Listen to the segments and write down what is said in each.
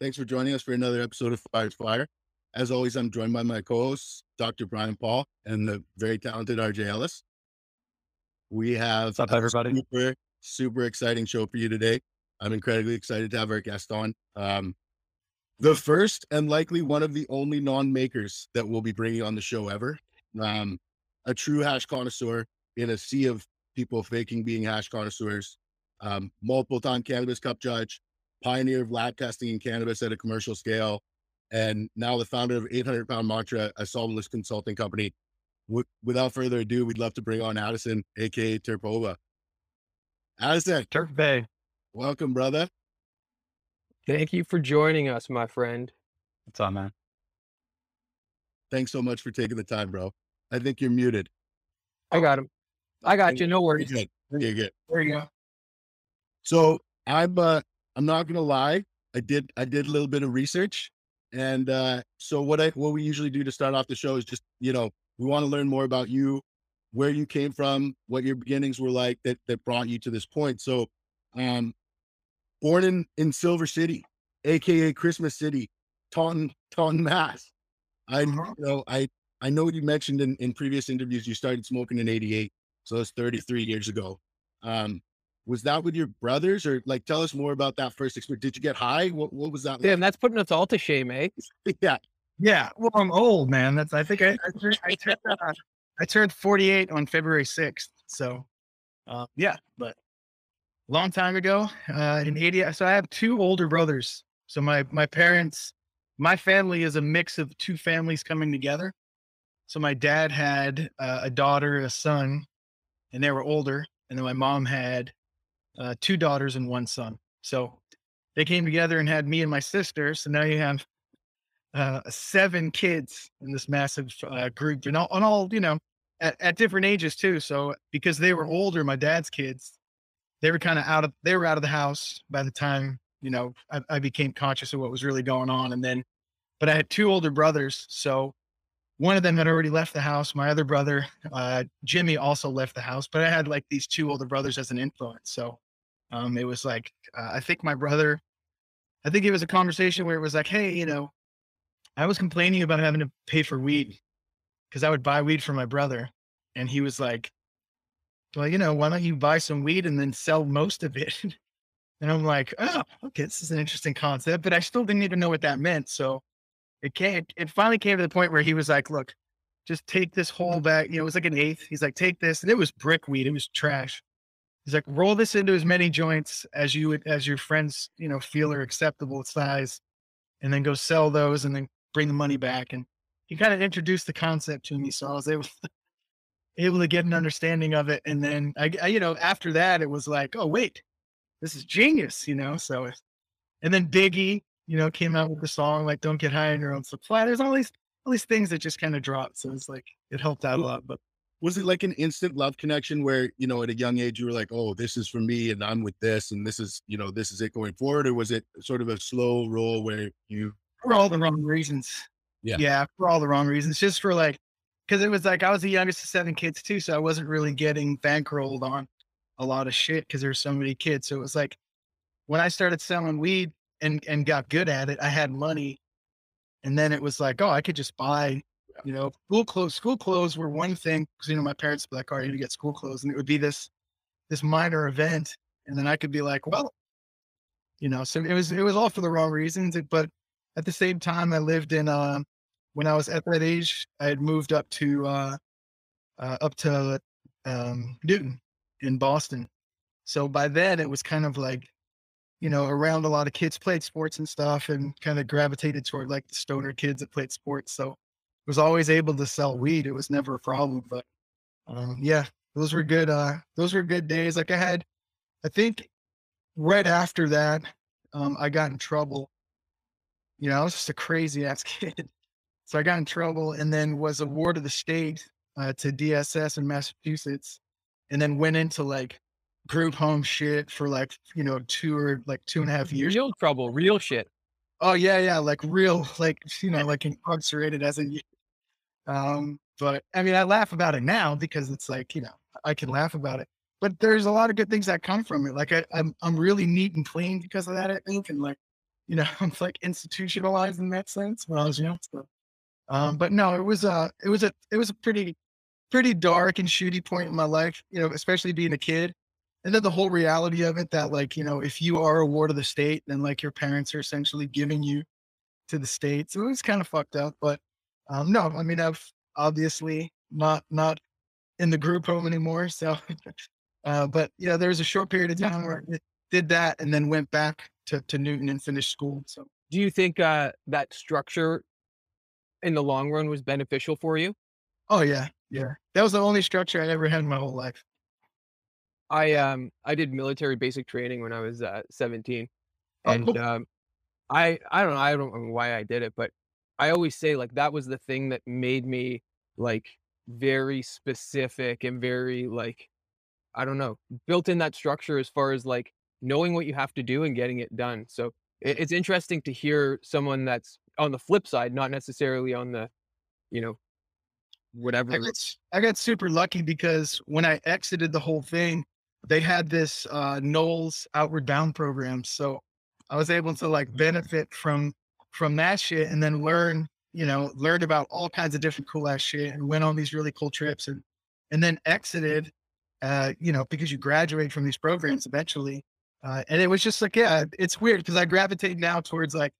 Thanks for joining us for another episode of Fire's Fire. As always, I'm joined by my co-hosts, Dr. Brian Paul and the very talented RJ Ellis. We have What's up, everybody? super, super exciting show for you today. I'm incredibly excited to have our guest on. Um, the first and likely one of the only non-makers that we'll be bringing on the show ever. Um, a true hash connoisseur in a sea of people faking being hash connoisseurs. Um, multiple time cannabis cup judge, pioneer of lab testing in cannabis at a commercial scale, and now the founder of 800 Pound Mantra, a solventless consulting company. W- without further ado, we'd love to bring on Addison, aka Terphova. Addison, Turk Bay. welcome, brother. Thank you for joining us, my friend. What's up, man? Thanks so much for taking the time, bro. I think you're muted. I got him. I got you. No You're worries. good. You're good. There you go. So I'm uh I'm not gonna lie. I did I did a little bit of research. And uh so what I what we usually do to start off the show is just, you know, we want to learn more about you, where you came from, what your beginnings were like that that brought you to this point. So um born in in Silver City, aka Christmas City, Taunton, Taunton, Mass. I you know I I know you mentioned in, in previous interviews you started smoking in 88. So that's 33 years ago. Um was that with your brothers or like tell us more about that first experience did you get high what, what was that Damn, that's putting us all to shame, eh? yeah Yeah, well, I'm old, man. That's I think I I turned I turned, uh, I turned 48 on February 6th. So, uh, yeah, but long time ago uh, in 80. So I have two older brothers. So my my parents, my family is a mix of two families coming together. So my dad had uh, a daughter, a son, and they were older, and then my mom had uh, two daughters and one son. So they came together and had me and my sister. So now you have uh, seven kids in this massive uh, group, and all, and all you know, at, at different ages too. So because they were older, my dad's kids, they were kind of out of they were out of the house by the time you know I, I became conscious of what was really going on. And then, but I had two older brothers, so one of them had already left the house. My other brother, uh, Jimmy, also left the house. But I had like these two older brothers as an influence. So um, it was like uh, I think my brother, I think it was a conversation where it was like, hey, you know, I was complaining about having to pay for weed because I would buy weed for my brother. And he was like, well, you know, why don't you buy some weed and then sell most of it? and I'm like, oh, okay, this is an interesting concept, but I still didn't even know what that meant. So it came, it finally came to the point where he was like, look, just take this whole bag. You know, it was like an eighth. He's like, take this. And it was brick weed. It was trash. He's like, roll this into as many joints as you would, as your friends, you know, feel are acceptable size, and then go sell those and then bring the money back. And he kind of introduced the concept to me. So I was able, able to get an understanding of it. And then I, I, you know, after that, it was like, oh, wait, this is genius, you know? So, and then Biggie, you know, came out with the song, like, don't get high on your own supply. There's all these, all these things that just kind of dropped. So it's like, it helped out a lot, but was it like an instant love connection where you know at a young age you were like oh this is for me and i'm with this and this is you know this is it going forward or was it sort of a slow roll where you for all the wrong reasons. Yeah. Yeah, for all the wrong reasons. Just for like, because it was like I was the youngest of seven kids too, so I wasn't really getting bankrolled on a lot of shit because there's so many kids. So it was like when I started selling weed and and got good at it, I had money, and then it was like, oh, I could just buy. You know, school clothes. School clothes were one thing because you know my parents would be like, "All right, you get school clothes," and it would be this this minor event, and then I could be like, "Well, you know," so it was it was all for the wrong reasons. But at the same time, I lived in uh, when I was at that age, I had moved up to uh, uh, up to um, Newton in Boston. So by then, it was kind of like, you know, around a lot of kids played sports and stuff, and kind of gravitated toward like the stoner kids that played sports. So was always able to sell weed. It was never a problem. But um, yeah, those were good. Uh, those were good days. Like I had, I think, right after that, um, I got in trouble. You know, I was just a crazy ass kid. So I got in trouble and then was awarded the state uh, to DSS in Massachusetts, and then went into like group home shit for like you know two or like two and a half years. Real trouble, real shit. Oh yeah, yeah, like real, like you know, like incarcerated as a. Um, but I mean, I laugh about it now because it's like you know I can laugh about it. But there's a lot of good things that come from it. Like I, I'm, I'm really neat and clean because of that. I think, and like, you know, I'm like institutionalized in that sense when I was young. So, um, but no, it was a, it was a, it was a pretty, pretty dark and shooty point in my life, you know, especially being a kid. And then the whole reality of it that like, you know, if you are a ward of the state, then like your parents are essentially giving you to the state. So it was kind of fucked up, but um, no, I mean, I've obviously not, not in the group home anymore. So, uh, but yeah, there was a short period of time where I did that and then went back to, to Newton and finished school. So Do you think uh, that structure in the long run was beneficial for you? Oh yeah, yeah. That was the only structure I ever had in my whole life. I um I did military basic training when I was uh, 17, Oh, and cool. um, I I don't know I don't know why I did it, but I always say like that was the thing that made me like very specific and very like I don't know built in that structure as far as like knowing what you have to do and getting it done. So it's interesting to hear someone that's on the flip side, not necessarily on the you know whatever. I got, I got super lucky because when I exited the whole thing, they had this uh Knowles Outward Bound program. So I was able to like benefit from from that shit and then learn, you know, learned about all kinds of different cool ass shit and went on these really cool trips and and then exited uh, you know, because you graduate from these programs eventually. Uh, and it was just like, yeah, it's weird because I gravitate now towards like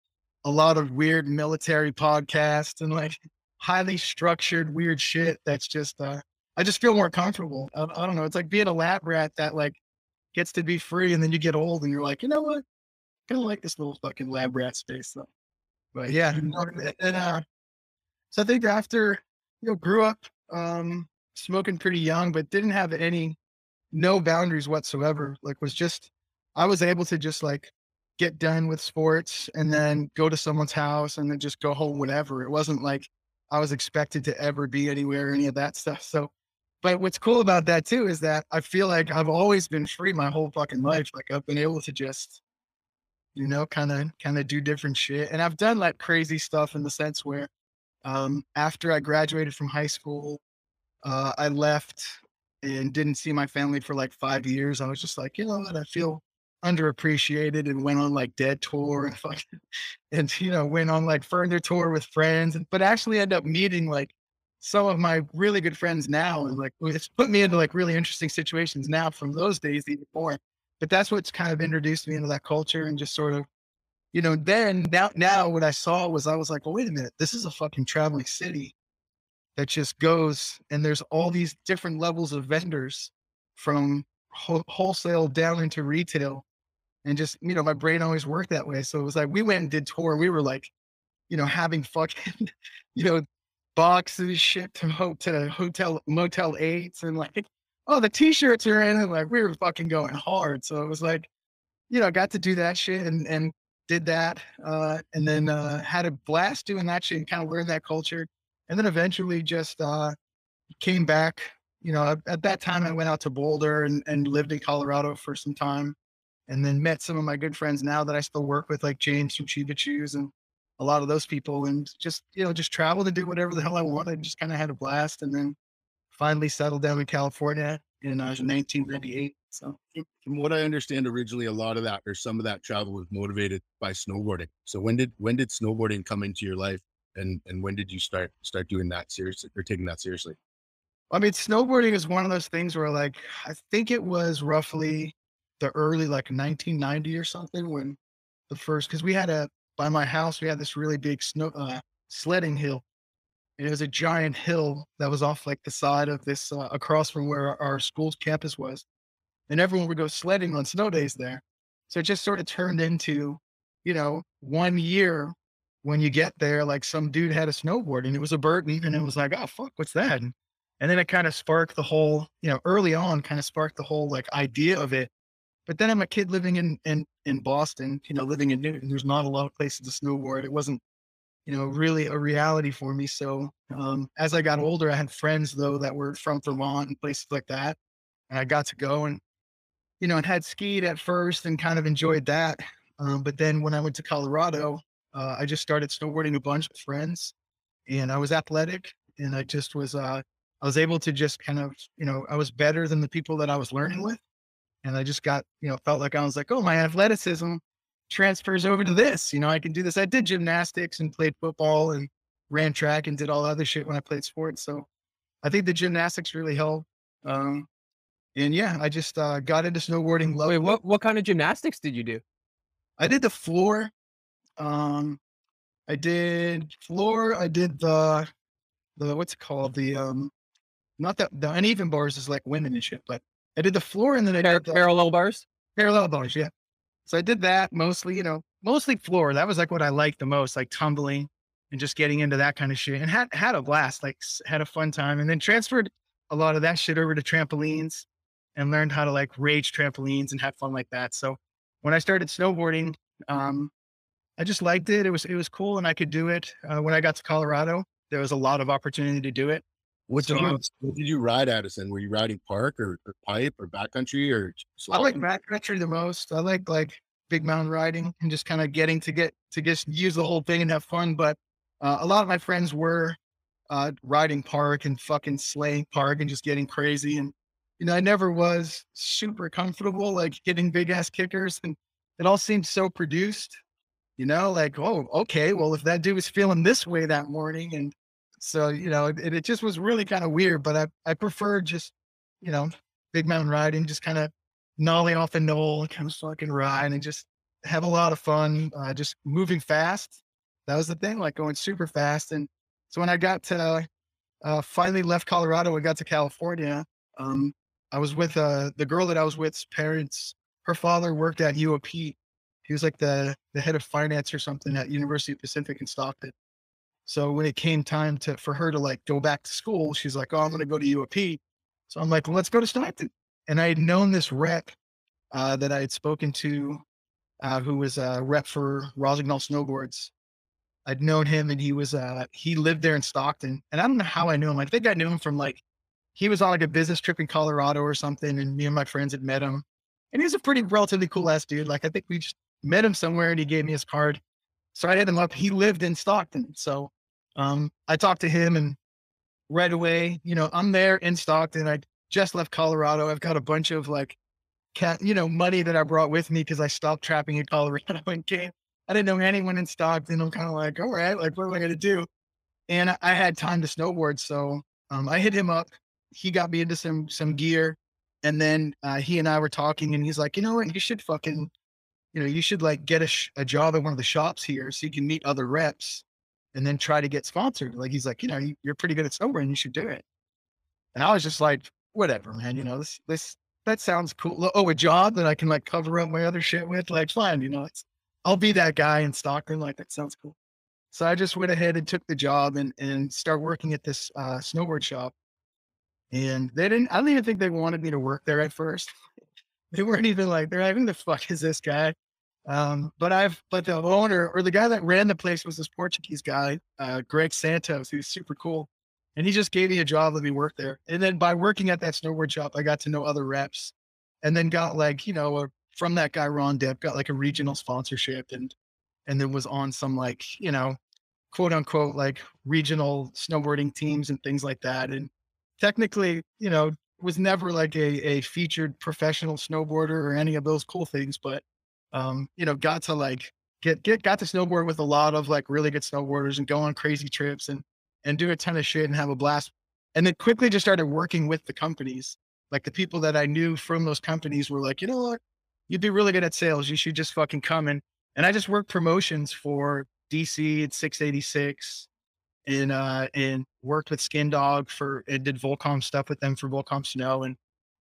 a lot of weird military podcasts and like highly structured weird shit that's just uh I just feel more comfortable. I, I don't know. It's like being a lab rat that like gets to be free and then you get old and you're like, you know what? Kind of like this little fucking lab rat space though. But yeah. And uh so I think after you know, grew up um smoking pretty young, but didn't have any no boundaries whatsoever. Like was just I was able to just like get done with sports and then go to someone's house and then just go home whatever. It wasn't like I was expected to ever be anywhere, any of that stuff. So, but what's cool about that too is that I feel like I've always been free my whole fucking life. Like I've been able to just, you know, kind of, kind of do different shit. And I've done like crazy stuff in the sense where, um, after I graduated from high school, uh, I left and didn't see my family for like five years. I was just like, you know what? I feel underappreciated and went on like dead tour and fucking and you know went on like further tour with friends but actually end up meeting like some of my really good friends now and like it's put me into like really interesting situations now from those days even more but that's what's kind of introduced me into that culture and just sort of you know then now now what i saw was i was like well wait a minute this is a fucking traveling city that just goes and there's all these different levels of vendors from whole- wholesale down into retail. And just you know my brain always worked that way. So it was like we went and did tour we were like you know having fucking you know boxes shipped to, ho- to hotel motel eights and like oh the t-shirts are in and like we were fucking going hard so it was like you know got to do that shit and and did that uh and then uh had a blast doing that shit and kind of learned that culture and then eventually just uh came back you know at, at that time i went out to boulder and, and lived in colorado for some time and then met some of my good friends now that I still work with, like James from Chiba Chews and a lot of those people, and just you know just traveled and did whatever the hell I wanted. Just kind of had a blast, and then finally settled down in California in uh, 1998. So From what I understand, originally a lot of that or some of that travel was motivated by snowboarding. So when did when did snowboarding come into your life, and and when did you start start doing that seriously or taking that seriously? I mean, snowboarding is one of those things where like I think it was roughly the early like 1990 or something when the first because we had a by my house we had this really big snow uh, sledding hill and it was a giant hill that was off like the side of this uh, across from where our, school's campus was and everyone would go sledding on snow days there so it just sort of turned into you know one year when you get there like some dude had a snowboard and it was a burton and it was like oh fuck what's that and, and then it kind of sparked the whole you know early on kind of sparked the whole like idea of it but then I'm a kid living in in in Boston, you know, living in Newton. There's not a lot of places to snowboard. It wasn't, you know, really a reality for me. So um, as I got older, I had friends though that were from Vermont and places like that, and I got to go and, you know, and had skied at first and kind of enjoyed that. Um, but then when I went to Colorado, uh, I just started snowboarding a bunch with friends, and I was athletic, and I just was uh, I was able to just kind of, you know, I was better than the people that I was learning with and I just got, you know, felt like I was like, oh, my athleticism transfers over to this. You know, I can do this. I did gymnastics and played football and ran track and did all other shit when I played sports. So I think the gymnastics really helped. Um, and yeah, I just uh, got into snowboarding. Wait, what what kind of gymnastics did you do? I did the floor. Um, I did floor. I did the the what's it called? The um, not that the uneven bars is like women and shit, but I did the floor and then I Par- did the parallel bars. parallel bars. Yeah. So I did that mostly, you know, mostly floor. That was like what I liked the most, like tumbling and just getting into that kind of shit and had, had a blast, like had a fun time and then transferred a lot of that shit over to trampolines and learned how to like rage trampolines and have fun like that. So when I started snowboarding, um, I just liked it. It was, it was cool and I could do it. Uh, when I got to Colorado, there was a lot of opportunity to do it. What did So- you what did you ride Addison? Were you riding park or, or pipe or backcountry or I like backcountry the most. I like like big mountain riding and just kind of getting to get to just use the whole thing and have fun. But uh, a lot of my friends were uh, riding park and fucking slaying park and just getting crazy. And you know, I never was super comfortable like getting big ass kickers, and it all seemed so produced. You know, like oh, okay, well if that dude was feeling this way that morning, and so you know, it, it just was really kind of weird. But I I prefer just you know big mountain riding, just kind of nollie off a knoll, kind of fucking ride and just have a lot of fun, uh, just moving fast. That was the thing, like going super fast. And so when I got to, uh, finally left Colorado and got to California, um, I was with uh, the girl that I was with's parents. Her father worked at UOP. He was like the, the head of finance or something at University of Pacific in Stockton. So when it came time to for her to like go back to school, she's like, "Oh, I'm going to go to UOP." So I'm like, well, "Let's go to Stockton." and I had known this rep uh, that I had spoken to, uh, who was a rep for Rossignol Snowboards. I'd known him, and he was uh, he lived there in Stockton, and I don't know how I knew him. I think I knew him from like he was on like a business trip in Colorado or something, and me and my friends had met him, and he was a pretty relatively cool ass dude. Like I think we just met him somewhere, and he gave me his card, so I hit him up. He lived in Stockton, so um, I talked to him, and right away, you know, I'm there in Stockton. I just left Colorado. I've got a bunch of like cat, you know, money that I brought with me because I stopped trapping in Colorado and came. I didn't know anyone in Stockton. I'm kind of like, all right, like what am I gonna do? And I- I had time to snowboard, so um, I hit him up. He got me into some some gear, and then uh, he and I were talking, and he's like, you know what, you should fucking, you know, you should like get a, sh- a job at one of the shops here so you can meet other reps, and then try to get sponsored. Like he's like, you know, you, you're pretty good at snowboarding, you should do it. And I was just like, whatever, man. You know, this this that sounds cool. Oh, a job that I can like cover up my other shit with, like fine. You know, it's I'll be that guy in Stockton. Like that sounds cool. So I just went ahead and took the job and and start working at this uh, snowboard shop. And they didn't. I don't even think they wanted me to work there at first. they weren't even like they're like, who the fuck is this guy? Um, but I've but the owner or the guy that ran the place was this Portuguese guy, uh, Greg Santos, who's super cool. And he just gave me a job, let me work there. And then by working at that snowboard shop, I got to know other reps and then got like, you know, a, from that guy, Ron Depp, got like a regional sponsorship and, and then was on some like, you know, quote unquote, like regional snowboarding teams and things like that. And technically, you know, was never like a, a featured professional snowboarder or any of those cool things, but, um, you know, got to like get, get, got to snowboard with a lot of like really good snowboarders and go on crazy trips and, and do a ton of shit and have a blast. And then quickly just started working with the companies. Like the people that I knew from those companies were like, you know what? You'd be really good at sales. You should just fucking come and And I just worked promotions for DC at 686 and uh and worked with Skin Dog for and did Volcom stuff with them for Volcom Snow and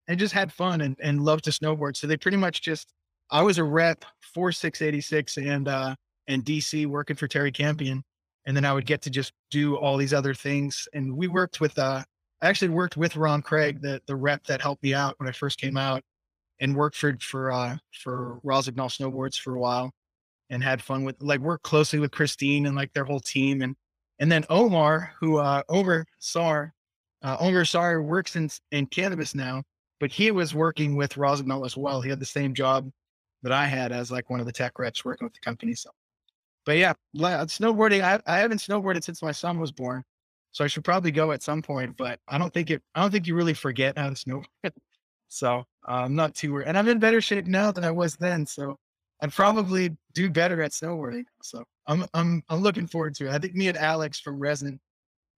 and just had fun and, and loved to snowboard. So they pretty much just I was a rep for 686 and uh and DC working for Terry Campion and then I would get to just do all these other things. And we worked with, uh, I actually worked with Ron Craig, the the rep that helped me out when I first came out, and worked for for uh, for Rossignol Snowboards for a while, and had fun with like worked closely with Christine and like their whole team, and and then Omar, who uh, Omar Sar, uh, Omar Sar works in in cannabis now, but he was working with Rossignol as well. He had the same job that I had as like one of the tech reps working with the company. So but yeah, snowboarding. I, I haven't snowboarded since my son was born, so I should probably go at some point. But I don't think it. I don't think you really forget how to snowboard. so uh, I'm not too worried, and I'm in better shape now than I was then. So I'd probably do better at snowboarding. So I'm I'm I'm looking forward to it. I think me and Alex from Resin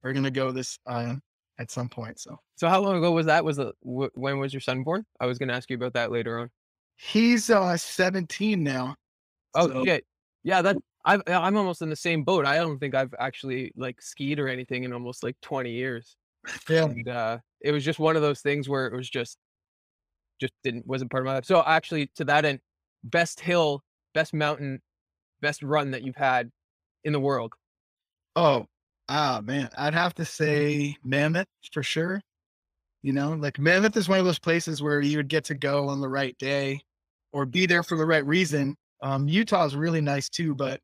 are gonna go this uh, at some point. So So how long ago was that? Was it wh- when was your son born? I was going to ask you about that later on. He's uh 17 now. Oh So- shit. Yeah, that I've, I'm almost in the same boat. I don't think I've actually like skied or anything in almost like 20 years. Yeah. And uh, it was just one of those things where it was just, just didn't wasn't part of my life. So actually, to that end, best hill, best mountain, best run that you've had in the world. Oh, ah, man. I'd have to say Mammoth for sure. You know, like Mammoth is one of those places where you would get to go on the right day or be there for the right reason. Um, Utah is really nice too, but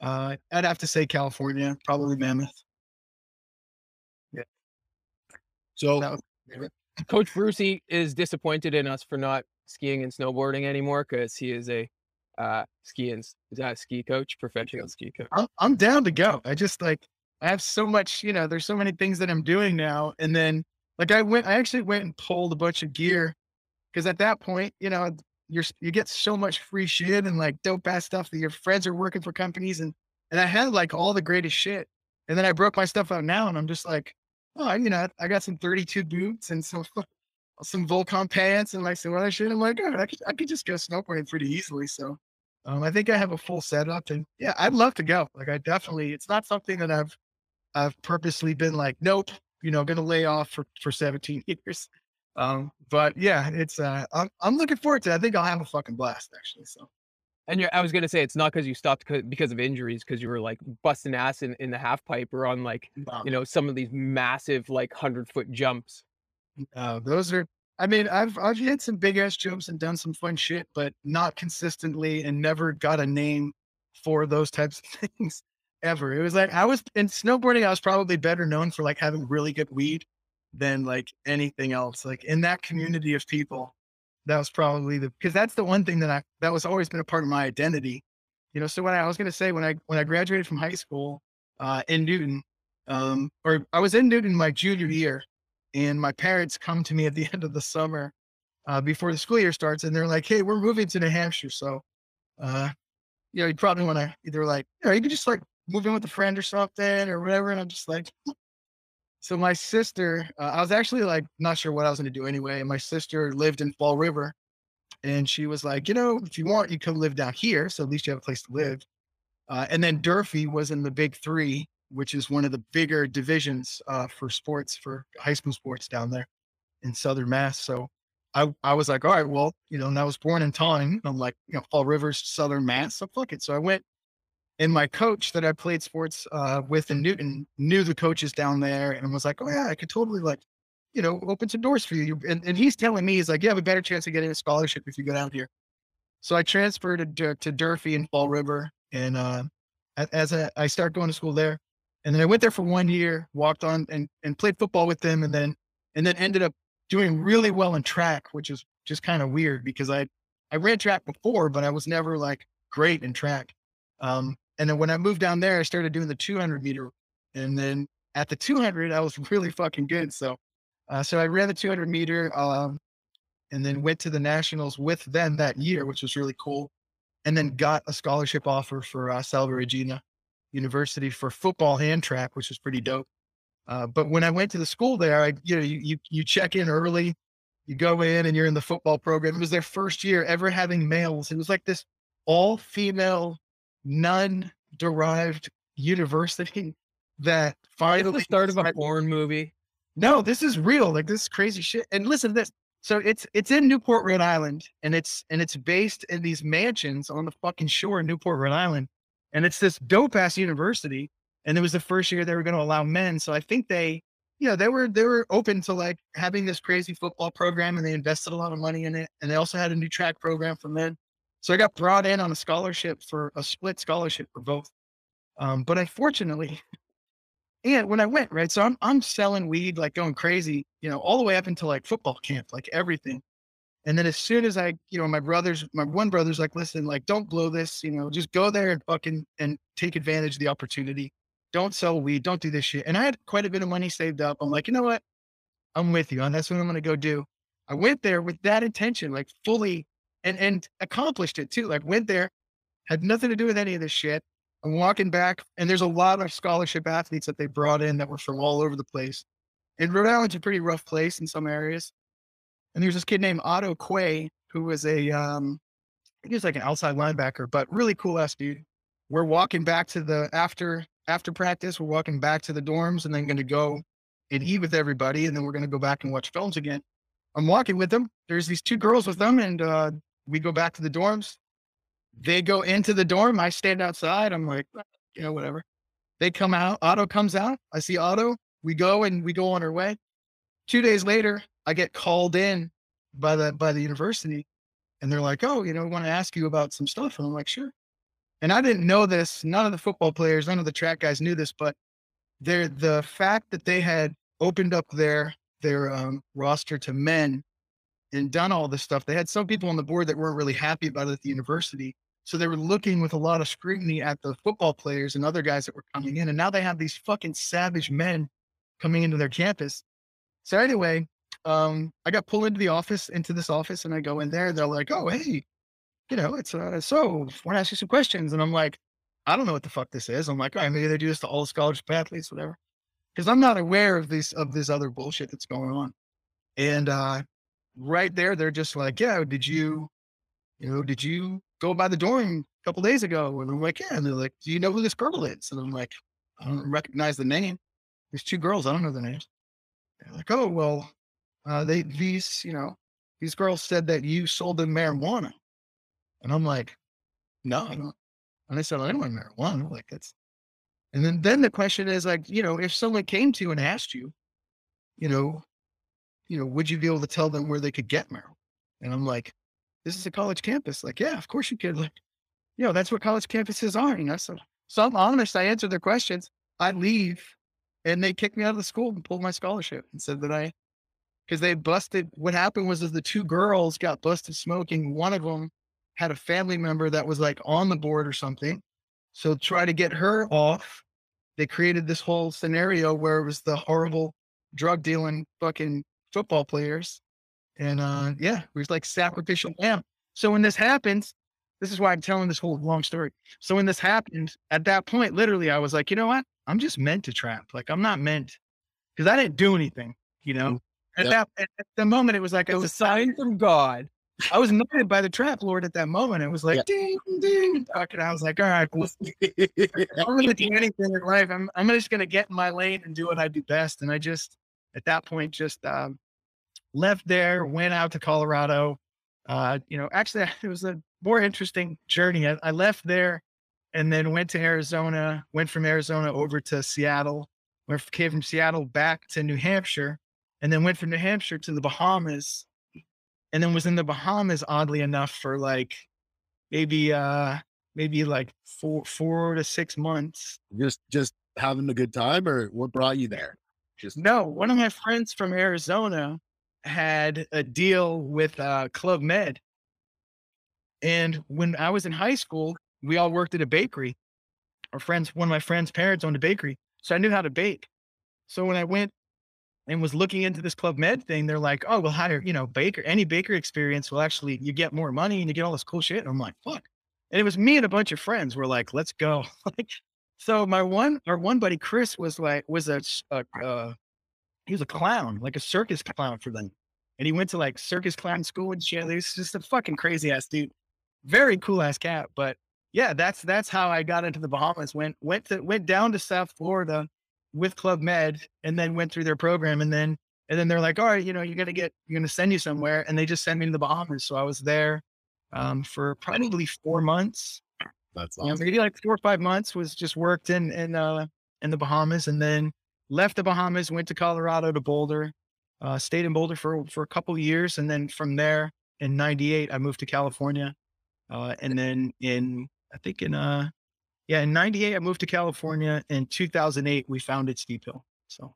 uh, I'd have to say California, probably Mammoth. Yeah. So Coach Brucey is disappointed in us for not skiing and snowboarding anymore because he is a uh, ski and uh, ski coach, professional ski coach. I'm, I'm down to go. I just like I have so much, you know, there's so many things that I'm doing now. And then like I went, I actually went and pulled a bunch of gear because at that point, you know, you're you get so much free shit and like dope ass stuff that your friends are working for companies and and I had like all the greatest shit. And then I broke my stuff out now and I'm just like, oh, you know, I got some 32 boots and some some Volcom pants and like some other shit. I'm like, oh, I could I could just go snowboarding pretty easily. So um, I think I have a full setup, and yeah, I'd love to go. Like, I definitely, it's not something that I've, I've purposely been like, nope, you know, gonna lay off for for 17 years. Um, but yeah, it's, uh, I'm, I'm looking forward to. it. I think I'll have a fucking blast actually. So And you're, I was gonna say it's not because you stopped 'cause- because of injuries, because you were like busting ass in, in the half pipe or on like um, you know some of these massive like hundred foot jumps. uh, those are. I mean, I've I've hit some big ass jumps and done some fun shit, but not consistently, and never got a name for those types of things ever. It was like I was in snowboarding. I was probably better known for like having really good weed than like anything else. Like in that community of people, that was probably the because that's the one thing that I that was always been a part of my identity. You know, so when I, I was gonna say when I when I graduated from high school uh, in Newton, um, or I was in Newton my junior year, and my parents come to me at the end of the summer uh, before the school year starts, and they're like, "Hey, we're moving to New Hampshire, so uh, you know, you probably want to either like, you know, you could just like move in with a friend or something or whatever." And I'm just like, so my sister, uh, I was actually like not sure what I was going to do anyway. My sister lived in Fall River, and she was like, you know, if you want, you come live down here, so at least you have a place to live. Uh, and then Durfee was in the Big Three, which is one of the bigger divisions uh, for sports for high school sports down there in Southern Mass. So I, I was like, all right, well, you know, and I was born in Taunton. I'm like, you know, Fall River's Southern Mass, so fuck it. So I went, and my coach that I played sports uh, with in Newton knew the coaches down there, and was like, oh yeah, I could totally like, you know, open some doors for you. And, and he's telling me, he's like, you have a better chance of getting a scholarship if you go down here. So I transferred to, to Durfee in Fall River, and uh, as I start going to school there, and then I went there for one year, walked on and, and played football with them, and then and then ended up doing really well in track, which is just kind of weird because I I ran track before, but I was never like great in track. Um, and then when I moved down there, I started doing the 200 meter, and then at the 200, I was really fucking good. So, uh, so I ran the 200 meter, um, and then went to the nationals with them that year, which was really cool. And then got a scholarship offer for uh, Salve Regina University for football and track, which was pretty dope. Uh, but when I went to the school there, I, you know, you, you, you check in early, you go in and you're in the football program. It was their first year ever having males. It was like this all female, non derived university that finally the start of a porn movie. no, this is real. Like this is crazy shit. And listen to this. So it's it's in Newport, Rhode Island, and it's and it's based in these mansions on the fucking shore in Newport, Rhode Island. And it's this dope ass university. And it was the first year they were going to allow men. So I think they, you know, they were they were open to like having this crazy football program and they invested a lot of money in it. And they also had a new track program for men. So I got brought in on a scholarship for a split scholarship for both. Um, but unfortunately, and when I went, right, so I'm I'm selling weed like going crazy, you know, all the way up until like football camp, like everything. And then as soon as I, you know, my brothers, my one brother's like, listen, like, don't blow this, you know, just go there and fucking and take advantage of the opportunity. Don't sell weed, don't do this shit. And I had quite a bit of money saved up. I'm like, you know what? I'm with you, and that's what I'm gonna go do. I went there with that intention, like fully and and accomplished it too. Like went there, had nothing to do with any of this shit. I'm walking back, and there's a lot of scholarship athletes that they brought in that were from all over the place. And Rhode Island's a pretty rough place in some areas. And there's this kid named Otto Quay, who was a, um, he was like an outside linebacker, but really cool ass dude. We're walking back to the after after practice. We're walking back to the dorms, and then going to go and eat with everybody, and then we're going to go back and watch films again. I'm walking with them. There's these two girls with them, and uh, we go back to the dorms. They go into the dorm. I stand outside. I'm like, you know, whatever. They come out. Otto comes out. I see Otto. We go and we go on our way. Two days later, I get called in by the by the university, and they're like, "Oh, you know, we want to ask you about some stuff." And I'm like, "Sure." And I didn't know this. None of the football players, none of the track guys knew this, but they're the fact that they had opened up their their um, roster to men and done all this stuff. They had some people on the board that weren't really happy about it at the university. So they were looking with a lot of scrutiny at the football players and other guys that were coming in. And now they have these fucking savage men coming into their campus. So anyway, um, I got pulled into the office, into this office, and I go in there. They're like, "Oh, hey, you know, it's uh, so want to ask you some questions." And I'm like, "I don't know what the fuck this is." I'm like, "All right, maybe they do this to all the scholarship athletes, whatever," because I'm not aware of this of this other bullshit that's going on. And uh, right there, they're just like, "Yeah, did you, you know, did you go by the dorm a couple days ago?" And I'm like, "Yeah." And they're like, "Do you know who this girl is?" And I'm like, "I don't recognize the name." There's two girls. I don't know their names. They're like, "Oh, well, uh, they these you know these girls said that you sold them marijuana," and I'm like, "No, I don't." And I said, "I don't want marijuana." Like that's. And then then the question is like, you know, if someone came to you and asked you, you know, you know, would you be able to tell them where they could get marijuana? And I'm like, this is a college campus. Like, yeah, of course you could. Like, you know, that's what college campuses are. You know, so so I'm honest. I answer their questions. I leave, and they kicked me out of the school and pulled my scholarship and said that I, because they busted. What happened was, is the two girls got busted smoking. One of them had a family member that was like on the board or something. So try to get her off. They created this whole scenario where it was the horrible drug dealing fucking football players. And uh yeah, it was like sacrificial lamb. So when this happens, this is why I'm telling this whole long story. So when this happened, at that point, literally, I was like, you know what? I'm just meant to trap. Like I'm not meant because I didn't do anything, you know. At Yep. that at the moment, it was like It was a sign from God. I was anointed by the trap lord at that moment. It was like Yeah. ding ding. And I was like, all right, well, I'm gonna do anything in life. I'm I'm just gonna get in my lane and do what I do best. And I just at that point just um, left there, went out to Colorado. Uh, you know, actually it was a more interesting journey. I, I left there and then went to Arizona, went from Arizona over to Seattle, went came from Seattle back to New Hampshire, and then went from New Hampshire to the Bahamas, and then was in the Bahamas oddly enough for like maybe uh maybe like four four to six months. just just having a good time, or what brought you there? Just No, one of my friends from Arizona had a deal with uh, Club Med. And when I was in high school, we all worked at a bakery. Our friends, one of my friends' parents owned a bakery. So I knew how to bake. So when I went and was looking into this Club Med thing, they're like, oh, we'll hire, you know, baker, any baker experience will actually, you get more money and you get all this cool shit. And I'm like, fuck. And it was me and a bunch of friends were like, let's go. like, so my one, our one buddy, Chris was like, was a, a, uh, he was a clown, like a circus clown for them. And he went to like circus clown school and shit. He was just a fucking crazy ass dude. Very cool ass cat. But yeah, that's that's how I got into the Bahamas. Went went to went down to South Florida with Club Med and then went through their program and then and then they're like, all right, you know, you're gonna get you're gonna send you somewhere. And they just sent me to the Bahamas. So I was there um, for probably four months. That's You know, awesome. maybe like four or five months was just worked in in uh in the Bahamas and then left the Bahamas, went to Colorado to Boulder, uh, stayed in Boulder for for a couple years, and then from there in '98 I moved to California, uh, and then in I think in uh yeah in '98 I moved to California. In 2008 we founded Steep Hill. So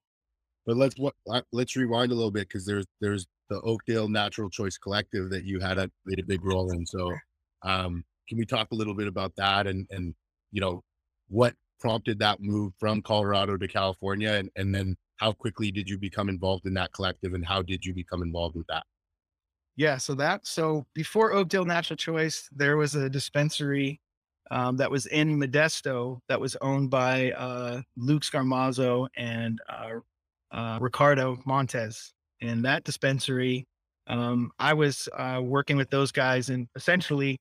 But let's what let's rewind a little bit because there's there's the Oakdale Natural Choice Collective that you had a played a big role in. So, um, can we talk a little bit about that and and you know what prompted that move from Colorado to California and and then how quickly did you become involved in that collective and how did you become involved with that? Yeah. So that, so before Oakdale Natural Choice, there was a dispensary um, that was in Modesto that was owned by uh, Luke Scarmazzo and uh, uh, Ricardo Montes. And that dispensary, um, I was uh, working with those guys and essentially,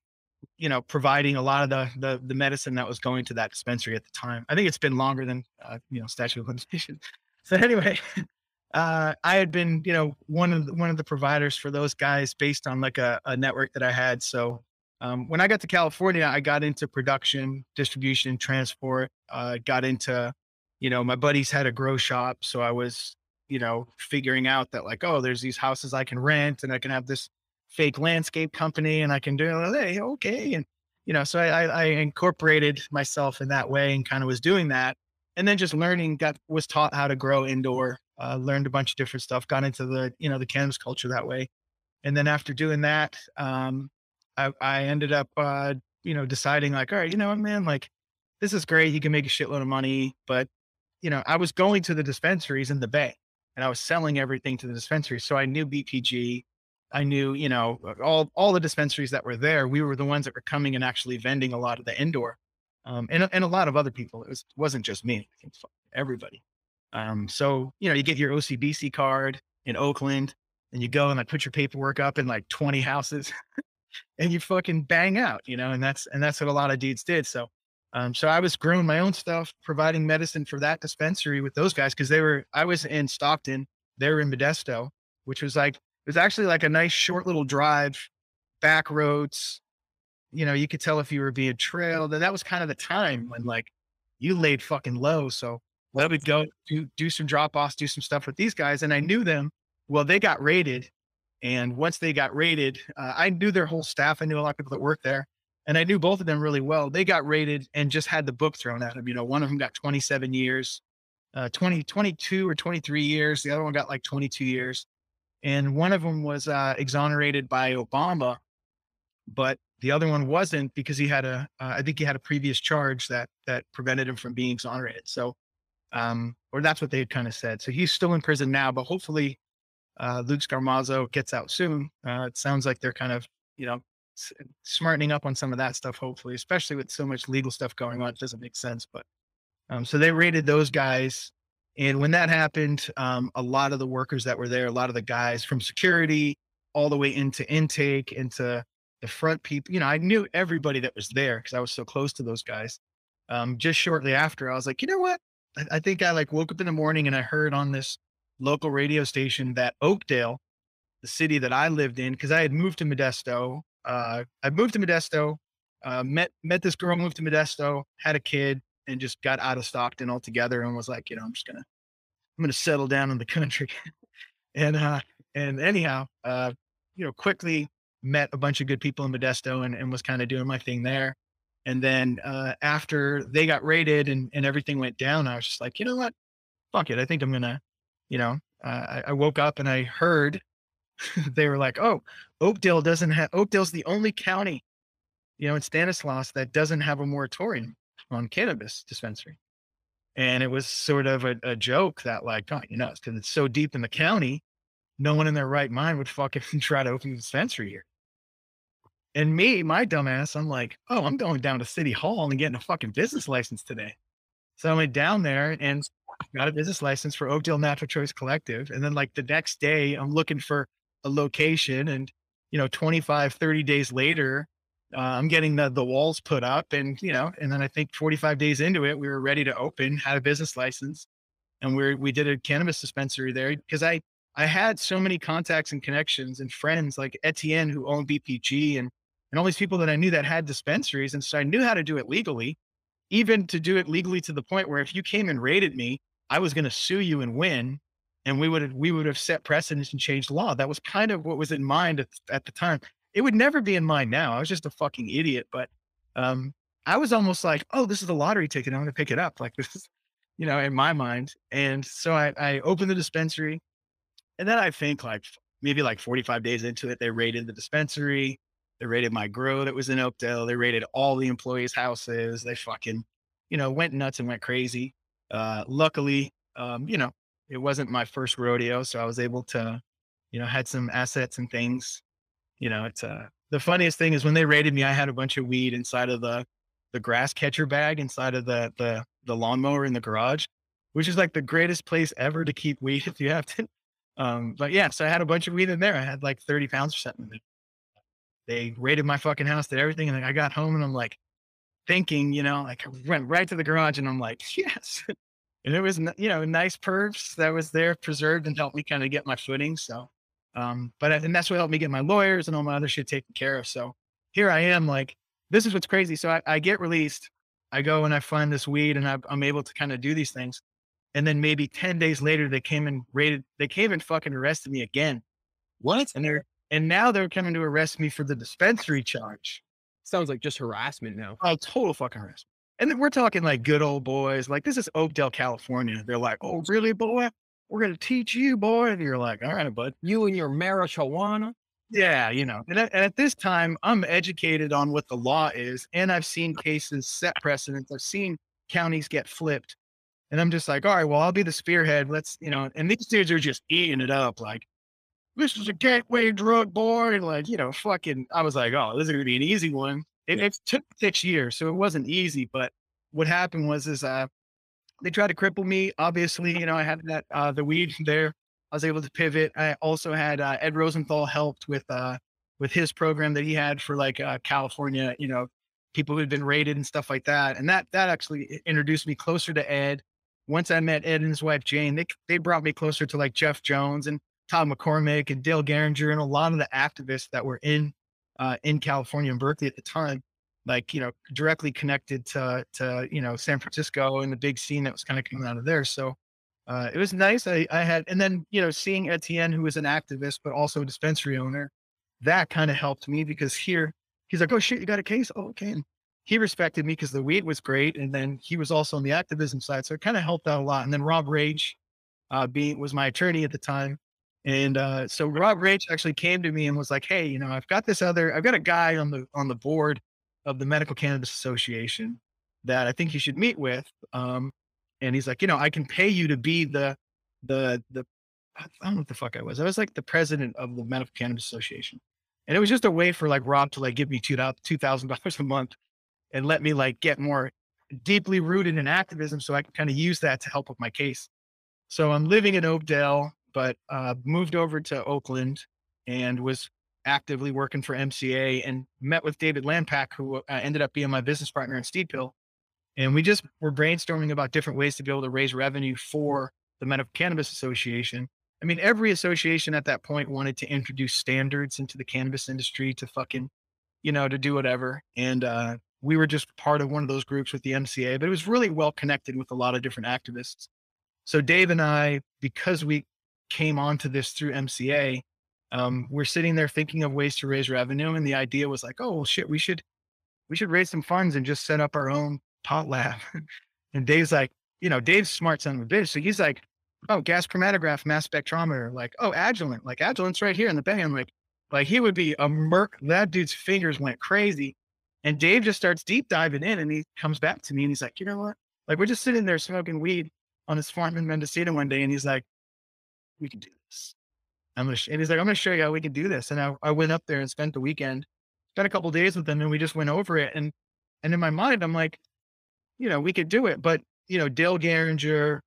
you know, providing a lot of the, the, the medicine that was going to that dispensary at the time. I think it's been longer than uh, you know statute of limitations. So anyway, uh, I had been you know one of the, one of the providers for those guys based on like a, a network that I had. So um, when I got to California, I got into production, distribution, transport. Uh, got into, you know, my buddies had a grow shop, so I was, you know, figuring out that like, oh, there's these houses I can rent, and I can have this fake landscape company, and I can do, it. hey, okay, and you know, so I, I incorporated myself in that way, and kind of was doing that, and then just learning, got was taught how to grow indoor, uh, learned a bunch of different stuff, got into the, you know, the cannabis culture that way, and then after doing that, um, I, I ended up, uh, you know, deciding like, all right, you know what, man, like this is great. You can make a shitload of money, but you know, I was going to the dispensaries in the Bay and I was selling everything to the dispensaries. So I knew BPG. I knew, you know, all, all the dispensaries that were there. We were the ones that were coming and actually vending a lot of the indoor. Um, and, and a lot of other people. It was, wasn't just me, everybody. Um, so, you know, you get your OCBC card in Oakland and you go and like put your paperwork up in like 20 houses and you fucking bang out, you know, and that's and that's what a lot of dudes did. So um, so I was growing my own stuff, providing medicine for that dispensary with those guys because they were I was in Stockton, they were in Modesto, which was like it was actually like a nice short little drive, back roads. You know, you could tell if you were being trailed. And that was kind of the time when like you laid fucking low. So let me go do do some drop offs, do some stuff with these guys. And I knew them. Well, they got raided and once they got raided, uh, I knew their whole staff. I knew a lot of people that worked there, and I knew both of them really well. They got raided and just had the book thrown at them. You know, one of them got 27 years, uh, 20, 22 or 23 years. The other one got like 22 years, and one of them was uh, exonerated by Obama, but the other one wasn't because he had a. Uh, I think he had a previous charge that that prevented him from being exonerated. So, um, or that's what they had kind of said. So he's still in prison now, but hopefully uh, Luke Scarmazzo gets out soon. Uh, it sounds like they're kind of, you know, s- smartening up on some of that stuff, hopefully, especially with so much legal stuff going on. It doesn't make sense. But um, so they raided those guys. And when that happened, um, a lot of the workers that were there, a lot of the guys from security all the way into intake, into the front people, you know, I knew everybody that was there because I was so close to those guys. Um, just shortly after, I was like, you know what? I, I think I like woke up in the morning and I heard on this local radio station that Oakdale, the city that I lived in, because I had moved to Modesto. Uh, I moved to Modesto, uh, met met this girl, moved to Modesto, had a kid, and just got out of Stockton altogether, and was like, you know, I'm just gonna, I'm gonna settle down in the country, and uh, and anyhow, uh, you know, quickly met a bunch of good people in Modesto, and and was kind of doing my thing there. And then uh, after they got raided and, and everything went down, I was just like, you know what? Fuck it. I think I'm gonna you know, uh, I, I woke up and I heard they were like, "Oh, Oakdale doesn't have Oakdale's the only county, you know, in Stanislaus that doesn't have a moratorium on cannabis dispensary." And it was sort of a, a joke that, like, oh, you know, because it's so deep in the county, no one in their right mind would fucking try to open a dispensary here. And me, my dumbass, I'm like, oh, I'm going down to City Hall and getting a fucking business license today. So I went down there and got a business license for Oakdale Natural Choice Collective. And then like the next day, I'm looking for a location and, you know, 25, 30 days later, uh, I'm getting the, the walls put up and, you know, and then I think 45 days into it, we were ready to open, had a business license and we we did a cannabis dispensary there because I, I had so many contacts and connections and friends like Etienne who owned BPG and, and all these people that I knew that had dispensaries. And so I knew how to do it legally even to do it legally to the point where if you came and raided me, I was going to sue you and win, and we would have we would have set precedents and changed law. That was kind of what was in mind at, at the time. It would never be in mind now. I was just a fucking idiot, but um, I was almost like, oh, this is a lottery ticket. I'm going to pick it up. Like this is, you know, in my mind. And so I, I opened the dispensary, and then I think like maybe like 45 days into it, they raided the dispensary. They raided my grow that was in Oakdale. They raided all the employees' houses. They fucking, you know, went nuts and went crazy. Uh, luckily, um, you know, it wasn't my first rodeo, so I was able to, you know, had some assets and things you know, it's uh the funniest thing is when they raided me, I had a bunch of weed inside of the the grass catcher bag inside of the the the lawnmower in the garage, which is like the greatest place ever to keep weed if you have to. Um, but yeah, so I had a bunch of weed in there. I had like 30 pounds or something. They raided my fucking house, did everything, and I got home and I'm like thinking, you know, like I went right to the garage and I'm like, yes. and it was, you know, nice perps that was there preserved and helped me kind of get my footing. So um, but and that's what helped me get my lawyers and all my other shit taken care of. So here I am, like, this is what's crazy. So I, I get released. I go and I find this weed and I, I'm able to kind of do these things. And then maybe 10 days later, they came and raided, they came and fucking arrested me again. What? And they're, and now they're coming to arrest me for the dispensary charge. Sounds like just harassment now. Oh, total fucking harassment. And then we're talking like good old boys. Like this is Oakdale, California. They're like, oh, really, boy? We're going to teach you, boy. And you're like, all right, bud. You and your marijuana. Yeah, you know, and at, and at, this time, I'm educated on what the law is, and I've seen cases set precedents. I've seen counties get flipped, and I'm just like, all right, well, I'll be the spearhead. Let's, you know, and these dudes are just eating it up, like this is a gateway drug, boy, and like, you know, fucking. I was like, oh, this is going to be an easy one. It, it took six years, so it wasn't easy. But what happened was, is uh, they tried to cripple me. Obviously, you know, I had that uh, the weed there. I was able to pivot. I also had uh, Ed Rosenthal helped with uh, with his program that he had for like uh, California, you know, people who had been raided and stuff like that. And that that actually introduced me closer to Ed. Once I met Ed and his wife Jane, they they brought me closer to like Jeff Jones and Todd McCormick and Dale Gieringer and a lot of the activists that were in uh, in California and Berkeley at the time like you know directly connected to to you know San Francisco and the big scene that was kind of coming out of there. So uh, it was nice. I, I had and then you know seeing Etienne, who was an activist but also a dispensary owner, that kind of helped me because here he's like, oh shit, you got a case? Oh, okay. And he respected me because the weed was great, and then he was also on the activism side, so it kind of helped out a lot. And then Rob Rage, uh, being was my attorney at the time. And uh, so Rob Rage actually came to me and was like, "Hey, you know, I've got this other, I've got a guy on the on the board of the Medical Cannabis Association that I think you should meet with. Um, and he's like, you know, I can pay you to be the the the I don't know what the fuck I was. I was like the president of the Medical Cannabis Association. And it was just a way for like Rob to like give me two thousand dollars a month and let me like get more deeply rooted in activism so I can kind of use that to help with my case. So I'm living in Oakdale, but uh, moved over to Oakland and was actively working for MCA and met with David Lampach, who uh, ended up being my business partner in Steep Hill. And we just were brainstorming about different ways to be able to raise revenue for the Medical Cannabis Association. I mean, every association at that point wanted to introduce standards into the cannabis industry to fucking, you know, to do whatever. And uh, we were just part of one of those groups with the MCA, but it was really well connected with a lot of different activists. So Dave and I, because we came onto this through MCA, um, we're sitting there thinking of ways to raise revenue, and the idea was like, oh well, shit, we should we should raise some funds and just set up our own pot lab. and Dave's like, you know, Dave's smart son of a bitch, so he's like, oh, gas chromatograph, mass spectrometer, like, oh, Agilent, like Agilent's right here in the bay. I'm like, like he would be a merc. That dude's fingers went crazy. And Dave just starts deep diving in and he comes back to me and he's like, you know what? Like we're just sitting there smoking weed on his farm in Mendocino one day. And he's like, we can do this. I'm gonna, and he's like, I'm gonna show you how we can do this. And I, I went up there and spent the weekend, spent a couple days with him, and we just went over it. And and in my mind, I'm like, you know, we could do it. But you know, Dale Gieringer,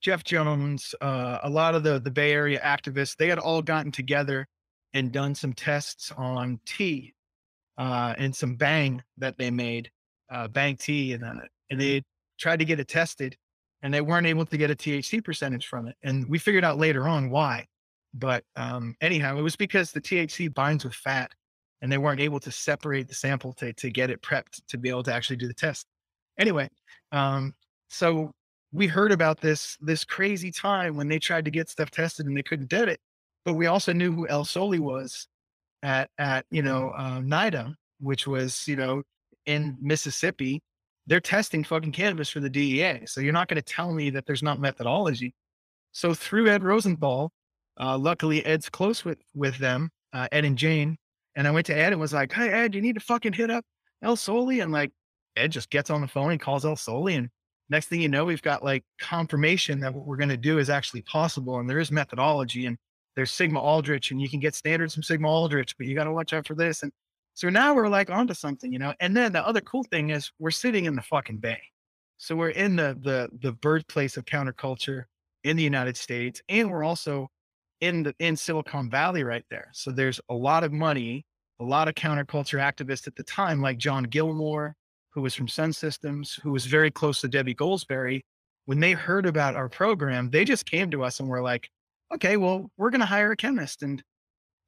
Jeff Jones, uh, a lot of the the Bay Area activists, they had all gotten together and done some tests on tea uh, and some bang that they made, uh, bang tea, and uh, and they tried to get it tested, and they weren't able to get a THC percentage from it. And we figured out later on why. But um, anyhow, it was because the THC binds with fat and they weren't able to separate the sample to, to get it prepped to be able to actually do the test. Anyway, um, so we heard about this this crazy time when they tried to get stuff tested and they couldn't get it. But we also knew who ElSohly was at at you know uh, NIDA, which was you know in Mississippi. They're testing fucking cannabis for the DEA. So you're not going to tell me that there's not methodology. So through Ed Rosenthal, uh, luckily, Ed's close with with them, uh, Ed and Jane. And I went to Ed and was like, "Hey, Ed, you need to fucking hit up ElSohly." And like, Ed just gets on the phone and calls ElSohly, and next thing you know, we've got like confirmation that what we're going to do is actually possible, and there is methodology, and there's Sigma Aldrich and you can get standards from Sigma Aldrich, but you got to watch out for this. And so now we're like onto something, you know. And then the other cool thing is we're sitting in the fucking bay. So we're in the the the birthplace of counterculture in the United States, and we're also in the in Silicon Valley right there. So there's a lot of money, a lot of counterculture activists at the time, like John Gilmore, who was from Sun Systems, who was very close to Debbie Goldsberry. When they heard about our program, they just came to us and were like, "Okay, well, we're going to hire a chemist." And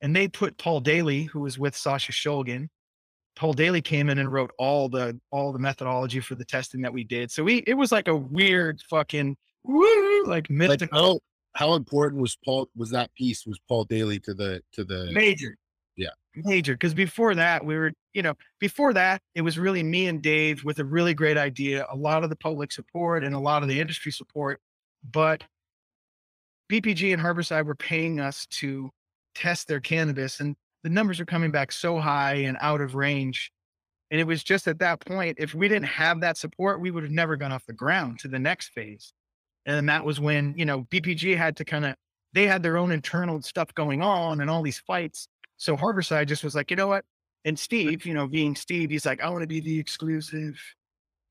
and they put Paul Daly, who was with Sasha Shulgin. Paul Daly came in and wrote all the all the methodology for the testing that we did. So we it was like a weird fucking woo, like mythical. Like how how important was Paul was that piece was Paul Daly to the to the major. Yeah. Major because before that we were you know before that it was really me and dave with a really great idea a lot of the public support and a lot of the industry support but bpg and harborside were paying us to test their cannabis and the numbers are coming back so high and out of range and it was just at that point if we didn't have that support we would have never gone off the ground to the next phase and that was when, you know, BPG had to kind of, they had their own internal stuff going on and all these fights. So Harborside just was like, you know what? And Steve, you know, being Steve, he's like, I want to be the exclusive,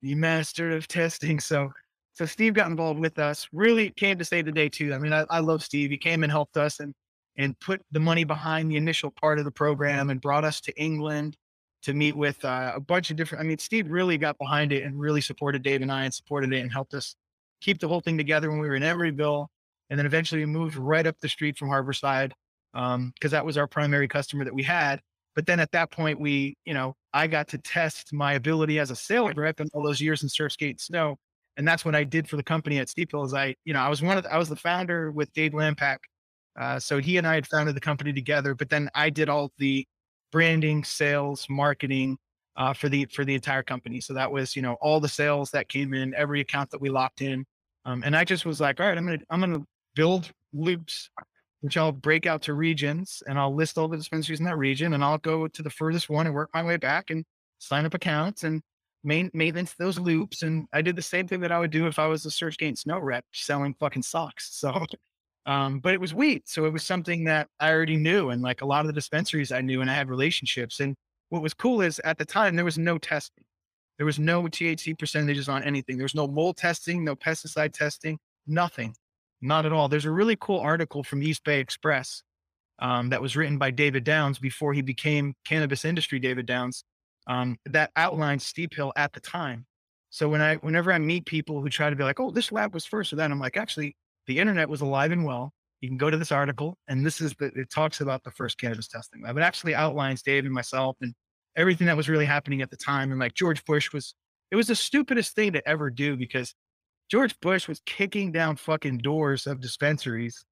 the master of testing. So, so Steve got involved with us, really came to save the day too. I mean, I, I love Steve. He came and helped us and, and put the money behind the initial part of the program and brought us to England to meet with uh, a bunch of different. I mean, Steve really got behind it and really supported Dave and I and supported it and helped us keep the whole thing together when we were in Emeryville. And then eventually we moved right up the street from Harborside because um, that was our primary customer that we had. But then at that point, we, you know, I got to test my ability as a sales rep in all those years in Surfskate and Snow. And that's what I did for the company at Steep Hill is I, you know, I was one of the, I was the founder with Dave Lampach. Uh, so he and I had founded the company together, but then I did all the branding, sales, marketing, uh, for the for the entire company. So that was you know all the sales that came in, every account that we locked in, um, and I just was like, all right, I'm gonna I'm gonna build loops, which I'll break out to regions, and I'll list all the dispensaries in that region, and I'll go to the furthest one and work my way back and sign up accounts and main, maintenance those loops. And I did the same thing that I would do if I was a Surfskate Snow rep selling fucking socks. So. Um, but it was wheat. So it was something that I already knew. And like a lot of the dispensaries I knew and I had relationships. And what was cool is at the time there was no testing. There was no THC percentages on anything. There was no mold testing, no pesticide testing, nothing, not at all. There's a really cool article from East Bay Express um, that was written by David Downs before he became cannabis industry David Downs um, that outlines Steep Hill at the time. So when I, whenever I meet people who try to be like, oh, this lab was first or that, I'm like, actually, the internet was alive and well. You can go to this article, and this is the, it talks about the first cannabis testing lab. It actually outlines Dave and myself and everything that was really happening at the time. And like George Bush was, it was the stupidest thing to ever do because George Bush was kicking down fucking doors of dispensaries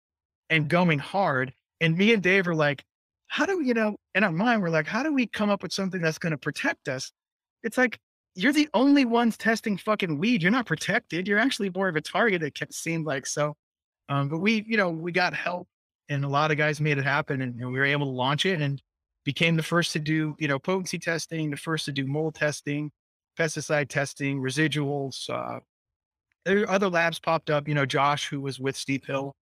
and going hard. And me and Dave are like, how do we, you know, in our mind, we're like, how do we come up with something that's going to protect us? It's like, you're the only ones testing fucking weed. You're not protected. You're actually more of a target, it seemed like. So, um, but we, you know, we got help and a lot of guys made it happen and, and we were able to launch it and became the first to do, you know, potency testing, the first to do mold testing, pesticide testing, residuals. Uh, other labs popped up. You know, Josh, who was with Steep Hill,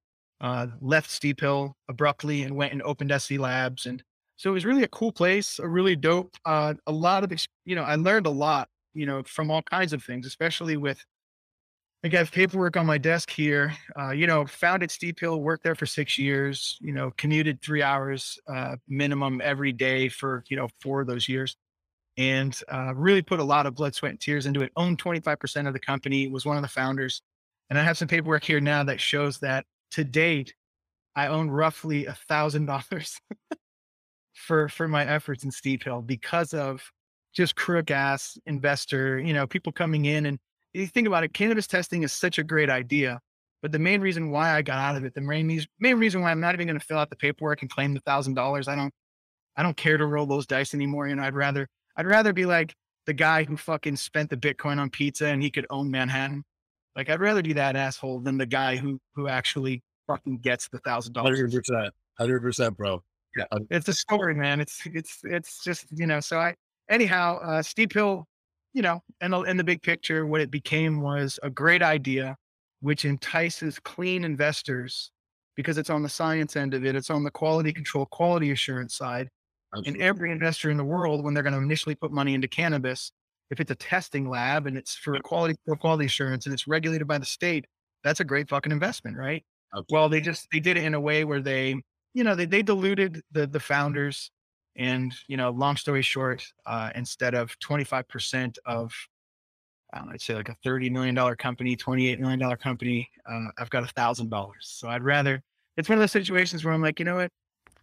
uh, left Steep Hill abruptly and went and opened SC Labs. And so it was really a cool place, a really dope. Uh, a lot of, you know, I learned a lot, you know, from all kinds of things, especially with I got paperwork on my desk here. Uh, you know, founded Steep Hill, worked there for six years. You know, commuted three hours uh, minimum every day for you know four of those years, and uh, really put a lot of blood, sweat, and tears into it. Owned 25% of the company. Was one of the founders, and I have some paperwork here now that shows that to date, I own roughly a thousand dollars for for my efforts in Steep Hill because of just crook ass investor. You know, people coming in and you think about it, cannabis testing is such a great idea. But the main reason why I got out of it, the main, main reason why I'm not even going to fill out the paperwork and claim the thousand dollars, I don't, I don't care to roll those dice anymore. You know, I'd rather, I'd rather be like the guy who fucking spent the Bitcoin on pizza and he could own Manhattan. Like I'd rather be that asshole than the guy who, who actually fucking gets the thousand dollars. Hundred percent, hundred percent, bro. Yeah, it's a story, man. It's, it's, it's just, you know, so I, anyhow, uh, Steep Hill you know, in the, in the big picture, what it became was a great idea, which entices clean investors because it's on the science end of it. It's on the quality control, quality assurance side. And every investor in the world, when they're going to initially put money into cannabis, if it's a testing lab and it's for quality for quality assurance and it's regulated by the state, that's a great fucking investment, right? Absolutely. Well, they just they did it in a way where they, you know, they they diluted the the founders, and you know, long story short, uh, instead of twenty five percent of, I don't know, I'd say like a thirty million dollar company, twenty eight million dollar company, uh, I've got a thousand dollars. So I'd rather. It's one of those situations where I'm like, you know what,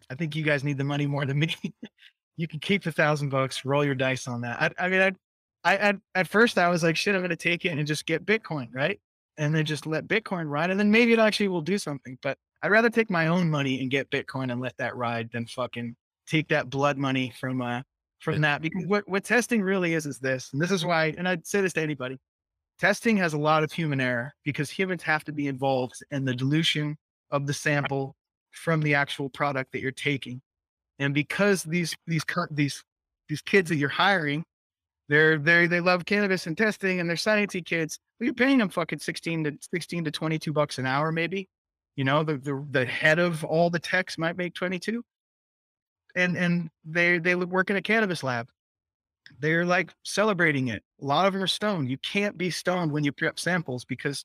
I think you guys need the money more than me. you can keep the thousand bucks, roll your dice on that. I, I mean, I, I at at first I was like, shit, I'm gonna take it and just get Bitcoin, right? and then just let Bitcoin ride, and then maybe it actually will do something. But I'd rather take my own money and get Bitcoin and let that ride than fucking take that blood money from uh from that. Because what what testing really is is this, and this is why, and I'd say this to anybody: testing has a lot of human error because humans have to be involved in the dilution of the sample from the actual product that you're taking, and because these these these these kids that you're hiring they're they they love cannabis and testing and they're sciencey kids. Well, you're paying them fucking 16 to 16 to 22 bucks an hour, maybe. You know, the the, the head of all the techs might make 22. And and they they work in a cannabis lab. They're like celebrating it. A lot of them are stoned. You can't be stoned when you prep samples because,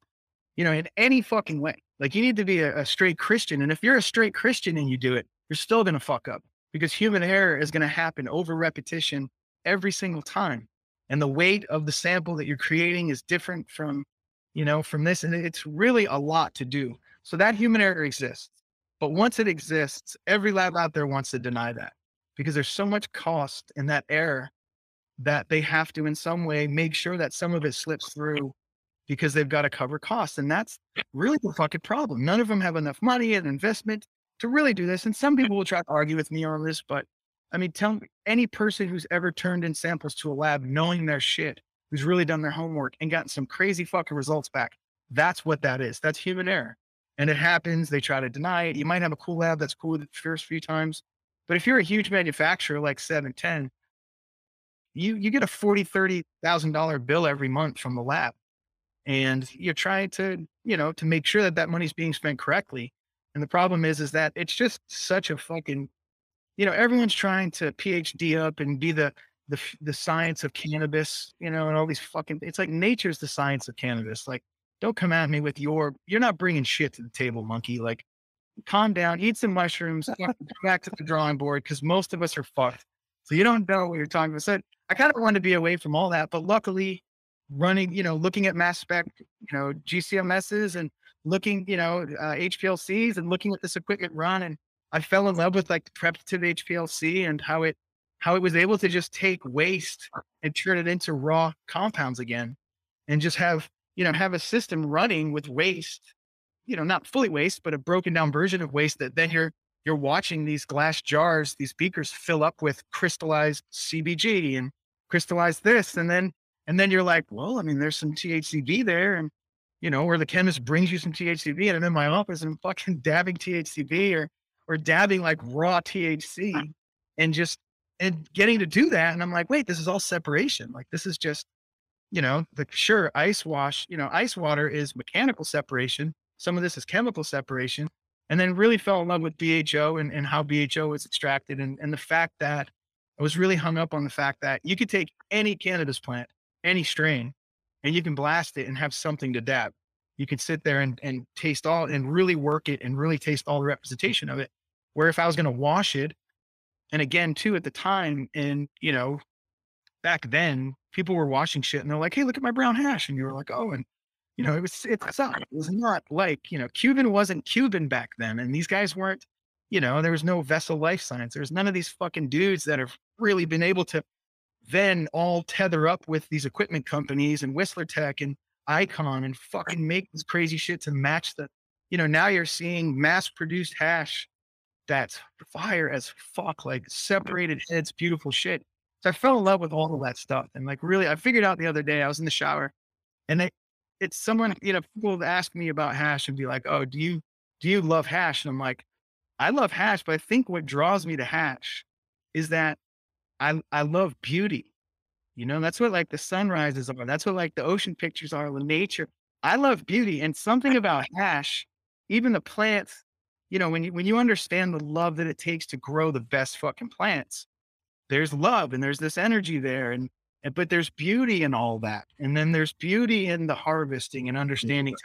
you know, in any fucking way. Like you need to be a, a straight Christian. And if you're a straight Christian and you do it, you're still gonna fuck up because human error is gonna happen over repetition every single time. And the weight of the sample that you're creating is different from, you know, from this. And it's really a lot to do. So that human error exists. But once it exists, every lab out there wants to deny that because there's so much cost in that error that they have to, in some way, make sure that some of it slips through because they've got to cover costs. And that's really the fucking problem. None of them have enough money and investment to really do this. And some people will try to argue with me on this, but I mean, tell me any person who's ever turned in samples to a lab knowing their shit, who's really done their homework and gotten some crazy fucking results back. That's what that is. That's human error. And it happens. They try to deny it. You might have a cool lab that's cool the first few times. But if you're a huge manufacturer like 710, you you get a forty, thirty thousand dollar bill every month from the lab. And you're trying to, you know, to make sure that that money's being spent correctly. And the problem is, is that it's just such a fucking you know, everyone's trying to PhD up and be the the the science of cannabis, you know, and all these fucking. It's like nature's the science of cannabis. Like, don't come at me with your. You're not bringing shit to the table, monkey. Like, calm down, eat some mushrooms, go back to the drawing board because most of us are fucked. So you don't know what you're talking about. So I kind of wanted to be away from all that, but luckily, running, you know, looking at mass spec, you know, GCMSs and looking, you know, uh, HPLCs and looking at this equipment run and I fell in love with like the preparative HPLC and how it how it was able to just take waste and turn it into raw compounds again and just have you know have a system running with waste you know not fully waste but a broken down version of waste that then you're you're watching these glass jars these beakers fill up with crystallized cbg and crystallize this and then and then you're like well i mean there's some thcv there and you know where the chemist brings you some thcv and i'm in my office and i'm fucking dabbing thcv or or dabbing like raw THC and just and getting to do that. And I'm like, wait, this is all separation. Like this is just, you know, the sure ice wash, you know, ice water is mechanical separation. Some of this is chemical separation. And then really fell in love with BHO and, and how BHO was extracted and, and the fact that I was really hung up on the fact that you could take any cannabis plant, any strain, and you can blast it and have something to dab. You can sit there and, and taste all and really work it and really taste all the representation of it. Where if I was going to wash it, and again, too, at the time, and you know, back then, people were washing shit and they're like, hey, look at my brown hash. And you were like, oh, and you know, it was it's not, it was not like, you know, Cuban wasn't Cuban back then. And these guys weren't, you know, there was no vessel life science. There's none of these fucking dudes that have really been able to then all tether up with these equipment companies and Whistler Tech and Icon and fucking make this crazy shit to match the, you know, now you're seeing mass produced hash that's fire as fuck, like separated heads, beautiful shit. So I fell in love with all of that stuff. And like really, I figured out the other day, I was in the shower and they, it's someone, you know, people ask me about hash and be like, oh, do you, do you love hash? And I'm like, I love hash, but I think what draws me to hash is that I, I love beauty. You know, that's what like the sunrises are. That's what like the ocean pictures are, the nature. I love beauty and something about hash, even the plants you know, when you when you understand the love that it takes to grow the best fucking plants, there's love and there's this energy there, and, and but there's beauty in all that, and then there's beauty in the harvesting and understanding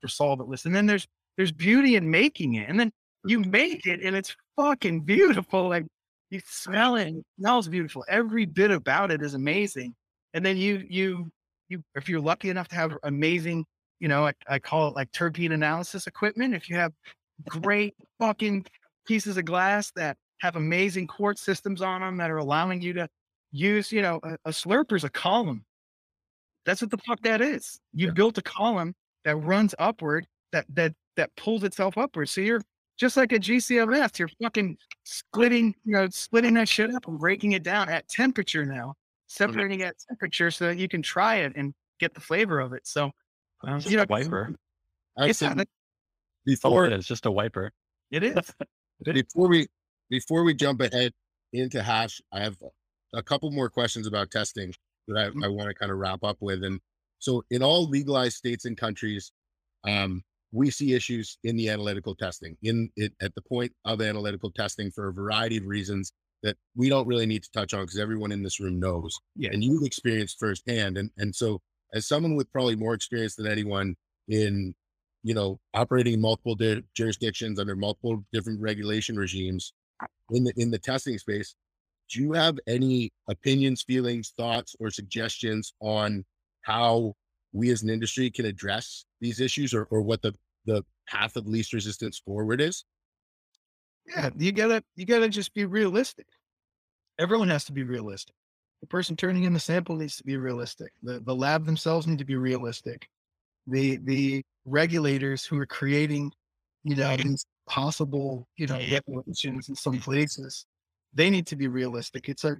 for solventless, and then there's there's beauty in making it, and then you mm-hmm. make it, and it's fucking beautiful. Like you smell it, it smells beautiful. Every bit about it is amazing, and then you you you if you're lucky enough to have amazing you know, I, I, call it like terpene analysis equipment. If you have great fucking pieces of glass that have amazing quartz systems on them that are allowing you to use, you know, a, a slurper's a column. That's what the fuck that is. You yeah. built a column that runs upward, that that that pulls itself upward. So you're just like a GCMS, you're fucking splitting, you know, splitting that shit up and breaking it down at temperature now, mm-hmm. separating at temperature so that you can try it and get the flavor of it. So, um, you know, wiper. Actually, before it's just a wiper. It is. before we before we jump ahead into hash, I have a couple more questions about testing that I, mm-hmm. I want to kind of wrap up with. And so, in all legalized states and countries, um, we see issues in the analytical testing in it at the point of analytical testing for a variety of reasons that we don't really need to touch on because everyone in this room knows. Yeah. And you've experienced firsthand. And and so as someone with probably more experience than anyone in you know, operating multiple di- jurisdictions under multiple different regulation regimes in the in the testing space. Do you have any opinions, feelings, thoughts, or suggestions on how we as an industry can address these issues or, or what the, the path of least resistance forward is? Yeah, you gotta you gotta just be realistic. Everyone has to be realistic. The person turning in the sample needs to be realistic. The the lab themselves need to be realistic the the regulators who are creating, you know, these possible, you know, regulations in some places, they need to be realistic. It's a,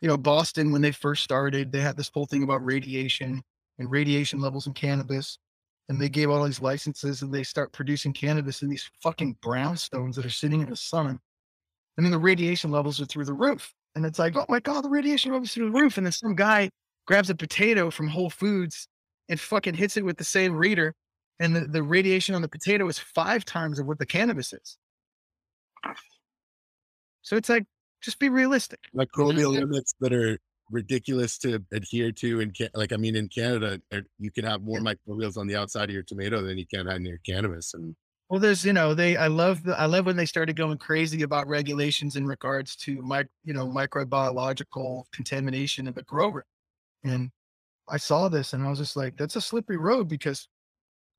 you know, Boston when they first started, they had this whole thing about radiation and radiation levels in cannabis. And they gave all these licenses and they start producing cannabis in these fucking brownstones that are sitting in the sun. And then the radiation levels are through the roof. And it's like, oh my God, the radiation levels through the roof. And then some guy grabs a potato from Whole Foods and fucking hits it with the same reader. And the, the radiation on the potato is five times of what the cannabis is. So it's like, just be realistic. Microbial limits that are ridiculous to adhere to. And like, I mean, in Canada, you can have more microbials on the outside of your tomato than you can on your cannabis. And well, there's, you know, they, I love the, I love when they started going crazy about regulations in regards to my, you know, microbiological contamination of the grower. And I saw this and I was just like, that's a slippery road because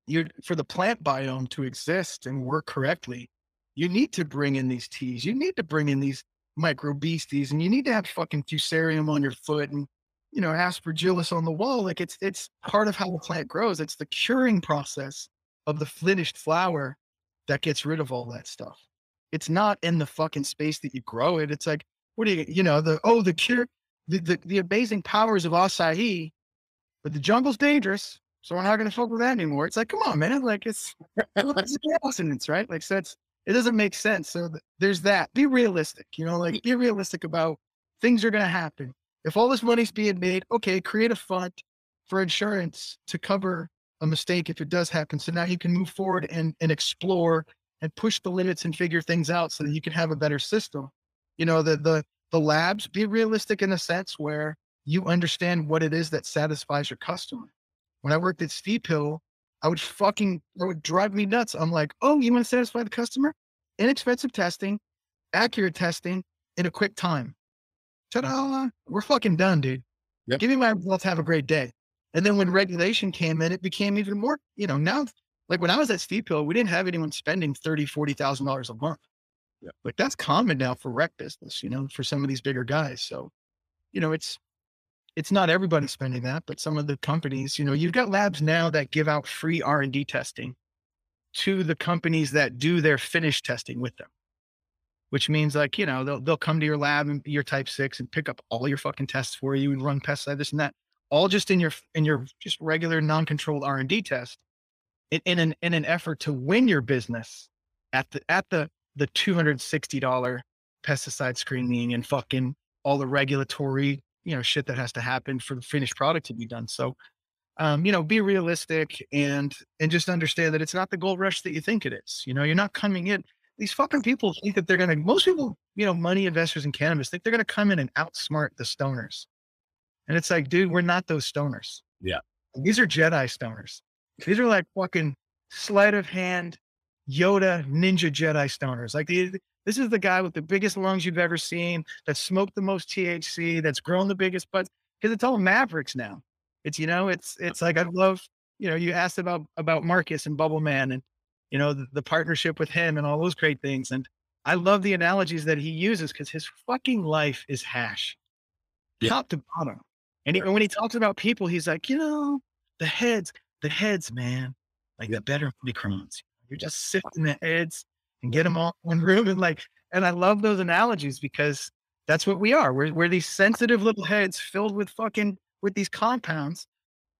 you for the plant biome to exist and work correctly, you need to bring in these teas. You need to bring in these micro beasties and you need to have fucking fusarium on your foot and you know aspergillus on the wall. Like it's it's part of how the plant grows. It's the curing process of the finished flower that gets rid of all that stuff. It's not in the fucking space that you grow it. It's like, what do you, you know, the, oh, the cure, the, the, the amazing powers of acai but the jungle's dangerous. So we're not going to fuck with that anymore. It's like, come on, man. Like it's, it's right? Like, so it's, it doesn't make sense. So th- there's that. Be realistic, you know, like be realistic about things are going to happen. If all this money's being made, okay, create a fund for insurance to cover a mistake if it does happen. So now you can move forward and, and explore and push the limits and figure things out so that you can have a better system. You know, the, the, the labs be realistic in a sense where you understand what it is that satisfies your customer. When I worked at Steep Hill, I would fucking, it would drive me nuts. I'm like, oh, you want to satisfy the customer? Inexpensive testing, accurate testing in a quick time. Ta-da! Mm. Uh, we're fucking done, dude. Yep. Give me my results. Have a great day. And then when regulation came in, it became even more, you know, now, like when I was at Steep Hill, we didn't have anyone spending thirty, forty thousand dollars a month. Yeah. Like that's common now for rec business, you know, for some of these bigger guys. So, you know, it's it's not everybody spending that, but some of the companies, you know, you've got labs now that give out free R and D testing to the companies that do their finished testing with them. Which means like, you know, they'll they'll come to your lab and your type six and pick up all your fucking tests for you and run pesticide, this and that, all just in your in your just regular non-controlled R and D test in, in an in an effort to win your business at the at the the $260 pesticide screening and fucking all the regulatory you know shit that has to happen for the finished product to be done so um, you know be realistic and and just understand that it's not the gold rush that you think it is you know you're not coming in these fucking people think that they're gonna. Most people, you know, money investors in cannabis think they're gonna come in and outsmart the stoners, and it's like, dude, we're not those stoners. Yeah. these are Jedi stoners. These are like fucking sleight of hand, Yoda ninja Jedi stoners. Like the, this is the guy with the biggest lungs you've ever seen, that smoked the most THC, that's grown the biggest butts. Because it's all Mavericks now. It's you know, it's it's like I love. You know, you asked about about Marcus and Bubble Man, and you know the, the partnership with him and all those great things. And I love the analogies that he uses because his fucking life is hash, Yeah. top to bottom. And, he, when he talks about people, he's like, you know, the heads, the heads, man, like the better microns. You're just sifting the heads and get them all in one room. And like, and I love those analogies because that's what we are. We're, we're these sensitive little heads filled with fucking, with these compounds.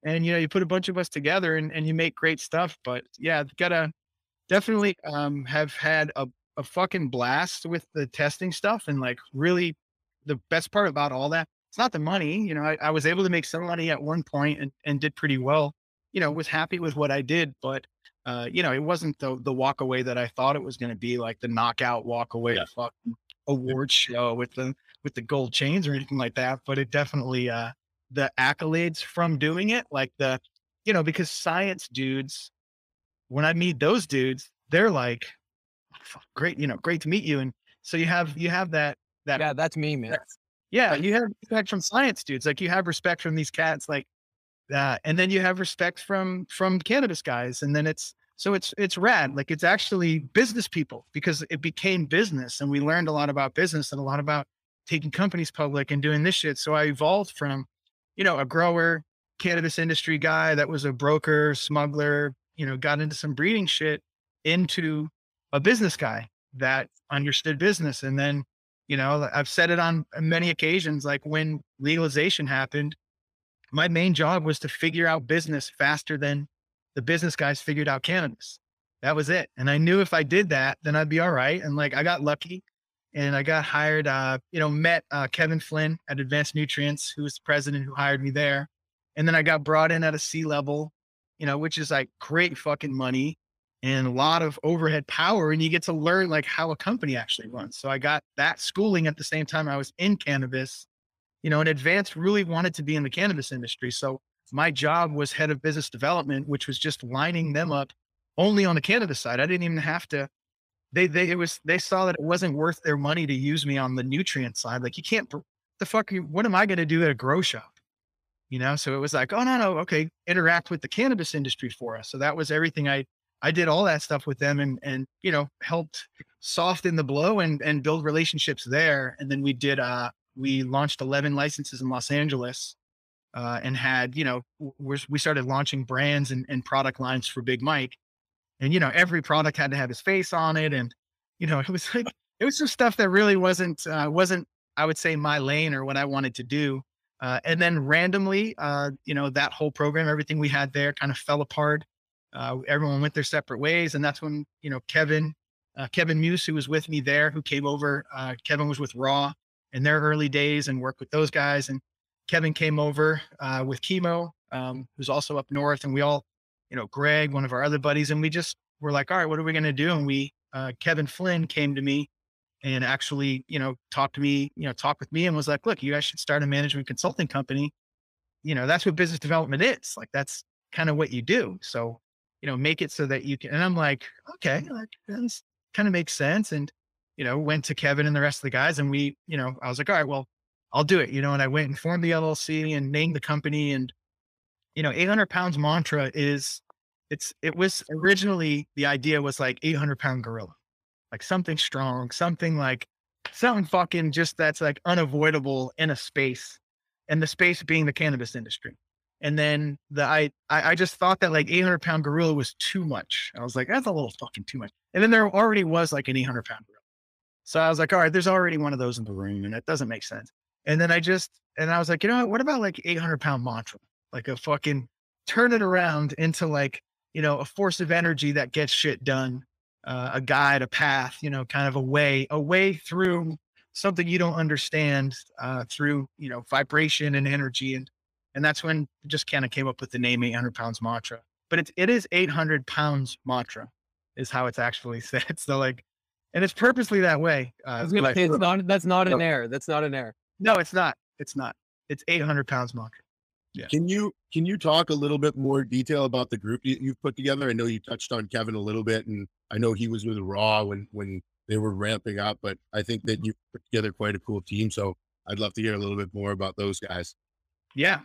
And, you know, you put a bunch of us together and, and you make great stuff. But yeah, gotta definitely um, have had a, a fucking blast with the testing stuff. And like, really, the best part about all that, it's not the money. You know, I, I was able to make some money at one point and, and did pretty well. You know, was happy with what I did, but uh, you know, it wasn't the the walk away that I thought it was going to be, like the knockout walk away Yeah. fucking award show with the with the gold chains or anything like that. But it definitely uh the accolades from doing it, like the you know, because science dudes, when I meet those dudes, they're like, "Fuck, great, you know, great to meet you. And so you have you have that that Yeah, that's me, man. yeah, you have respect from science dudes. Like you have respect from these cats, like and then you have respect from from cannabis guys, and then it's so it's it's rad. Like it's actually business people because it became business, and we learned a lot about business and a lot about taking companies public and doing this shit. So I evolved from, you know, a grower, cannabis industry guy that was a broker, smuggler, you know, got into some breeding shit into a business guy that understood business, and then you know, I've said it on many occasions, like when legalization happened, my main job was to figure out business faster than the business guys figured out cannabis. That was it. And I knew if I did that, then I'd be all right. And like I got lucky and I got hired, uh, you know, met uh, Kevin Flynn at Advanced Nutrients, who was the president who hired me there. And then I got brought in at a C level, you know, which is like great fucking money and a lot of overhead power and you get to learn like how a company actually runs so i got that schooling at the same time i was in cannabis you know and advance really wanted to be in the cannabis industry. So my job was head of business development which was just lining them up only on the cannabis side. I didn't even have to they they it was they saw that it wasn't worth their money to use me on the nutrient side. Like you can't the fuck what am i going to do at a grow shop? You know so it was like oh no no okay interact with the cannabis industry for us. So that was everything. I I did all that stuff with them and and you know helped soften the blow and and build relationships there. And then we did uh we launched 11 licenses in Los Angeles uh, and had you know we started launching brands and, and product lines for Big Mike. And you know every product had to have his face on it, and you know it was like it was some stuff that really wasn't uh, wasn't I would say my lane or what I wanted to do. Uh, and then randomly, uh, you know, that whole program, everything we had there kind of fell apart uh, everyone went their separate ways and that's when you know kevin uh, kevin muse who was with me there who came over kevin was with raw in their early days and worked with those guys and kevin came over uh, with chemo um, who's also up north and we all you know greg one of our other buddies and we just were like all right what are we going to do and we uh, kevin flynn came to me and actually you know talked to me you know talked with me and was like look you guys should start a management consulting company you know that's what business development is like that's kind of what you do so you know, make it so that you can. And I'm like, okay, like kind of makes sense. And, you know, went to Kevin and the rest of the guys and we, you know, I was like, all right, well, I'll do it, you know, and I went and formed the LLC and named the company. And, you know, 800 pounds mantra is, it's, it was originally the idea was like 800 pound gorilla, like something strong, something like something fucking just that's like unavoidable in a space and the space being the cannabis industry. And then the I, I I just thought that like 800 pound gorilla was too much. I was like, that's a little fucking too much. And then there already was like an 800 pound gorilla. So I was like, all right, there's already one of those in the room, and that doesn't make sense. And then I just and I was like, you know what? What about like 800 pound mantra, like a fucking turn it around into like you know a force of energy that gets shit done, uh, a guide, a path, you know, kind of a way, a way through something you don't understand uh, through you know vibration and energy and and that's when just kind of came up with the name 800 pounds mantra but it's it is 800 pounds mantra is how it's actually said so like and it's purposely that way. I Uh, was gonna say it's not. That's not an No. error. That's not an error. no, it's not. It's not. It's 800 pounds monk. Yeah. Can you can you talk a little bit more detail about the group you, you've put together? I know you touched on Kevin a little bit, and I know he was with Raw when when they were ramping up, but I think that you put together quite a cool team. So I'd love to hear a little bit more about those guys. Yeah.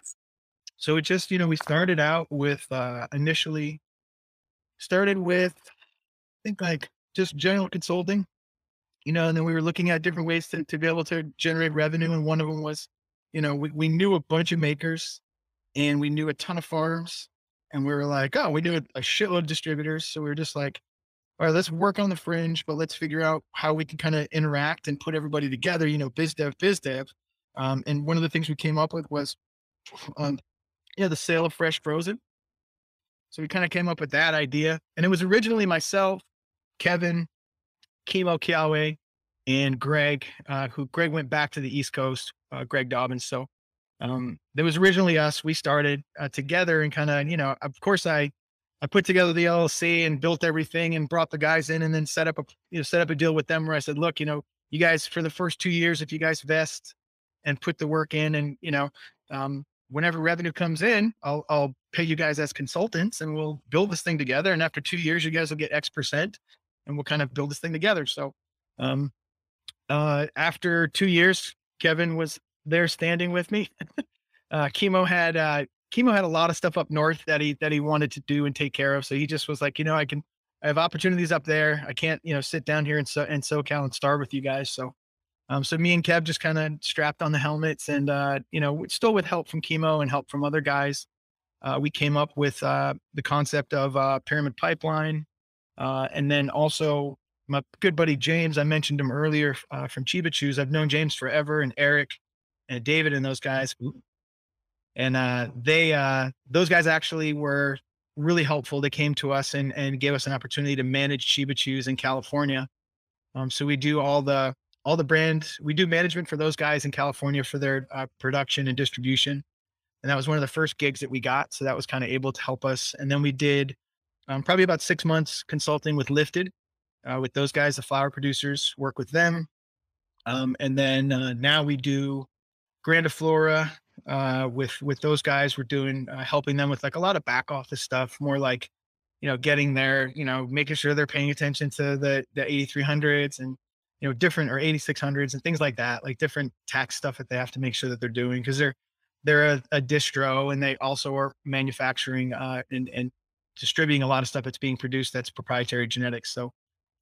So it just, you know, we started out with uh initially started with I think like just general consulting, you know, and then we were looking at different ways to, to be able to generate revenue. And one of them was, you know, we, we knew a bunch of makers and we knew a ton of farms. And we were like, oh, we knew a, shitload of distributors. So we were just like, all right, let's work on the fringe, but let's figure out how we can kind of interact and put everybody together, you know, biz dev, biz dev. Um, and one of the things we came up with was um, yeah, the sale of fresh frozen. So we kind of came up with that idea. And it was originally myself, Kevin, Chemo Kiawe, and Greg, uh, who Greg went back to the East Coast, uh, Greg Dobbins. So um, it was originally us. We started uh, together and kind of, you know, of course I, I put together the LLC and built everything and brought the guys in and then set up a, you know, set up a deal with them where I said, look, you know, you guys for the first two years, if you guys vest and put the work in and, you know, um, whenever revenue comes in, I'll, I'll pay you guys as consultants and we'll build this thing together. And after two years, you guys will get X percent and we'll kind of build this thing together. So, um, uh, after two years, Kevin was there standing with me. uh, chemo had, uh, chemo had a lot of stuff up north that he, that he wanted to do and take care of. So he just was like, you know, I can, I have opportunities up there. I can't, you know, sit down here in so in SoCal and starve with you guys. So, um, so me and Kev just kind of strapped on the helmets and, uh, you know, still with help from chemo and help from other guys, uh, we came up with uh, the concept of uh, pyramid pipeline. Uh, and then also my good buddy James, I mentioned him earlier uh, from Chiba Chews. I've known James forever and Eric and David and those guys. And uh, they, uh, those guys actually were really helpful. They came to us and, and gave us an opportunity to manage Chiba Chews in California. Um, so we do all the, all the brand, we do management for those guys in California for their uh, production and distribution. And that was one of the first gigs that we got. So that was kind of able to help us. And then we did um, probably about six months consulting with Lifted, uh, with those guys, the flower producers, work with them. Um, and then uh, now we do Grandiflora uh, with with those guys. We're doing uh, helping them with like a lot of back office stuff, more like you know getting there, you know, making sure they're paying attention to the the 8300s and you know different or 8600s and things like that, like different tax stuff that they have to make sure that they're doing because they're they're a, a distro and they also are manufacturing uh, and and distributing a lot of stuff that's being produced that's proprietary genetics. So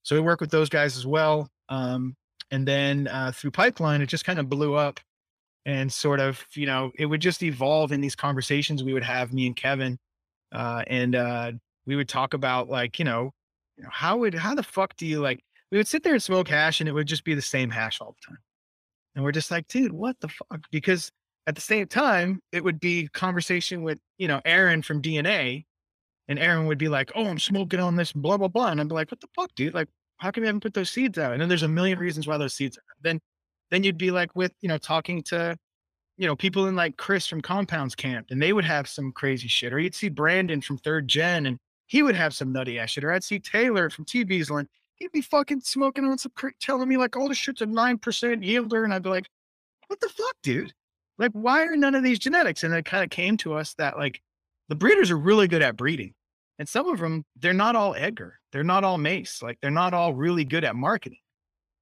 so we work with those guys as well. Um, and then uh, through pipeline, it just kind of blew up and sort of, you know, it would just evolve in these conversations we would have, me and Kevin. Uh, and uh, we would talk about like, you know, you know, how would, how the fuck do you like, we would sit there and smoke hash and it would just be the same hash all the time. And we're just like, dude, what the fuck? Because at the same time, it would be conversation with, you know, Aaron from DNA. And Aaron would be like, oh, I'm smoking on this, blah, blah, blah. And I'd be like, what the fuck, dude? Like, how come you haven't put those seeds out? And then there's a million reasons why those seeds are. Then, then you'd be like with, you know, talking to, you know, people in like Chris from Compounds Camp, and they would have some crazy shit. Or you'd see Brandon from Third Gen, and he would have some nutty ass shit. Or I'd see Taylor from T Beasel, and he'd be fucking smoking on some, cr- telling me like, all the shit's a 9% yielder. And I'd be like, what the fuck, dude? Like, why are none of these genetics? And it kind of came to us that like the breeders are really good at breeding. And some of them, they're not all Edgar. They're not all Mace. Like they're not all really good at marketing.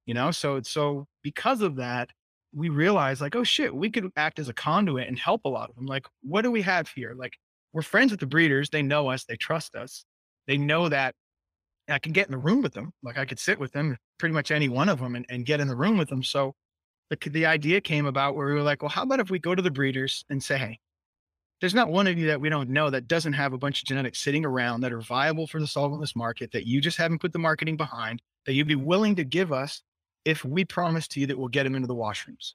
You know, so so because of that, we realized like, oh shit, we could act as a conduit and help a lot of them. Like, what do we have here? Like, we're friends with the breeders. They know us. They trust us. They know that I can get in the room with them. Like I could sit with them, pretty much any one of them, and, and get in the room with them. So the the idea came about where we were like, well, how about if we go to the breeders and say, hey, there's not one of you that we don't know that doesn't have a bunch of genetics sitting around that are viable for the solventless market that you just haven't put the marketing behind that you'd be willing to give us if we promise to you that we'll get them into the washrooms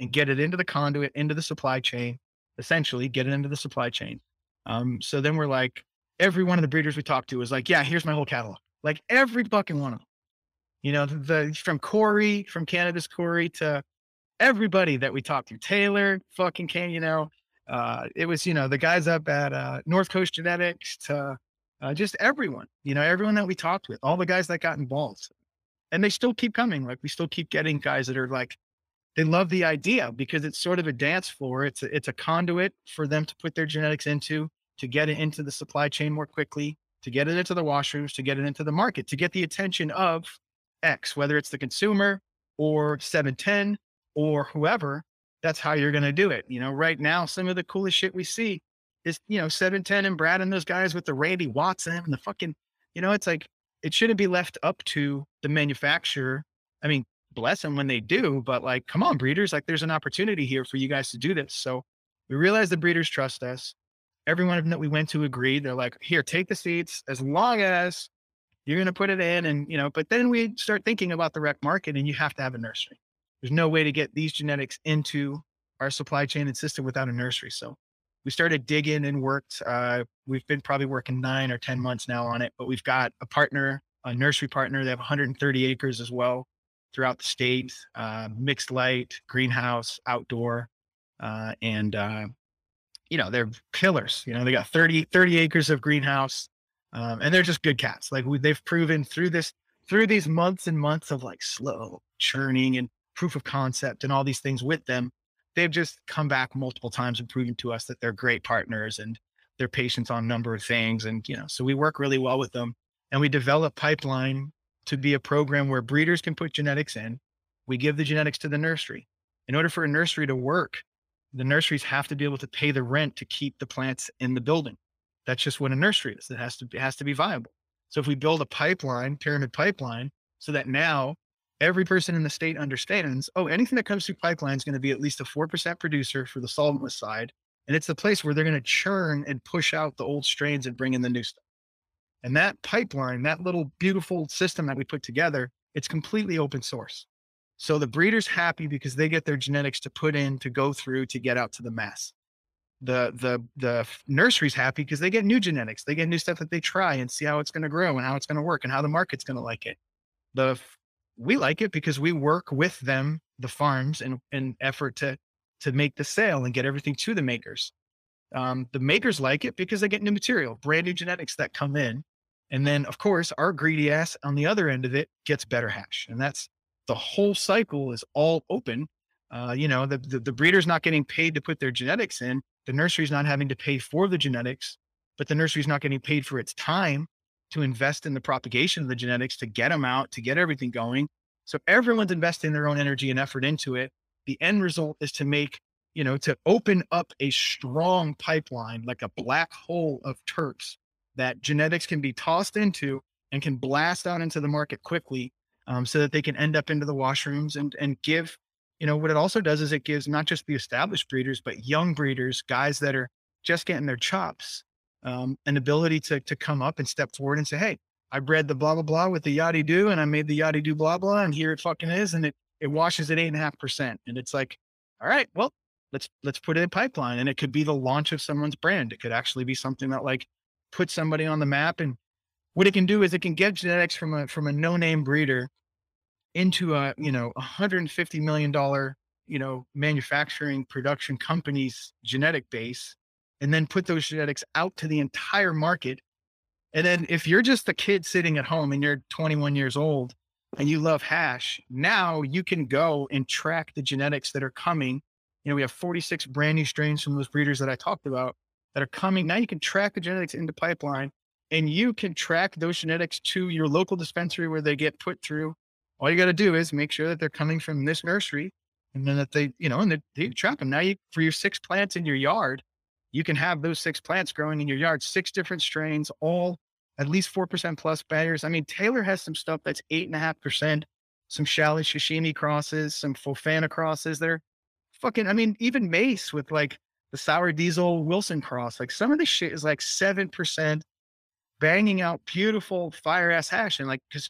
and get it into the conduit, into the supply chain, essentially get it into the supply chain. Um, so then we're like, every one of the breeders we talked to was like, yeah, here's my whole catalog. Like every fucking one of them. You know, the, from Corey, from Cannabis Corey to everybody that we talked to, Taylor fucking came, you know, uh, it was, you know, the guys up at uh, North Coast Genetics to uh, just everyone, you know, everyone that we talked with, all the guys that got involved. and they still keep coming. Like we still keep getting guys that are like, they love the idea because it's sort of a dance floor. It's a, it's a conduit for them to put their genetics into, to get it into the supply chain more quickly, to get it into the washrooms, to get it into the market, to get the attention of X, whether it's the consumer or 710 or whoever. That's how you're going to do it. You know, right now, some of the coolest shit we see is, you know, 710 and Brad and those guys with the Randy Watson and the fucking, you know, it's like, it shouldn't be left up to the manufacturer. I mean, bless them when they do, but like, come on, breeders, like there's an opportunity here for you guys to do this. So we realize the breeders trust us. Everyone of them that we went to agreed. They're like, here, take the seats as long as you're going to put it in. And, you know, but then we start thinking about the rec market and you have to have a nursery. There's no way to get these genetics into our supply chain and system without a nursery. So we started digging and worked. Uh, we've been probably working nine or 10 months now on it, but we've got a partner, a nursery partner. They have 130 acres as well throughout the state, uh, mixed light, greenhouse, outdoor. Uh, and, uh, you know, they're killers. You know, they got 30, 30 acres of greenhouse um, and they're just good cats. Like we, they've proven through this, through these months and months of like slow churning and proof of concept and all these things with them they've just come back multiple times and proven to us that they're great partners and they're patients on a number of things. And, you know, so we work really well with them and we develop pipeline to be a program where breeders can put genetics in. We give the genetics to the nursery. In order for a nursery to work, the nurseries have to be able to pay the rent to keep the plants in the building. That's just what a nursery is. It has to, it has to be viable. So if we build a pipeline, pyramid pipeline, so that now every person in the state understands, oh, anything that comes through pipeline is going to be at least a 4% producer for the solventless side. And it's the place where they're going to churn and push out the old strains and bring in the new stuff. And that pipeline, that little beautiful system that we put together, it's completely open source. So the breeder's happy because they get their genetics to put in, to go through, to get out to the mass. The the the nursery's happy because they get new genetics. They get new stuff that they try and see how it's going to grow and how it's going to work and how the market's going to like it. The we like it because we work with them, the farms, in an effort to to make the sale and get everything to the makers. Um, the makers like it because they get new material, brand new genetics that come in. And then, of course, our greedy ass on the other end of it gets better hash. And that's the whole cycle is all open. Uh, you know, the, the, the breeder's not getting paid to put their genetics in. The nursery's not having to pay for the genetics, but the nursery's not getting paid for its time to invest in the propagation of the genetics to get them out, to get everything going. So everyone's investing their own energy and effort into it. The end result is to make, you know, to open up a strong pipeline, like a black hole of terps that genetics can be tossed into and can blast out into the market quickly um, so that they can end up into the washrooms and, and give, you know, what it also does is it gives not just the established breeders, but young breeders, guys that are just getting their chops, um, an ability to to come up and step forward and say, "Hey, I bred the blah blah blah with the yachty do, and I made the yachty do blah blah, and here it fucking is, and it it washes at eight and a half percent, and it's like, all right, well, let's let's put it in pipeline, and it could be the launch of someone's brand. It could actually be something that like puts somebody on the map, and what it can do is it can get genetics from a from a no name breeder into a you know 150 million dollar you know manufacturing production company's genetic base and then put those genetics out to the entire market. And then if you're just a kid sitting at home and you're 21 years old and you love hash, now you can go and track the genetics that are coming. You know, we have 46 brand new strains from those breeders that I talked about that are coming. Now you can track the genetics into pipeline and you can track those genetics to your local dispensary where they get put through. All you got to do is make sure that they're coming from this nursery and then that they, you know, and they, they track them. Now you, for your six plants in your yard, you can have those six plants growing in your yard, six different strains, all at least 4% plus barriers. I mean, Taylor has some stuff that's eight and a half percent, some Shally Shishimi crosses, some Fofana crosses. They're fucking, I mean, even Mace with like the sour diesel Wilson cross, like some of this shit is like 7% banging out beautiful fire ass hash. And like, cause,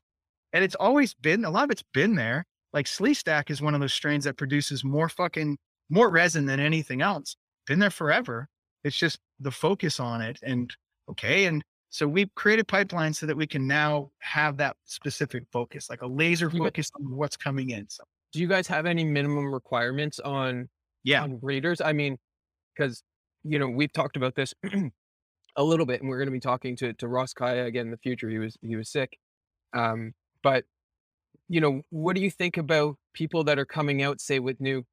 and it's always been, a lot of it's been there. Like Slee Stack is one of those strains that produces more fucking, more resin than anything else. Been there forever. It's just the focus on it. And okay. And so we've created pipelines so that we can now have that specific focus, like a laser focus on what's coming in. So do you guys have any minimum requirements on yeah on breeders? I mean, because you know, we've talked about this a little bit and we're gonna be talking to to Ross Kaya again in the future. He was he was sick. Um, but you know, what do you think about people that are coming out, say, with new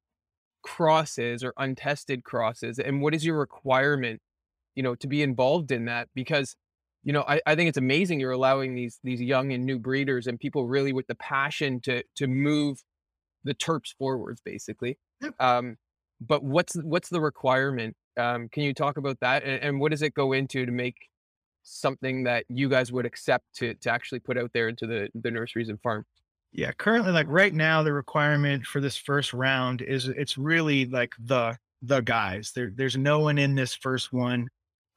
crosses or untested crosses? And what is your requirement, you know, to be involved in that? Because, you know, I, I think it's amazing you're allowing these these young and new breeders and people really with the passion to to move the terps forwards, basically. Yep. Um, but what's what's the requirement? Um, can you talk about that? And, and what does it go into to make something that you guys would accept to to actually put out there into the the nurseries and farms? Yeah, currently, like right now, the requirement for this first round is it's really like the the guys. There, there's no one in this first one,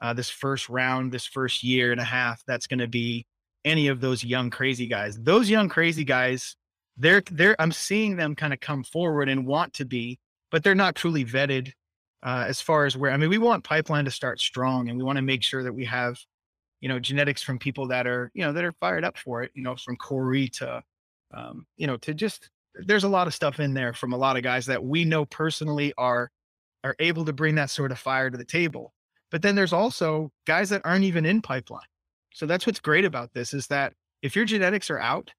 uh, this first round, this first year and a half that's going to be any of those young crazy guys. Those young crazy guys, they're they're I'm seeing them kind of come forward and want to be, but they're not truly vetted uh, as far as where I mean, we want pipeline to start strong, and we want to make sure that we have, you know, genetics from people that are you know that are fired up for it. You know, from Corey to um, you know, to just there's a lot of stuff in there from a lot of guys that we know personally are are able to bring that sort of fire to the table. But then there's also guys that aren't even in pipeline. So that's what's great about this is that if your genetics are out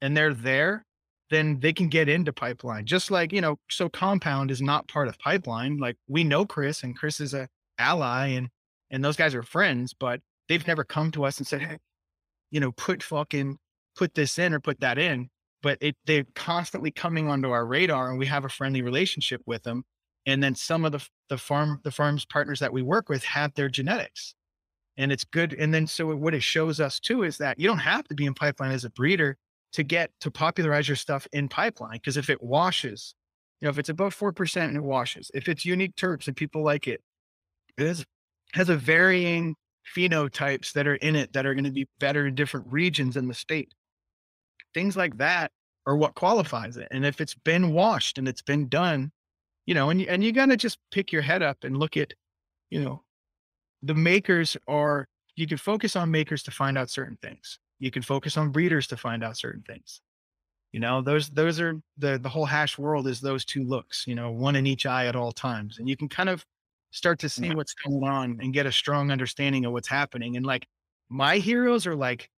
and they're there, then they can get into pipeline. Just like, you know, so compound is not part of pipeline. Like we know Chris and Chris is a ally and and those guys are friends, but they've never come to us and said, Hey, you know, put fucking put this in or put that in, but it, they're constantly coming onto our radar and we have a friendly relationship with them. And then some of the, the farm, the farms partners that we work with have their genetics and it's good. And then, so what it shows us too is that you don't have to be in pipeline as a breeder to get to popularize your stuff in pipeline. Cause if it washes, you know, if it's above 4% and it washes, if it's unique terps and people like it, it is, has a varying phenotypes that are in it that are going to be better in different regions in the state things like that are what qualifies it. And if it's been washed and it's been done, you know, and you, and you got to just pick your head up and look at, you know, the makers are, you can focus on makers to find out certain things. You can focus on breeders to find out certain things. You know, those, those are the, the whole hash world is those two looks, you know, one in each eye at all times. And you can kind of start to see what's going on and get a strong understanding of what's happening. And like my heroes are like,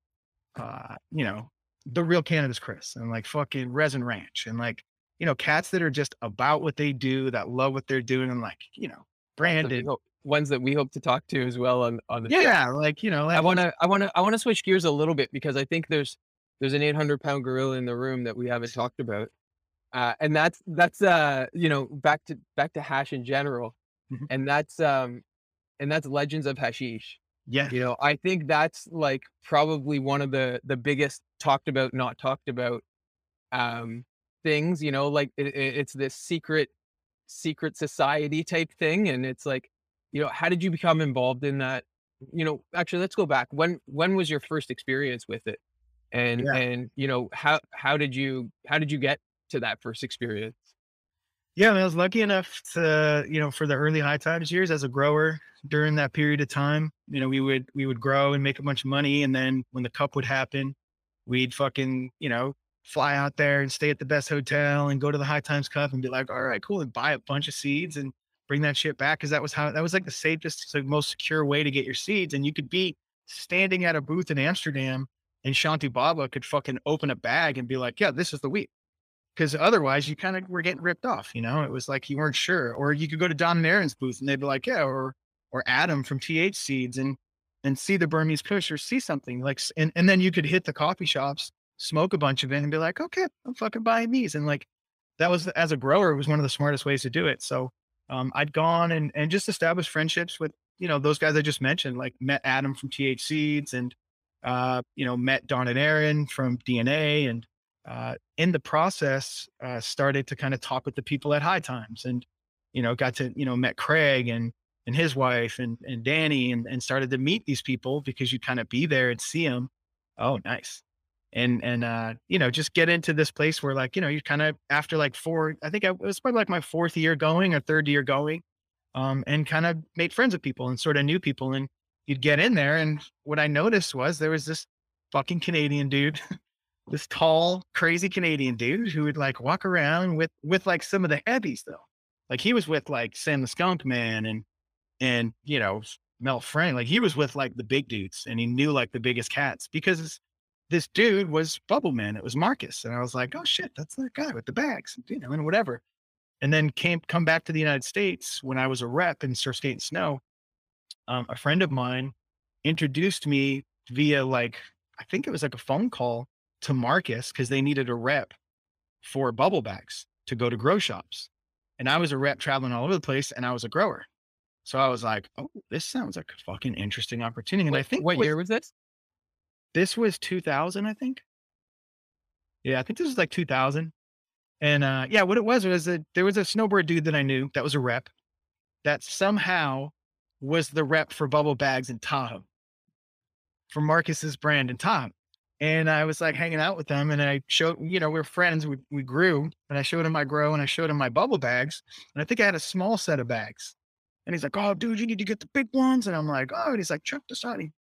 uh, you know, the real Canada's Chris and like fucking Resin Ranch and like, you know, cats that are just about what they do, that love what they're doing and like, you know, branded. Ones that we hope to talk to as well on, on the Yeah, like, you know, I want to, I want to, I want to switch gears a little bit because I think there's, there's an 800 pound gorilla in the room that we haven't talked about. Uh, and that's, that's, uh, you know, back to, back to hash in general. Mhm. And that's, um, and that's legends of hashish. Yeah, You know, I think that's like probably one of the the biggest talked about, not talked about um things, you know, like it, it- it's this secret secret society type thing and it's like, you know, how did you become involved in that? You know, actually let's go back. When when was your first experience with it? And Yeah. and you know, how how did you how did you get to that first experience? Yeah, I, mean, I was lucky enough to, you know, for the early high times years as a grower during that period of time, you know, we would we would grow and make a bunch of money, and then when the cup would happen, we'd fucking, you know, fly out there and stay at the best hotel and go to the high times cup and be like, all right, cool, and buy a bunch of seeds and bring that shit back because that was how that was like the safest, like most secure way to get your seeds, and you could be standing at a booth in Amsterdam, and Shanti Baba could fucking open a bag and be like, yeah, this is the wheat because otherwise you kind of were getting ripped off. You know, it was like you weren't sure. Or you could go to Don and Aaron's booth and they'd be like, yeah, or or Adam from TH Seeds and and see the Burmese Kush or see something like, and and then you could hit the coffee shops, smoke a bunch of it, and be like, okay, I'm fucking buying these. And like that was as a grower, it was one of the smartest ways to do it. So um, I'd gone and and just established friendships with you know those guys I just mentioned, like met Adam from TH Seeds and uh, you know met Don and Aaron from DNA and uh, in the process, uh, started to kind of talk with the people at High Times, and you know, got to you know met Craig and and his wife and and Danny, and and started to meet these people because you kind of be there and see them. Oh, nice, and and uh, you know, just get into this place where like you know, you kind of after like four, I think I, it was probably like my fourth year going or third year going, um, and kind of made friends with people and sort of knew people, and you'd get in there, and what I noticed was there was this fucking Canadian dude this tall, crazy Canadian dude who would like walk around with with like some of the heavies though. Like he was with like Sam the Skunk Man and and you know Mel Frank. Like he was with like the big dudes and he knew like the biggest cats because this dude was Bubble Man. It was Marcus. And I was like, oh shit, that's that guy with the bags, you know, and whatever. And then came come back to the United States when I was a rep in surf skate and snow. Um, a friend of mine introduced me via like, I think it was like a phone call to Marcus because they needed a rep for bubble bags to go to grow shops. And I was a rep traveling all over the place and I was a grower. So I was like, oh, this sounds like a fucking interesting opportunity. And what, I think what year was this? this was 2000 i think yeah i think this was like 2000 and uh yeah what it was was that there was a snowboard dude that i knew that was a rep that somehow was the rep for bubble bags in tahoe for marcus's brand in tahoe and i was like hanging out with them and i showed you know we are friends we, we grew and i showed him my grow and i showed him my bubble bags and i think i had a small set of bags and he's like oh dude you need to get the big ones and i'm like oh and he's like out He-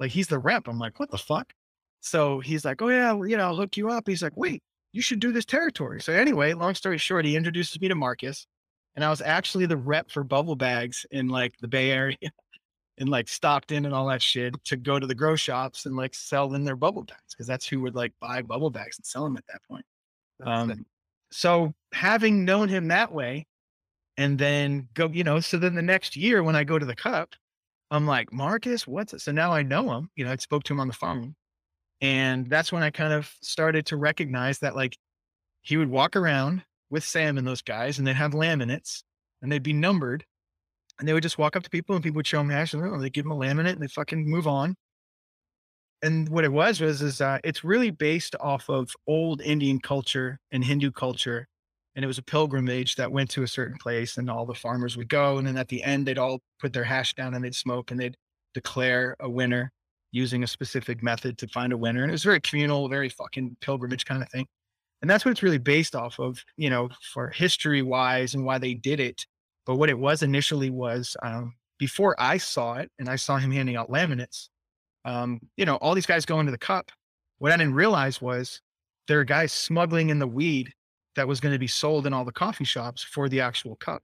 like he's the rep. I'm like, what the fuck? So he's like, oh yeah, well, you know, I'll hook you up. He's like, wait, you should do this territory. So anyway, long story short, he introduces me to Marcus, and I was actually the rep for bubble bags in like the Bay Area, in like Stockton and all that shit to go to the grow shops and like sell in their bubble bags because that's who would like buy bubble bags and sell them at that point. Um, so having known him that way, and then go, you know, so then the next year when I go to the cup, I'm like, Marcus, what's it? So now I know him. You know, I spoke to him on the phone. And that's when I kind of started to recognize that like he would walk around with Sam and those guys and they'd have laminates and they'd be numbered. And they would just walk up to people and people would show them hash and they give them a laminate and they fucking move on. And what it was was is uh, it's really based off of old Indian culture and Hindu culture and it was a pilgrimage that went to a certain place and all the farmers would go and then at the end they'd all put their hash down and they'd smoke and they'd declare a winner using a specific method to find a winner and it was very communal very fucking pilgrimage kind of thing and that's what it's really based off of you know for history wise and why they did it but what it was initially was um, before i saw it and i saw him handing out laminates um, you know all these guys go into the cup what i didn't realize was there are guys smuggling in the weed that was going to be sold in all the coffee shops for the actual cup.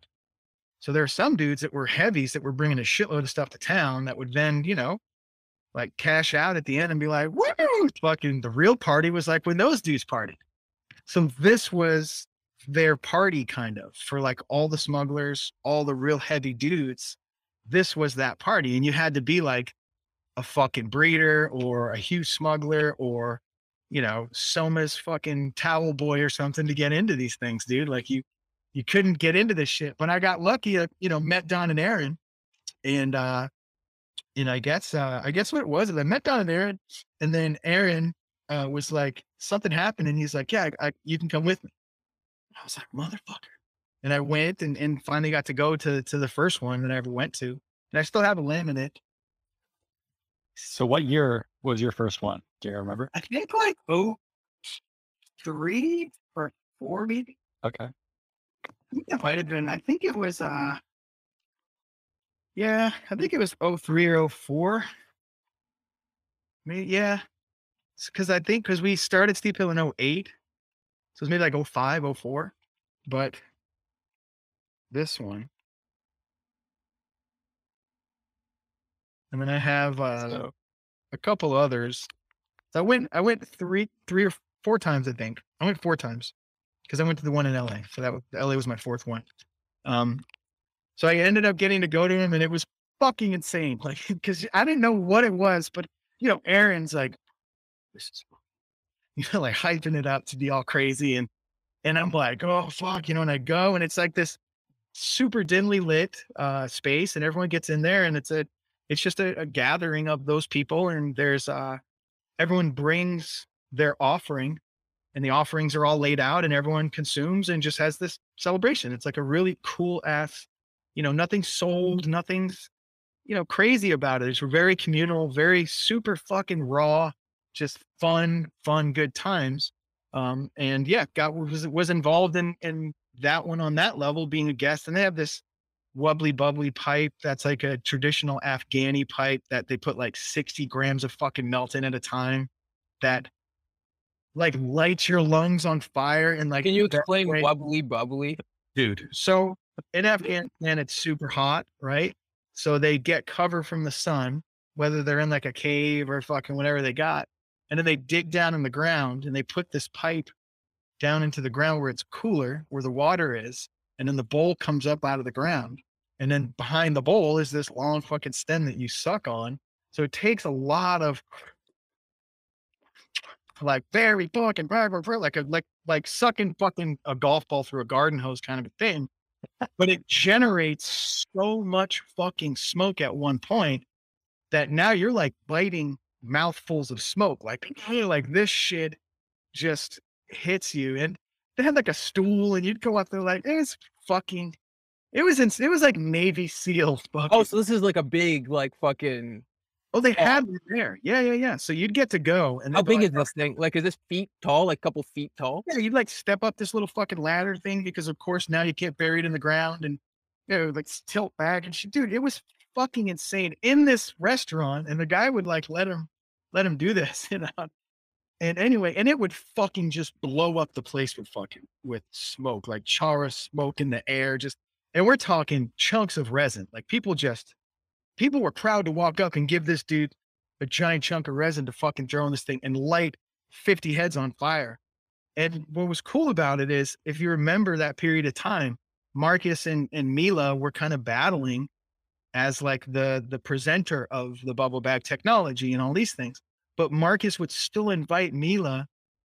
So there are some dudes that were heavies that were bringing a shitload of stuff to town that would then, you know, like cash out at the end and be like, woo, fucking the real party was like when those dudes partied. So this was their party kind of for like all the smugglers, all the real heavy dudes. This was that party. And you had to be like a fucking breeder or a huge smuggler or you know, Soma's fucking towel boy or something to get into these things, dude. Like you, you couldn't get into this shit. But I got lucky, I, you know, met Don and Aaron and, uh, and I guess, uh, I guess what it was is I met Don and Aaron and then Aaron, uh, was like, something happened. And he's like, yeah, I, I, you can come with me. I was like, motherfucker. And I went and, and finally got to go to, to the first one that I ever went to. And I still have a laminate. So what year was your first one? Do you remember? I think like oh three or four maybe. Okay. I think it might have been. I think it was. uh Yeah, I think it was 03 or 04. Maybe yeah, because I think because we started Steep Hill in 08, so it's maybe like 05, 04. But this one, and then I have uh a couple others. So I went I went three three or four times, I think. I went four times because I went to the one in LA. So that was LA was my fourth one. Um so I ended up getting to go to him and it was fucking insane. Like because I didn't know what it was, but you know, Aaron's like this is you know, like hyping it up to be all crazy and and I'm like, oh fuck, you know, and I go and it's like this super dimly lit uh space and everyone gets in there and it's a it's just a, a gathering of those people and there's uh everyone brings their offering and the offerings are all laid out and everyone consumes and just has this celebration. It's like a really cool ass you know nothing's sold nothing's you know crazy about it. It's very communal very super fucking raw just fun fun good times um and yeah got was was involved in in that one on that level being a guest and they have this wubbly bubbly pipe that's like a traditional Afghani pipe that they put like 60 grams of fucking melt in at a time that like lights your lungs on fire and like Can you explain way- wubbly bubbly? dude so in Afghanistan it's super hot right so they get cover from the sun whether they're in like a cave or fucking whatever they got and then they dig down in the ground and they put this pipe down into the ground where it's cooler, where the water is, and then the bowl comes up out of the ground. And then behind the bowl is this long fucking stem that you suck on. So it takes a lot of like very fucking like a like like sucking fucking a golf ball through a garden hose kind of a thing. But it generates so much fucking smoke at one point that now you're like biting mouthfuls of smoke. Like, hey, like this shit just hits you. And they had like a stool, and you'd go up there like it's fucking. It was in, it was like Navy SEAL. Oh, so this is like a big like fucking. oh, they had it there. Yeah, yeah, yeah. So you'd get to go. And How big like, is this thing? Like, is this feet tall? Like, a couple feet tall? Yeah, you'd like step up this little fucking ladder thing because, of course, now you get buried in the ground and you know, like tilt back and shit. Dude, it was fucking insane in this restaurant, and the guy would like let him let him do this, you know. And anyway, and it would fucking just blow up the place with fucking with smoke, like chara smoke in the air, just and we're talking chunks of resin. Like people just people were proud to walk up and give this dude a giant chunk of resin to fucking throw in this thing and light 50 heads on fire. And what was cool about it is if you remember that period of time, Marcus and, and Mila were kind of battling as like the the presenter of the bubble bag technology and all these things. But Marcus would still invite Mila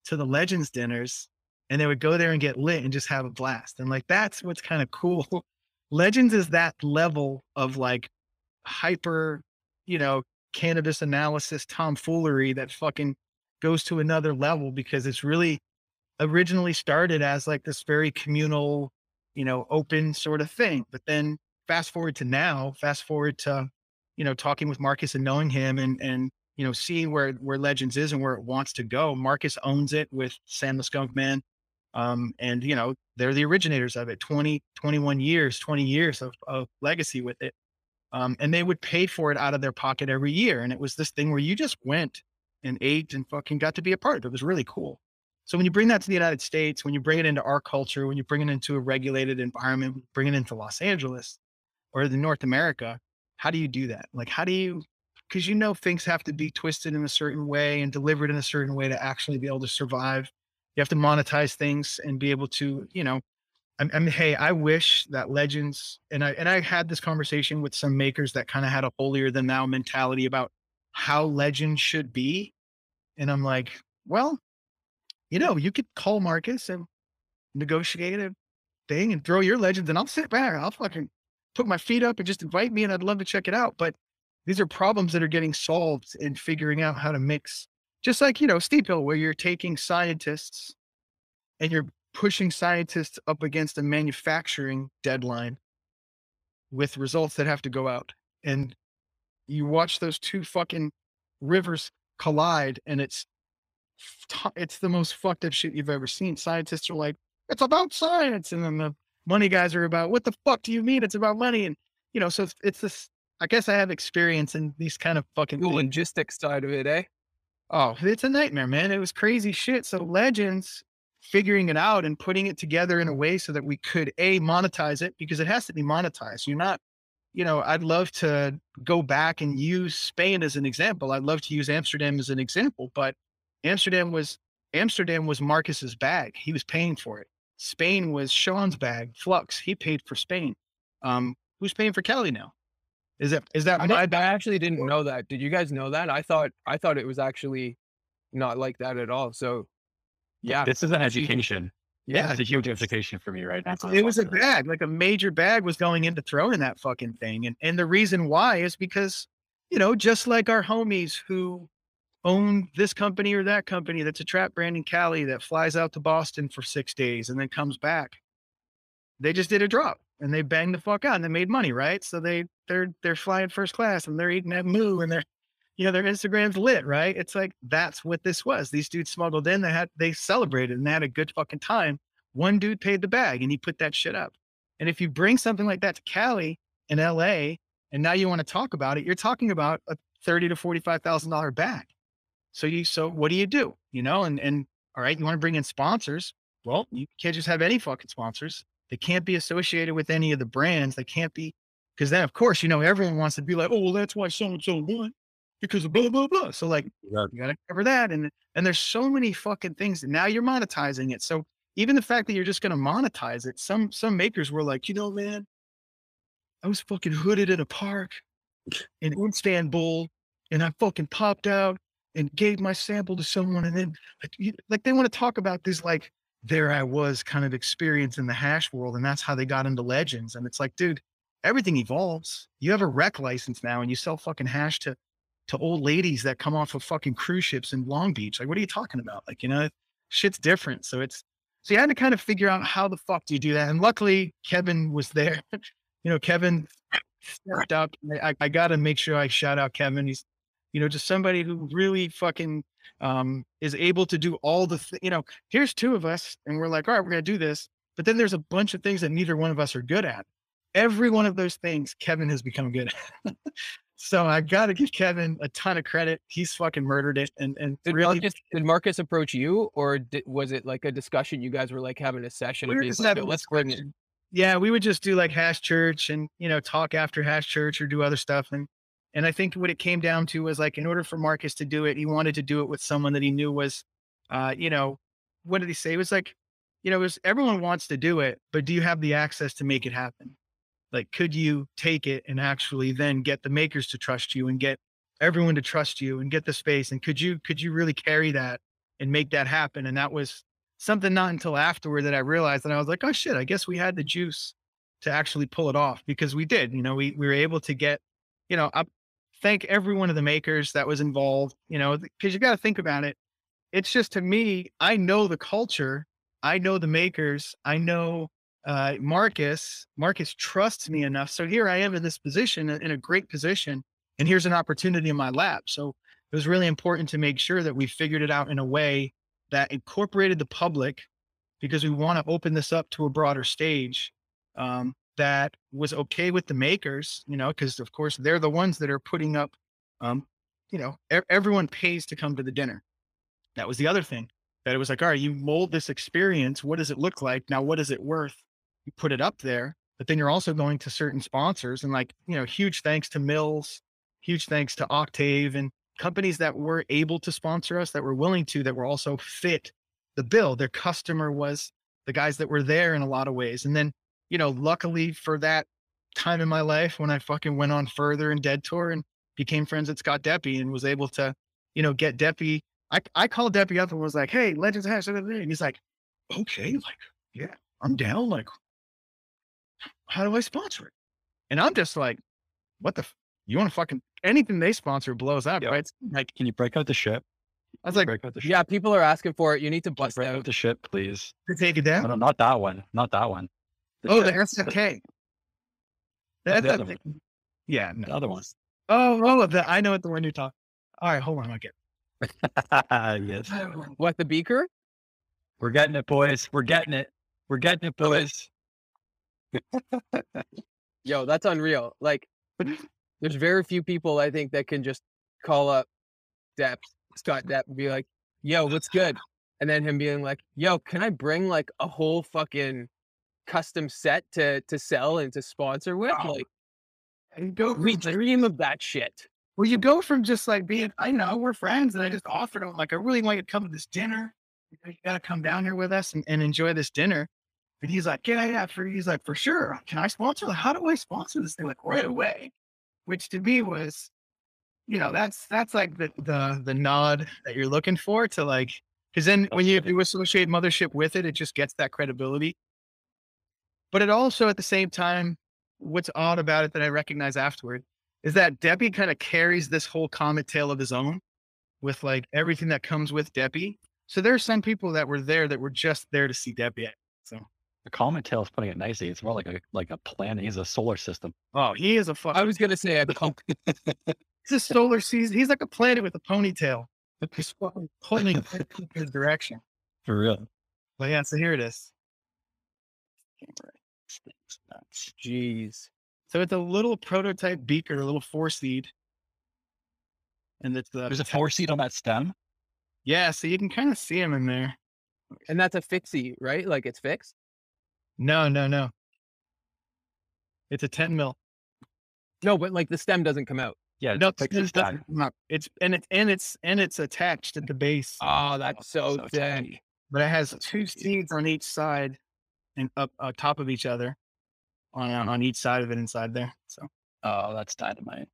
to the legends dinners and they would go there and get lit and just have a blast. And like that's what's kind of cool. Legends is that level of like hyper, you know, cannabis analysis tomfoolery that fucking goes to another level because it's really originally started as like this very communal, you know, open sort of thing. But then fast forward to now, fast forward to, you know, talking with Marcus and knowing him and and you know, seeing where where Legends is and where it wants to go. Marcus owns it with Sam the Skunk Man. Um, and you know, they're the originators of it. 20, 21 years, 20 years of, of legacy with it. Um, and they would pay for it out of their pocket every year. And it was this thing where you just went and ate and fucking got to be a part of it. It was really cool. So when you bring that to the United States, when you bring it into our culture, when you bring it into a regulated environment, bring it into Los Angeles or the North America, how do you do that? Like, how do you, because you know things have to be twisted in a certain way and delivered in a certain way to actually be able to survive. You have to monetize things and be able to, you know, I, mean, hey, I wish that legends and I and I had this conversation with some makers that kind of had a holier than thou mentality about how legends should be, and I'm like, well, you know, you could call Marcus and negotiate a thing and throw your legends, and I'll sit back, I'll fucking put my feet up and just invite me, and I'd love to check it out. But these are problems that are getting solved in figuring out how to mix, just like you know, Steep Hill, where you're taking scientists and you're pushing scientists up against a manufacturing deadline with results that have to go out. And you watch those two fucking rivers collide and it's it's the most fucked up shit you've ever seen. Scientists are like, it's about science. And then the money guys are about, what the fuck do you mean? It's about money. And, you know, so it's, it's this, I guess I have experience in these kind of fucking The logistics side of it, eh? Oh, it's a nightmare, man. It was crazy shit. So legends figuring it out and putting it together in a way so that we could a monetize it because it has to be monetized. You're not, you know, I'd love to go back and use Spain as an example. I'd love to use Amsterdam as an example, but Amsterdam was Amsterdam was Marcus's bag. He was paying for it. Spain was Sean's bag. Flux, he paid for Spain. Um, who's paying for Cali now? Is that is that I, my I actually didn't know that. Did you guys know that? I thought I thought it was actually not like that at all. So, yeah, This is an education. yeah, It's a huge education for me right now. It was a bag, like a major bag was going into throwing that fucking thing. And and the reason why is because, you know, just like our homies who own this company or that company that's a trap brand in Cali that flies out to Boston for six days and then comes back. They just did a drop and they banged the fuck out and they made money, right? So they they're they're flying first class and they're eating that moo and they're you know, their Instagram's lit, right? It's like that's what this was. These dudes smuggled in, they had they celebrated and they had a good fucking time one dude paid the bag and he put that shit up. And if you bring something like that to Cali and LA, and now you want to talk about it, you're talking about a thirty to forty-five thousand dollar bag. So you so what do you do? You know, and and all right, you want to bring in sponsors. Well, you can't just have any fucking sponsors. They can't be associated with any of the brands. They can't be because then of course, you know, everyone wants to be like, oh, well, that's why so and so won. because of blah blah blah. So like you gotta cover that, and and there's so many fucking things. And now you're monetizing it. So even the fact that you're just gonna monetize it, some some makers were like, you know, man, I was fucking hooded in a park in Istanbul, and I fucking popped out and gave my sample to someone, and then like, they want to talk about this like there I was kind of experience in the hash world, and that's how they got into legends. And it's like, dude, everything evolves. You have a rec license now, and you sell fucking hash to to old ladies that come off of fucking cruise ships in Long Beach. Like, what are you talking about? Like, you know, shit's different. So it's so you had to kind of figure out how the fuck do you do that. And luckily, Kevin was there. you know, Kevin stepped up. I, I got to make sure I shout out Kevin. He's, you know, just somebody who really fucking um, is able to do all the, th- you know, here's two of us, and we're like, all right, we're gonna do this. But then there's a bunch of things that neither one of us are good at. Every one of those things, Kevin has become good at. so I got to give Kevin a ton of credit. He's fucking murdered it, and and Did really Marcus did Marcus approach you, or did, was it like a discussion? You guys were like having a session. We were just like, having let's bring it. yeah, we would just do like hash church and you know talk after hash church or do other stuff and and I think what it came down to was like in order for Marcus to do it, he wanted to do it with someone that he knew was, uh, you know, what did he say? It was like, you know, it was everyone wants to do it, but do you have the access to make it happen? Like, could you take it and actually then get the makers to trust you and get everyone to trust you and get the space? And could you could you really carry that and make that happen? And that was something not until afterward that I realized and I was like, oh shit, I guess we had the juice to actually pull it off because we did. You know, we we were able to get, you know, I thank every one of the makers that was involved, you know, because you got to think about it. It's just to me, I know the culture, I know the makers, I know uh Marcus. Marcus trusts me enough. So here I am in this position, in a great position, and here's an opportunity in my lap. So it was really important to make sure that we figured it out in a way that incorporated the public because we want to open this up to a broader stage um, that was okay with the makers, you know, because of course they're the ones that are putting up, um, you know, e- everyone pays to come to the dinner. That was the other thing that it was like, all right, you mold this experience. What does it look like? Now, what is it worth? You put it up there, but then you're also going to certain sponsors and like, you know, huge thanks to Mills, huge thanks to Octave and companies that were able to sponsor us, that were willing to, that were also fit the bill. Their customer was the guys that were there in a lot of ways. And then, you know, luckily for that time in my life when I fucking went on further in Dead Tour and became friends with Scott Deppe and was able to, you know, get Deppe. I, I called Deppe up and was like, hey, Legends Hash, da, da, da," and he's like, okay, like, yeah, I'm down. Like, how do I sponsor it? And I'm just like, what the, f- you want to fucking, anything they sponsor blows up, Yeah. right? It's like, Can you break out the ship? I was like, break out the ship. Yeah, people are asking for it. You need to bust break out. out the ship, please. to take it No, down. no, not that one. Not that one. Oh, the SFK. the That's other thing. Yeah. the other one. Oh, oh, the, I know what the one you're talking. All right, hold on. I'll get. yes. What the beaker? We're getting it, boys. We're getting it. We're getting it, boys. Yo, that's unreal. Like, there's very few people I think that can just call up Depp, Scott Depp, and be like, "Yo, what's good?" And then him being like, "Yo, can I bring like a whole fucking custom set to to sell and to sponsor with?" Oh, Like, You go we dream of that shit. well, you go from just like being, I know we're friends, and I just offered him like, I really want you to come to this dinner. You, know, you gotta come down here with us and, and enjoy this dinner. And he's like, yeah, yeah, for he's like, for sure. Can I sponsor? Like, how do I sponsor this thing? Like right away, which to me was, you know, that's that's like the the the nod that you're looking for to like, because then when you, you associate mothership with it, it just gets that credibility. But it also at the same time, what's odd about it that I recognize afterward is that Deppe kind of carries this whole comet tale of his own with like everything that comes with Deppe. So there are some people that were there that were just there to see Deppe. So The comet tail is putting it nicely. It's more like a like a planet. He's a solar system. oh, he is a fuck. I was gonna say, I'd call, he's a solar season. He's like a planet with a ponytail. He's fucking pulling his direction. For real. But yeah, so here it is. "Jeez, So it's a little prototype beaker, a little four seed. And it's the There's a four seed on that stem. yeah, so you can kind of see them in there. and that's a fixie, right? Like it's fixed." No, no, no. It's a 10 mil. No, but like the stem doesn't come out. Yeah, No, it's it's, not, it's and it's and it's and it's attached at the base, ah, Oh, that's so, so but it has two seeds on each side and up on top of each other on on each side of it inside there. So, Oh, that's dynamite.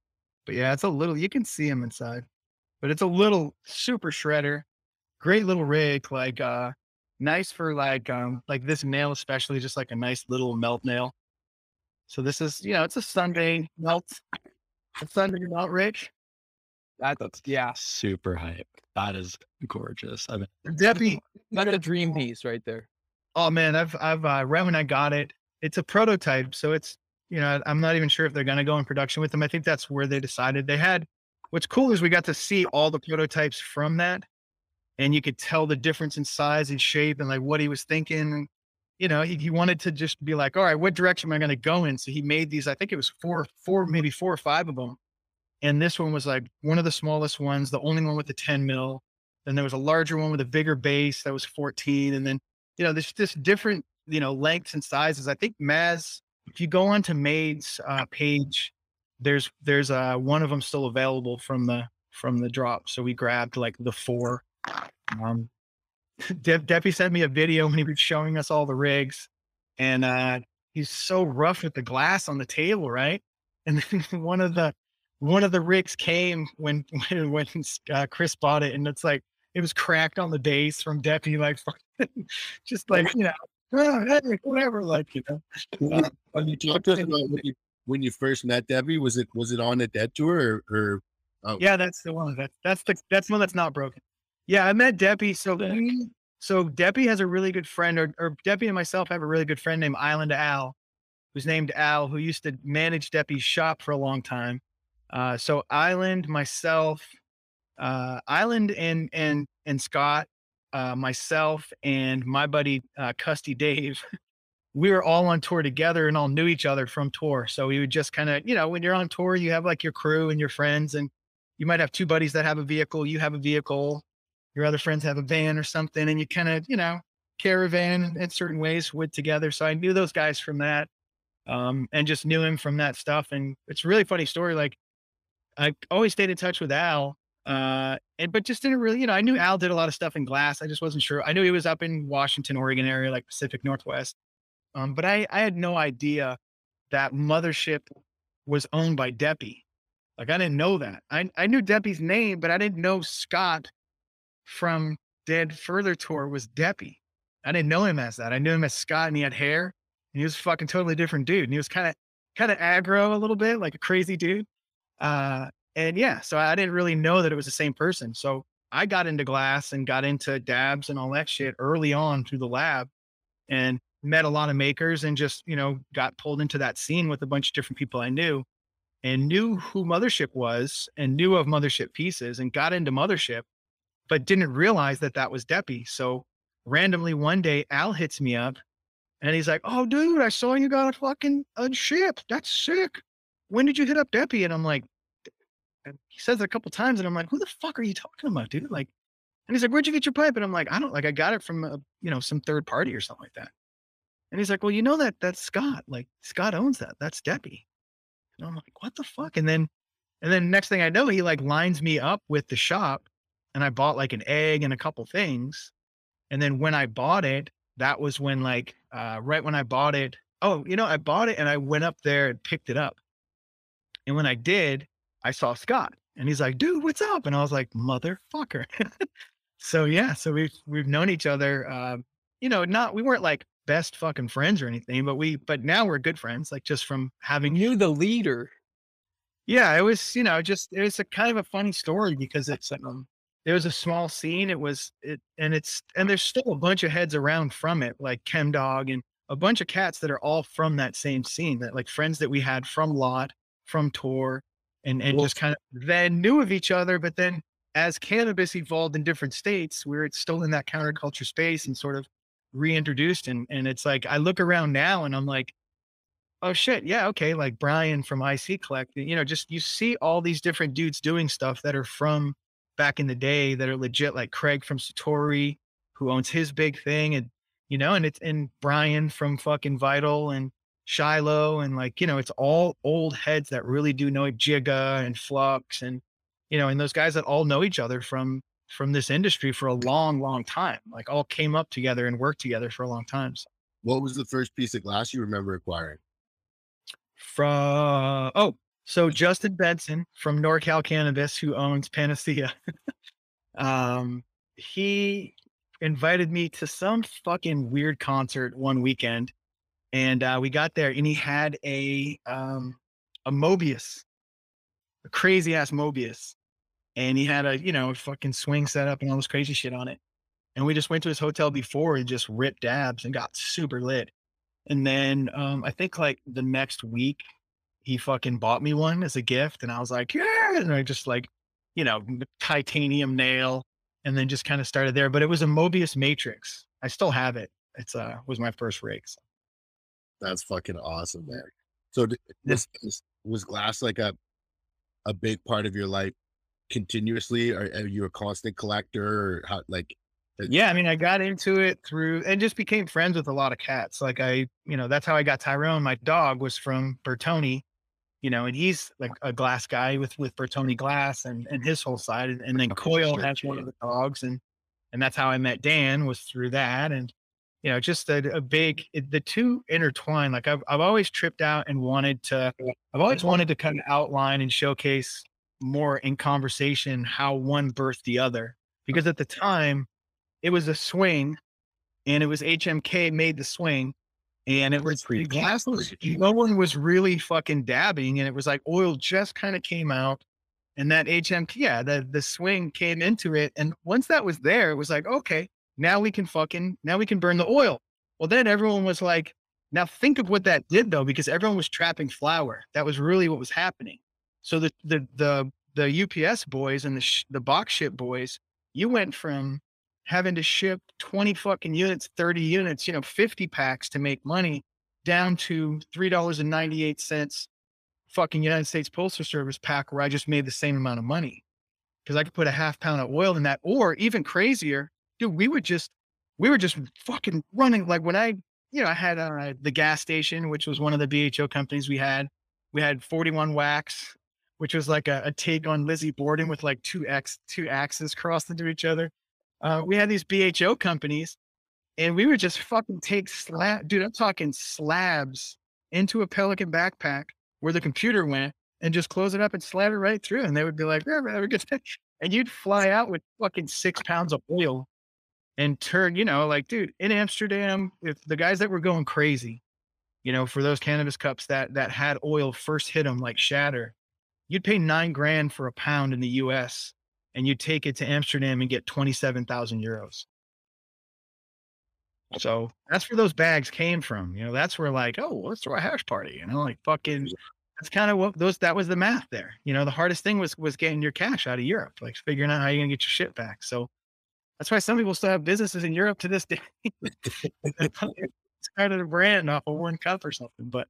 but yeah, it's a little. You can see them inside, but it's a little super shredder. Great little rig, like uh, nice for like um like this nail especially, just like a nice little melt nail. So this is you know it's a Sunday melt, a Sunday melt rig. That's yeah. Super hype. That is gorgeous. I mean, Deppe, That's a dream piece right there. Oh man, I've I've uh, right when I got it, it's a prototype, so it's you know I'm not even sure if they're gonna go in production with them. I think that's where they decided they had. What's cool is we got to see all the prototypes from that, and you could tell the difference in size and shape and like what he was thinking. You know, he, he wanted to just be like, all right, what direction am I gonna go in? So he made these. I think it was four, four, maybe four or five of them, and this one was like one of the smallest ones, the only one with the 10 mil. Then there was a larger one with a bigger base that was 14, and then you know, there's just different, you know, lengths and sizes. I think Maz, if you go onto Made's uh, page, there's there's uh one of them still available from the from the drop. So we grabbed like the four. Um, De- Deppe sent me a video when he was showing us all the rigs, and uh he's so rough with the glass on the table, right? And then one of the one of the rigs came when when, when uh, Chris bought it, and it's like it was cracked on the base from Deppe, like just like you know, "Oh, hey, whatever, like you know. Uh, when you talked to about when you, when you first met Deppe, was it was it on a dead tour or, or oh, Yeah, that's the one. That's that's the that's one that's not broken. Yeah, I met Deppe. So so Deppe has a really good friend, or or Deppe and myself have a really good friend named Island Al, who's named Al, who used to manage Deppe's shop for a long time. Uh, so Island, myself, uh, Island, and and and Scott, uh, myself, and my buddy uh, Custy Dave. We were all on tour together and all knew each other from tour. So we would just kind of, you know, when you're on tour, you have like your crew and your friends, and you might have two buddies that have a vehicle, you have a vehicle, your other friends have a van or something, and you kind of, you know, caravan in certain ways with together. So I knew those guys from that, um, and just knew him from that stuff. And it's really funny story. Like I always stayed in touch with Al, uh, and but just didn't really, you know, I knew Al did a lot of stuff in glass. I just wasn't sure. I knew he was up in Washington, Oregon area, like Pacific Northwest. Um, but I, I had no idea that mothership was owned by Deppe. Like I didn't know that. I, I knew Deppe's name, but I didn't know Scott from Dead Further Tour was Deppe. I didn't know him as that. I knew him as Scott and he had hair and he was a fucking totally different dude. And he was kind of kind of aggro a little bit, like a crazy dude. Uh and yeah, so I didn't really know that it was the same person. So I got into glass and got into dabs and all that shit early on through the lab and met a lot of makers and just, you know, got pulled into that scene with a bunch of different people I knew and knew who Mothership was and knew of Mothership pieces and got into Mothership, but didn't realize that that was Deppe. So randomly one day, Al hits me up and he's like, Oh, dude, I saw you got a fucking a ship. That's sick. When did you hit up Deppe? And I'm like, and he says it a couple times and I'm like, Who the fuck are you talking about, dude? Like, and he's like, Where'd you get your pipe? And I'm like, I don't like, I got it from, a, you know, some third party or something like that. And he's like, Well, you know that that's Scott. Like, Scott owns that. That's Deppe. And I'm like, What the fuck? And then, and then next thing I know, he like lines me up with the shop and I bought like an egg and a couple things. And then when I bought it, that was when like, uh, right when I bought it, oh, you know, I bought it and I went up there and picked it up. And when I did, I saw Scott and he's like, dude, what's up? And I was like, motherfucker. so yeah, so we've, we've known each other, uh, you know, not, we weren't like best fucking friends or anything, but we, but now we're good friends, like just from having You the leader. yeah, it was, you know, just it was a kind of a funny story because it's um it was a small scene. It was it and it's and there's still a bunch of heads around from it, like Chem Dog and a bunch of cats that are all from that same scene, that like friends that we had from Lot, from Tour, and and Well- just kind of then knew of each other, but then as cannabis evolved in different states, we we're still in that counterculture space and sort of reintroduced and and it's like I look around now and I'm like oh shit yeah okay like brian from ic collect you know just you see all these different dudes doing stuff that are from back in the day that are legit like craig from satori who owns his big thing and you know and it's and brian from fucking vital and Shiloh and like, you know, it's all old heads that really do know Jigga and Flux and, you know, and those guys that all know each other from from this industry for a long, long time. Like all came up together and worked together for a long time. So What was the first piece of glass you remember acquiring? from oh, so Justin Benson from NorCal Cannabis, who owns Panacea, um, he invited me to some fucking weird concert one weekend, and uh, we got there, and he had a um, a Mobius, a crazy ass Mobius, and he had a you know fucking swing set up and all this crazy shit on it, and we just went to his hotel before and just ripped dabs and got super lit. And then um, I think like the next week, he fucking bought me one as a gift, and I was like, yeah, and I just like, you know, titanium nail, and then just kind of started there. But it was a Mobius Matrix. I still have it. It's uh was my first rig. So. That's fucking awesome, man. So this is- was glass like a a big part of your life continuously? Or are you a constant collector or how like uh, Yeah, I mean, I got into it through and just became friends with a lot of cats. Like I, you know, that's how I got Tyrone. My dog was from Bertoni, you know, and he's like a glass guy with with Bertoni glass and and his whole side. And, and then Coil has one of the dogs, and and that's how I met Dan was through that. And you know, just a, a big it, the two intertwine. Like I've I've always tripped out and wanted to. I've always wanted to kind of outline and showcase more in conversation how one birthed the other because at the time it was a swing and it was HMK made the swing and it was Pretty the no one was really fucking dabbing and it was like oil just kind of came out and that HMK yeah the the swing came into it and once that was there it was like okay now we can fucking now we can burn the oil. Well then everyone was like now think of what that did though because everyone was trapping flour. That was really what was happening. So the the the the UPS boys and the sh- the box ship boys you went from having to ship 20 fucking units, 30 units, you know, 50 packs to make money down to $3.98 fucking United States Postal Service pack where I just made the same amount of money. Because I could put a half pound of oil in that. Or even crazier, dude, we would just, we were just fucking running. Like when I, you know, I had uh, the gas station, which was one of the BHO companies we had. We had 41 wax, which was like a, a take on Lizzie Borden with like two X, two axes crossed into each other uh, we had these BHO companies and we would just fucking take slab, dude, I'm talking slabs into a Pelican backpack where the computer went and just close it up and slide it right through. And they would be like, yeah, a good. And you'd fly out with fucking six pounds of oil and turn, you know, like, dude, in Amsterdam, if the guys that were going crazy, you know, for those cannabis cups that that had oil first hit them like shatter, you'd pay nine grand for a pound in the US and you'd take it to Amsterdam and get 27,000 euros. So that's where those bags came from. You know, that's where like, oh, let's throw a hash party, you know, like fucking that's kind of what those that was the math there. You know, the hardest thing was was getting your cash out of Europe, like figuring out how you're gonna get your shit back. So that's why some people still have businesses in Europe to this day. Started a brand off a one cup or something. But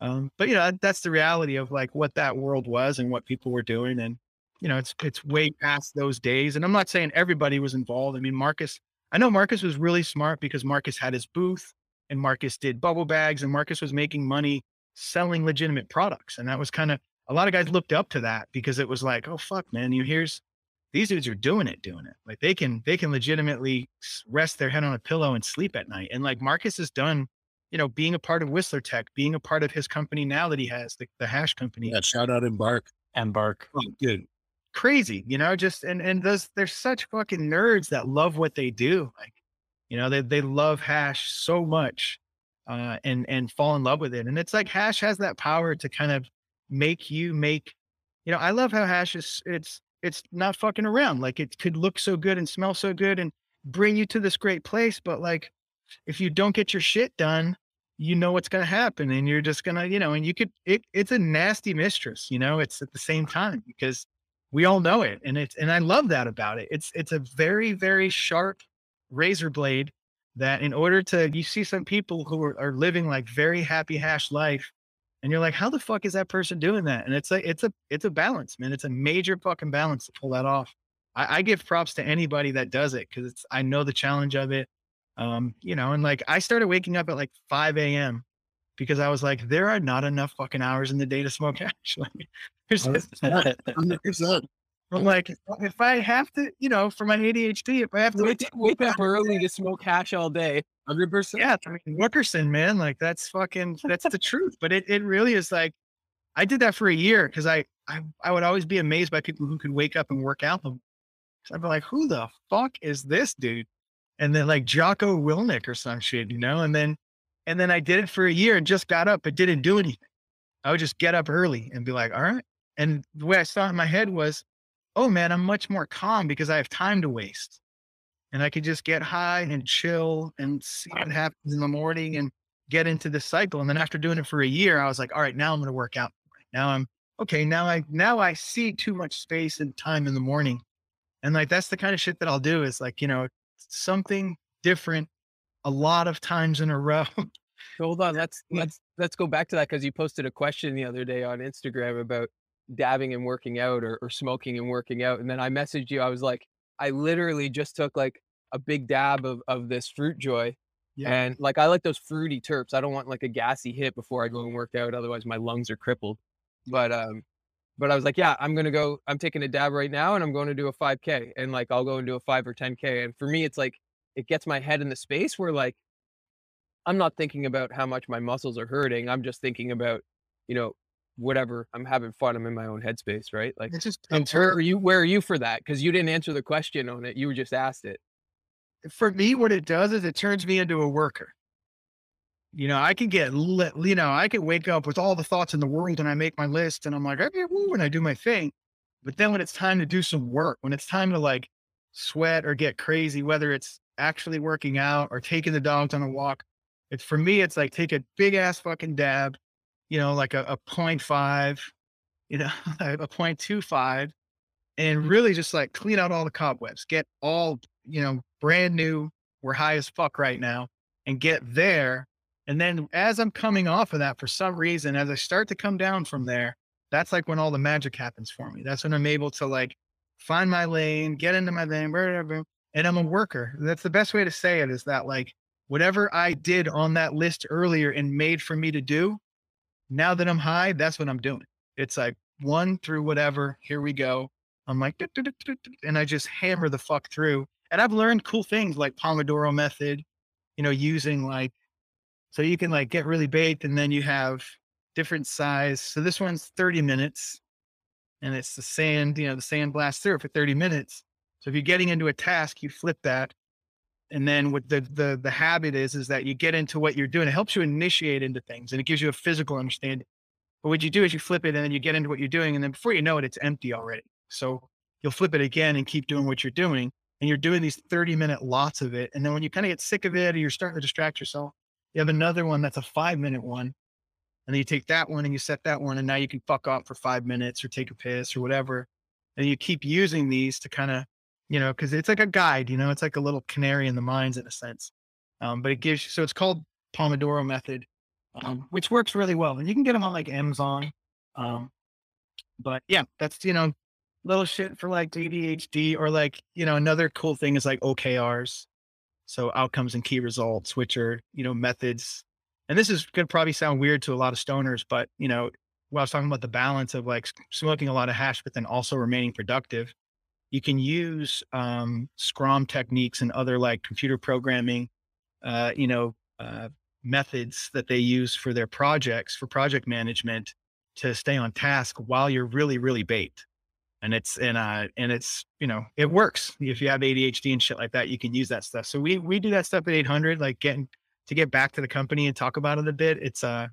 um, but you know, that's the reality of like what that world was and what people were doing. And you know, it's it's way past those days. And I'm not saying everybody was involved. I mean, Marcus, I know Marcus was really smart because Marcus had his booth and Marcus did bubble bags and Marcus was making money selling legitimate products. And that was kind of a lot of guys looked up to that because it was like, oh fuck, man, you here's these dudes are doing it, doing it. Like they can they can legitimately rest their head on a pillow and sleep at night. And like Marcus has done, you know, being a part of Whistler Tech, being a part of his company now that he has, the, the hash company. yeah, shout out Embark. Embark. Good, crazy, you know, just and and those they're such fucking nerds that love what they do. Like, you know, they they love hash so much uh and and fall in love with it. And it's like hash has that power to kind of make you make you know, I love how hash is it's it's not fucking around. Like it could look so good and smell so good and bring you to this great place, but like if you don't get your shit done, you know what's going to happen and you're just going to, you know, and you could it it's a nasty mistress, you know, it's at the same time because we all know it and it's and i love that about it it's it's a very very sharp razor blade that in order to you see some people who are, are living like very happy hash life and you're like how the fuck is that person doing that and it's a it's a it's a balance man it's a major fucking balance to pull that off i, I give props to anybody that does it because it's i know the challenge of it um you know and like i started waking up at like 5 a.m because I was like, there are not enough fucking hours in the day to smoke hash. Like, there's just, 100%. I'm like, if I have to, you know, for my ADHD, if I have to Wake, wake up early to smoke hash all day. Hundred percent. Yeah, I mean, Wickerson, man, like that's fucking that's the truth. But it it really is like I did that for a year because I, I I would always be amazed by people who could wake up and work out them. So I'd be like, who the fuck is this dude? And then like Jocko Willink or some shit, you know? And then and then I did it for a year and just got up but didn't do anything. I would just get up early and be like, all right. And the way I saw it in my head was, oh man, I'm much more calm because I have time to waste and I could just get high and chill and see what happens in the morning and get into the cycle. And then after doing it for a year, I was like, all right, now I'm going to work out. Now I'm okay. Now I, now I see too much space and time in the morning. And like, that's the kind of shit that I'll do is like, you know, something different a lot of times in a row. Hold on, let's let's let's go back to that because you posted a question the other day on Instagram about dabbing and working out or, or smoking and working out. And then I messaged you, I was like, I literally just took like a big dab of, of this fruit joy. Yeah. And like I like those fruity terps. I don't want like a gassy hit before I go and work out. Otherwise my lungs are crippled. But um but I was like, yeah, I'm gonna go, I'm taking a dab right now and I'm going to do a 5K. And like I'll go and do a five or 10K. And for me, it's like it gets my head in the space where like I'm not thinking about how much my muscles are hurting. I'm just thinking about, you know, whatever. I'm having fun. I'm in my own headspace, right? Like it's just where are you where are you for that? Because you didn't answer the question on it. You were just asked it. for me, what it does is it turns me into a worker. You know, I can get lit, you know, I can wake up with all the thoughts in the world and I make my list and I'm like, okay, woo, and I do my thing. But then when it's time to do some work, when it's time to like sweat or get crazy, whether it's actually working out or taking the dogs on a walk, it's for me, it's like take a big ass fucking dab, you know, like a, a 0.5, you know, a 0.25, and mm-hmm. really just like clean out all the cobwebs, get all, you know, brand new. We're high as fuck right now and get there. And then as I'm coming off of that, for some reason, as I start to come down from there, that's like when all the magic happens for me. That's when I'm able to like find my lane, get into my lane, whatever. And I'm a worker. That's the best way to say it is that like whatever I did on that list earlier and made for me to do, now that I'm high, that's what I'm doing. It's like one through whatever. Here we go. I'm like, and I just hammer the fuck through. And I've learned cool things like Pomodoro method, you know, using like, so you can like get really baked and then you have different size. So this one's 30 minutes and it's the sand, you know, the sand blasts through for 30 minutes. So if you're getting into a task, you flip that. And then what the the the habit is is that you get into what you're doing. It helps you initiate into things and it gives you a physical understanding. But what you do is you flip it and then you get into what you're doing, and then before you know it, it's empty already. So you'll flip it again and keep doing what you're doing. And you're doing these 30 minute lots of it. And then when you kind of get sick of it or you're starting to distract yourself, you have another one that's a five minute one. And then you take that one and you set that one, and now you can fuck off for five minutes or take a piss or whatever. And you keep using these to kind of you know, because it's like a guide, you know, it's like a little canary in the mines in a sense. Um, but it gives you, so it's called Pomodoro method, um, which works really well. And you can get them on like Amazon. Um, but yeah, that's, you know, little shit for like ADHD or like, you know, another cool thing is like OKRs. So outcomes and key results, which are, you know, methods. And this is going to probably sound weird to a lot of stoners, but, you know, while I was talking about the balance of like smoking a lot of hash, but then also remaining productive you can use um, Scrum techniques and other like computer programming, uh, you know, uh, methods that they use for their projects for project management to stay on task while you're really, really baked. And it's and uh and it's you know it works if you have ADHD and shit like that you can use that stuff. So we we do that stuff at 800 like getting to get back to the company and talk about it a bit. It's uh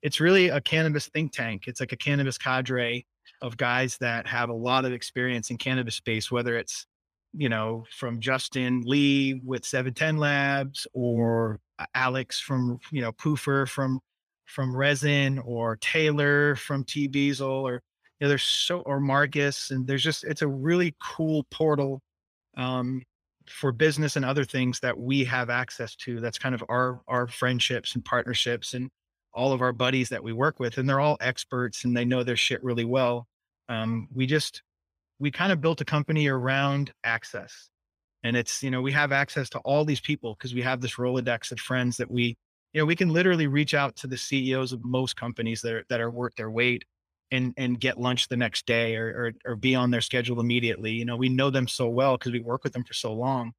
it's really a cannabis think tank. It's like a cannabis cadre of guys that have a lot of experience in cannabis space, whether it's, you know, from Justin Lee with 710 Labs or Alex from, you know, Poofer from from Resin or Taylor from T Beazle or you know, there's so or Marcus and there's just it's a really cool portal um for business and other things that we have access to. That's kind of our our friendships and partnerships and all of our buddies that we work with, and they're all experts and they know their shit really well. Um, we just we kind of built a company around access, and it's you know we have access to all these people because we have this rolodex of friends that we you know, we can literally reach out to the CEOs of most companies that are, that are worth their weight and, and get lunch the next day or, or, or be on their schedule immediately. You know, we know them so well because we work with them for so long.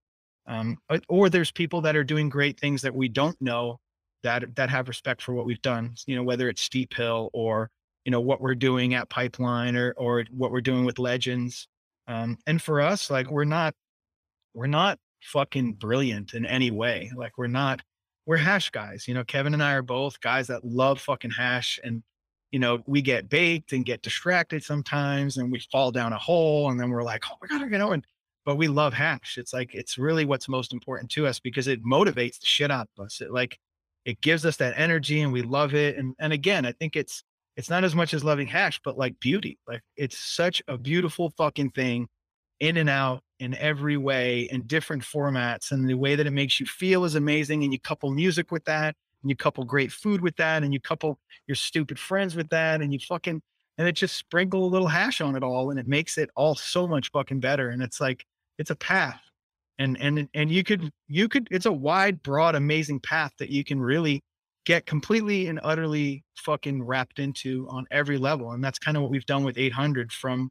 Um, or there's people that are doing great things that we don't know that, that have respect for what we've done, you know, whether it's Steep Hill or, you know, what we're doing at Pipeline or, or what we're doing with Legends. Um, and for us, like, we're not, we're not fucking brilliant in any way. Like, we're not, we're hash guys. You know, Kevin and I are both guys that love fucking hash. And, you know, we get baked and get distracted sometimes and we fall down a hole and then we're like, oh my God, you know, and, but we love hash. It's like, it's really what's most important to us because it motivates the shit out of us. It like, it gives us that energy and we love it. And, and again, I think it's, it's not as much as loving hash, but like beauty. Like it's such a beautiful fucking thing in and out in every way in different formats and the way that it makes you feel is amazing and you couple music with that and you couple great food with that and you couple your stupid friends with that and you fucking and it just sprinkle a little hash on it all and it makes it all so much fucking better and it's like it's a path and and and you could you could it's a wide broad amazing path that you can really get completely and utterly fucking wrapped into on every level and that's kind of what we've done with 800 from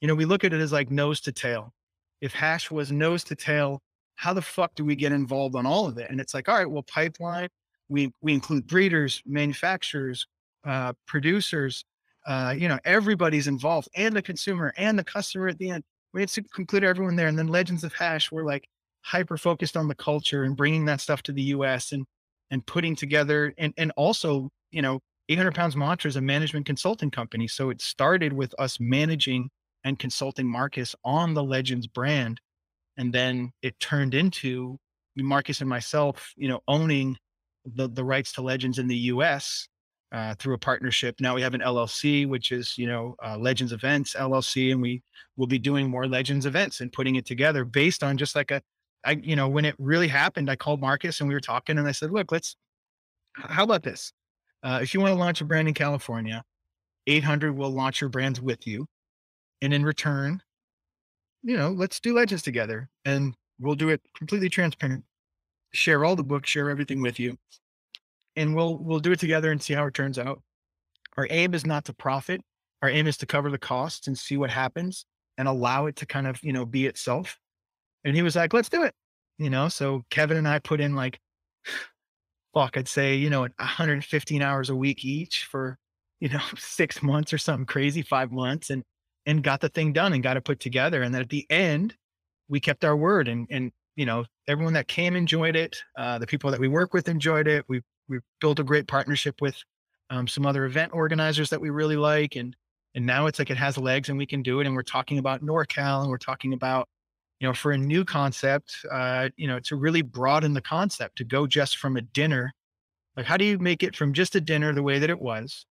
you know we look at it as like nose to tail if hash was nose to tail, how the fuck do we get involved on all of it? And it's like, all right, well, pipeline, we we include breeders, manufacturers, uh, producers, uh, you know, everybody's involved, and the consumer and the customer at the end. We had to include everyone there. And then Legends of Hash, we're like hyper focused on the culture and bringing that stuff to the U.S. and and putting together and and also, you know, 800 Pounds Mantra is a management consulting company, so it started with us managing and consulting Marcus on the Legends brand. And then it turned into Marcus and myself, you know, owning the, the rights to Legends in the US uh, through a partnership. Now we have an LLC, which is, you know, uh, Legends Events LLC, and we will be doing more Legends events and putting it together based on just like a, I, you know, when it really happened, I called Marcus and we were talking and I said, look, let's, how about this? Uh, if you want to launch a brand in California, 800 will launch your brands with you. And in return, you know, let's do legends together and we'll do it completely transparent. Share all the books, share everything with you. And we'll we'll do it together and see how it turns out. Our aim is not to profit. Our aim is to cover the costs and see what happens and allow it to kind of, you know, be itself. And he was like, let's do it. You know, so Kevin and I put in like fuck, I'd say, you know, 115 hours a week each for, you know, six months or something crazy, five months. And and got the thing done and got it put together. And then at the end, we kept our word and, and, you know, everyone that came enjoyed it. Uh, the people that we work with enjoyed it. We, we built a great partnership with um, some other event organizers that we really like. And, and now it's like it has legs and we can do it. And we're talking about NorCal and we're talking about, you know, for a new concept, uh, you know, to really broaden the concept to go just from a dinner. Like, how do you make it from just a dinner the way that it was?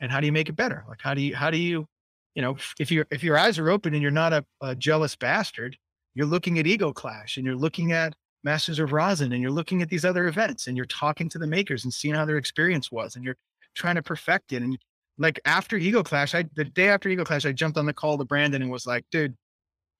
And how do you make it better? Like, how do you, how do you you know, if you if your eyes are open and you're not a, a, jealous bastard, you're looking at Ego Clash and you're looking at Masters of Rosin and you're looking at these other events and you're talking to the makers and seeing how their experience was and you're trying to perfect it. And like after Ego Clash, I the day after Ego Clash, I jumped on the call to Brandon and was like, dude,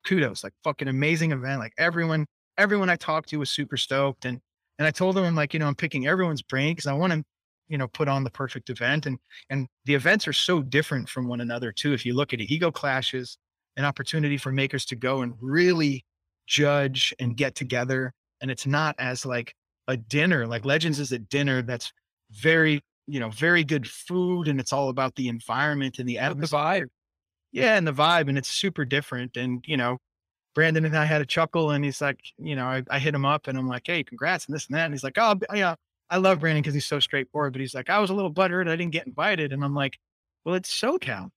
kudos, like fucking amazing event. Like everyone, everyone I talked to was super stoked. And and I told them, I'm like, you know, I'm picking everyone's brain because I want to you know put on the perfect event and and the events are so different from one another too if you look at it ego clashes an opportunity for makers to go and really judge and get together and it's not as like a dinner like legends is a dinner that's very you know very good food and it's all about the environment and the atmosphere yeah and the vibe and it's super different and you know brandon and i had a chuckle and he's like you know i, I hit him up and i'm like hey congrats and this and that and he's like oh, oh yeah I love Brandon because he's so straightforward, but he's like, I was a little buttered. I didn't get invited. And I'm like, well, it's SoCal.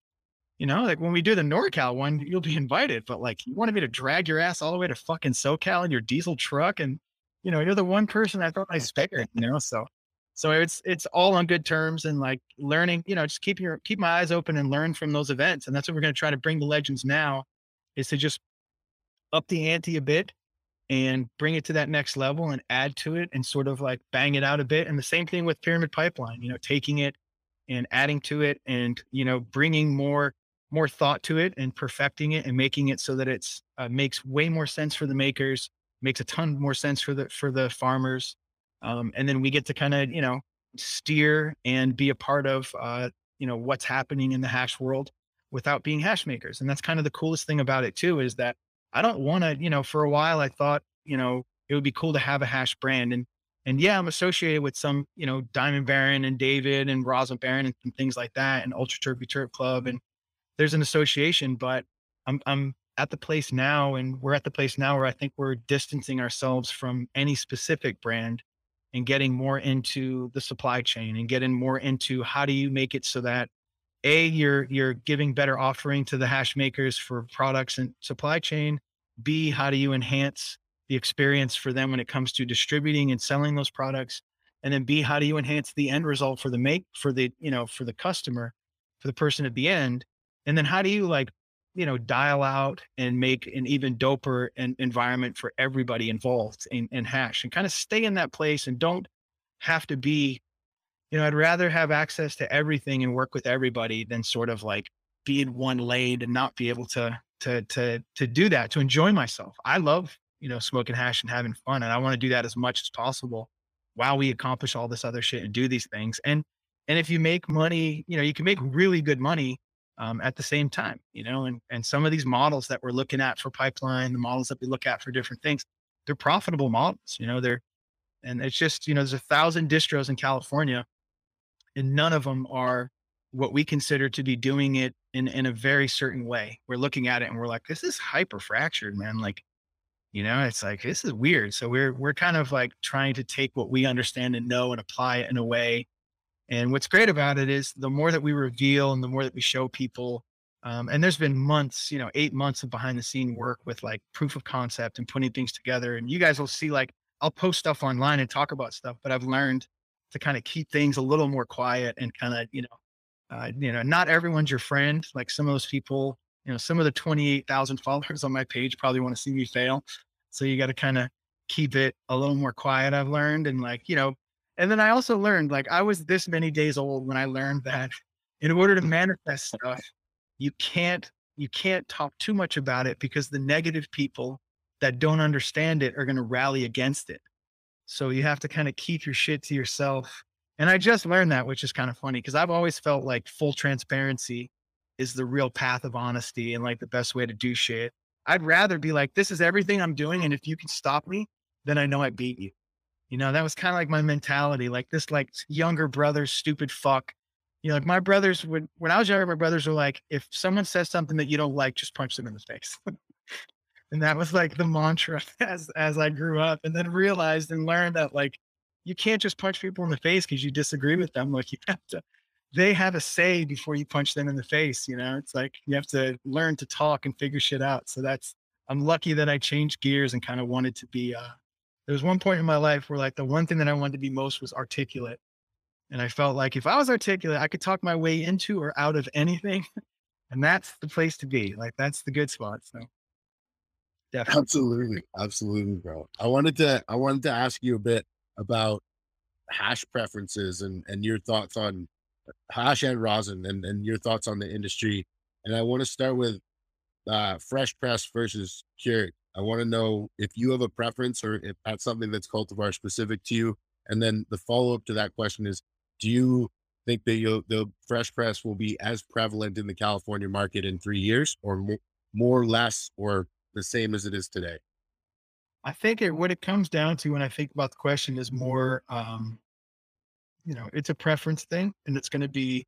You know, like when we do the NorCal one, you'll be invited. But like, you wanted me to drag your ass all the way to fucking SoCal in your diesel truck. And, you know, you're the one person I thought I spared, you know? So, so it's, it's all on good terms and like learning, you know, just keep your, keep my eyes open and learn from those events. And that's what we're going to try to bring the legends now is to just up the ante a bit and bring it to that next level and add to it and sort of like bang it out a bit. And the same thing with Pyramid Pipeline, you know, taking it and adding to it and, you know, bringing more more thought to it and perfecting it and making it so that it's uh, makes way more sense for the makers, makes a ton more sense for the for the farmers. Um, and then we get to kind of, you know, steer and be a part of, uh, you know, what's happening in the hash world without being hash makers. And that's kind of the coolest thing about it too, is that I don't want to, you know, for a while I thought, you know, it would be cool to have a hash brand. And and yeah, I'm associated with some, you know, Diamond Baron and David and Rosin Baron and, things like that, and Ultra Turbo Turf Club. And there's an association, but I'm I'm at the place now, and we're at the place now where I think we're distancing ourselves from any specific brand and getting more into the supply chain and getting more into how do you make it so that a you're you're giving better offering to the hash makers for products and supply chain b how do you enhance the experience for them when it comes to distributing and selling those products and then b how do you enhance the end result for the make for the you know for the customer for the person at the end and then how do you like you know dial out and make an even doper and environment for everybody involved in, in hash and kind of stay in that place and don't have to be you know i'd rather have access to everything and work with everybody than sort of like be in one lane and not be able to to to to do that to enjoy myself. I love you know smoking hash and having fun and i want to do that as much as possible while we accomplish all this other shit and do these things. And and if you make money you know you can make really good money um, at the same time you know and and some of these models that we're looking at for pipeline the models that we look at for different things they're profitable models you know they're and it's just you know there's a thousand distros in california and none of them are what we consider to be doing it in in a very certain way. We're looking at it and we're like, this is hyper fractured, man. Like, you know, it's like this is weird. So we're we're kind of like trying to take what we understand and know and apply it in a way. And what's great about it is the more that we reveal and the more that we show people, um, and there's been months, you know, eight months of behind the scene work with like proof of concept and putting things together. And you guys will see like I'll post stuff online and talk about stuff, but I've learned to kind of keep things a little more quiet and kind of, you know, uh, you know, not everyone's your friend. Like some of those people, you know, some of the 28,000 followers on my page probably want to see me fail. So you got to kind of keep it a little more quiet. I've learned. And like, you know, and then I also learned like I was this many days old when I learned that in order to manifest stuff, you can't, you can't talk too much about it because the negative people that don't understand it are going to rally against it. So you have to kind of keep your shit to yourself. And I just learned that, which is kind of funny because I've always felt like full transparency is the real path of honesty and like the best way to do shit. I'd rather be like, this is everything I'm doing. And if you can stop me, then I know I beat you. You know, that was kind of like my mentality, like this, like younger brother, stupid fuck. You know, like my brothers would, when I was younger, my brothers were like, if someone says something that you don't like, just punch them in the face. and that was like the mantra as as I grew up, and then realized and learned that like you can't just punch people in the face because you disagree with them. Like you have to, they have a say before you punch them in the face. You know, it's like you have to learn to talk and figure shit out. So that's I'm lucky that I changed gears and kind of wanted to be. uh There was one point in my life where like the one thing that I wanted to be most was articulate, and I felt like if I was articulate, I could talk my way into or out of anything. And that's the place to be. Like that's the good spot. So Definitely. Absolutely. Absolutely, bro. I wanted to I wanted to ask you a bit about hash preferences and and your thoughts on hash and rosin and, and your thoughts on the industry. And I want to start with uh fresh press versus cured. I want to know if you have a preference or if that's something that's cultivar specific to you. And then the follow-up to that question is do you think that the fresh press will be as prevalent in the California market in three years or more, more less or the same as it is today? I think it, what it comes down to when I think about the question is more, um, you know, it's a preference thing and it's going to be,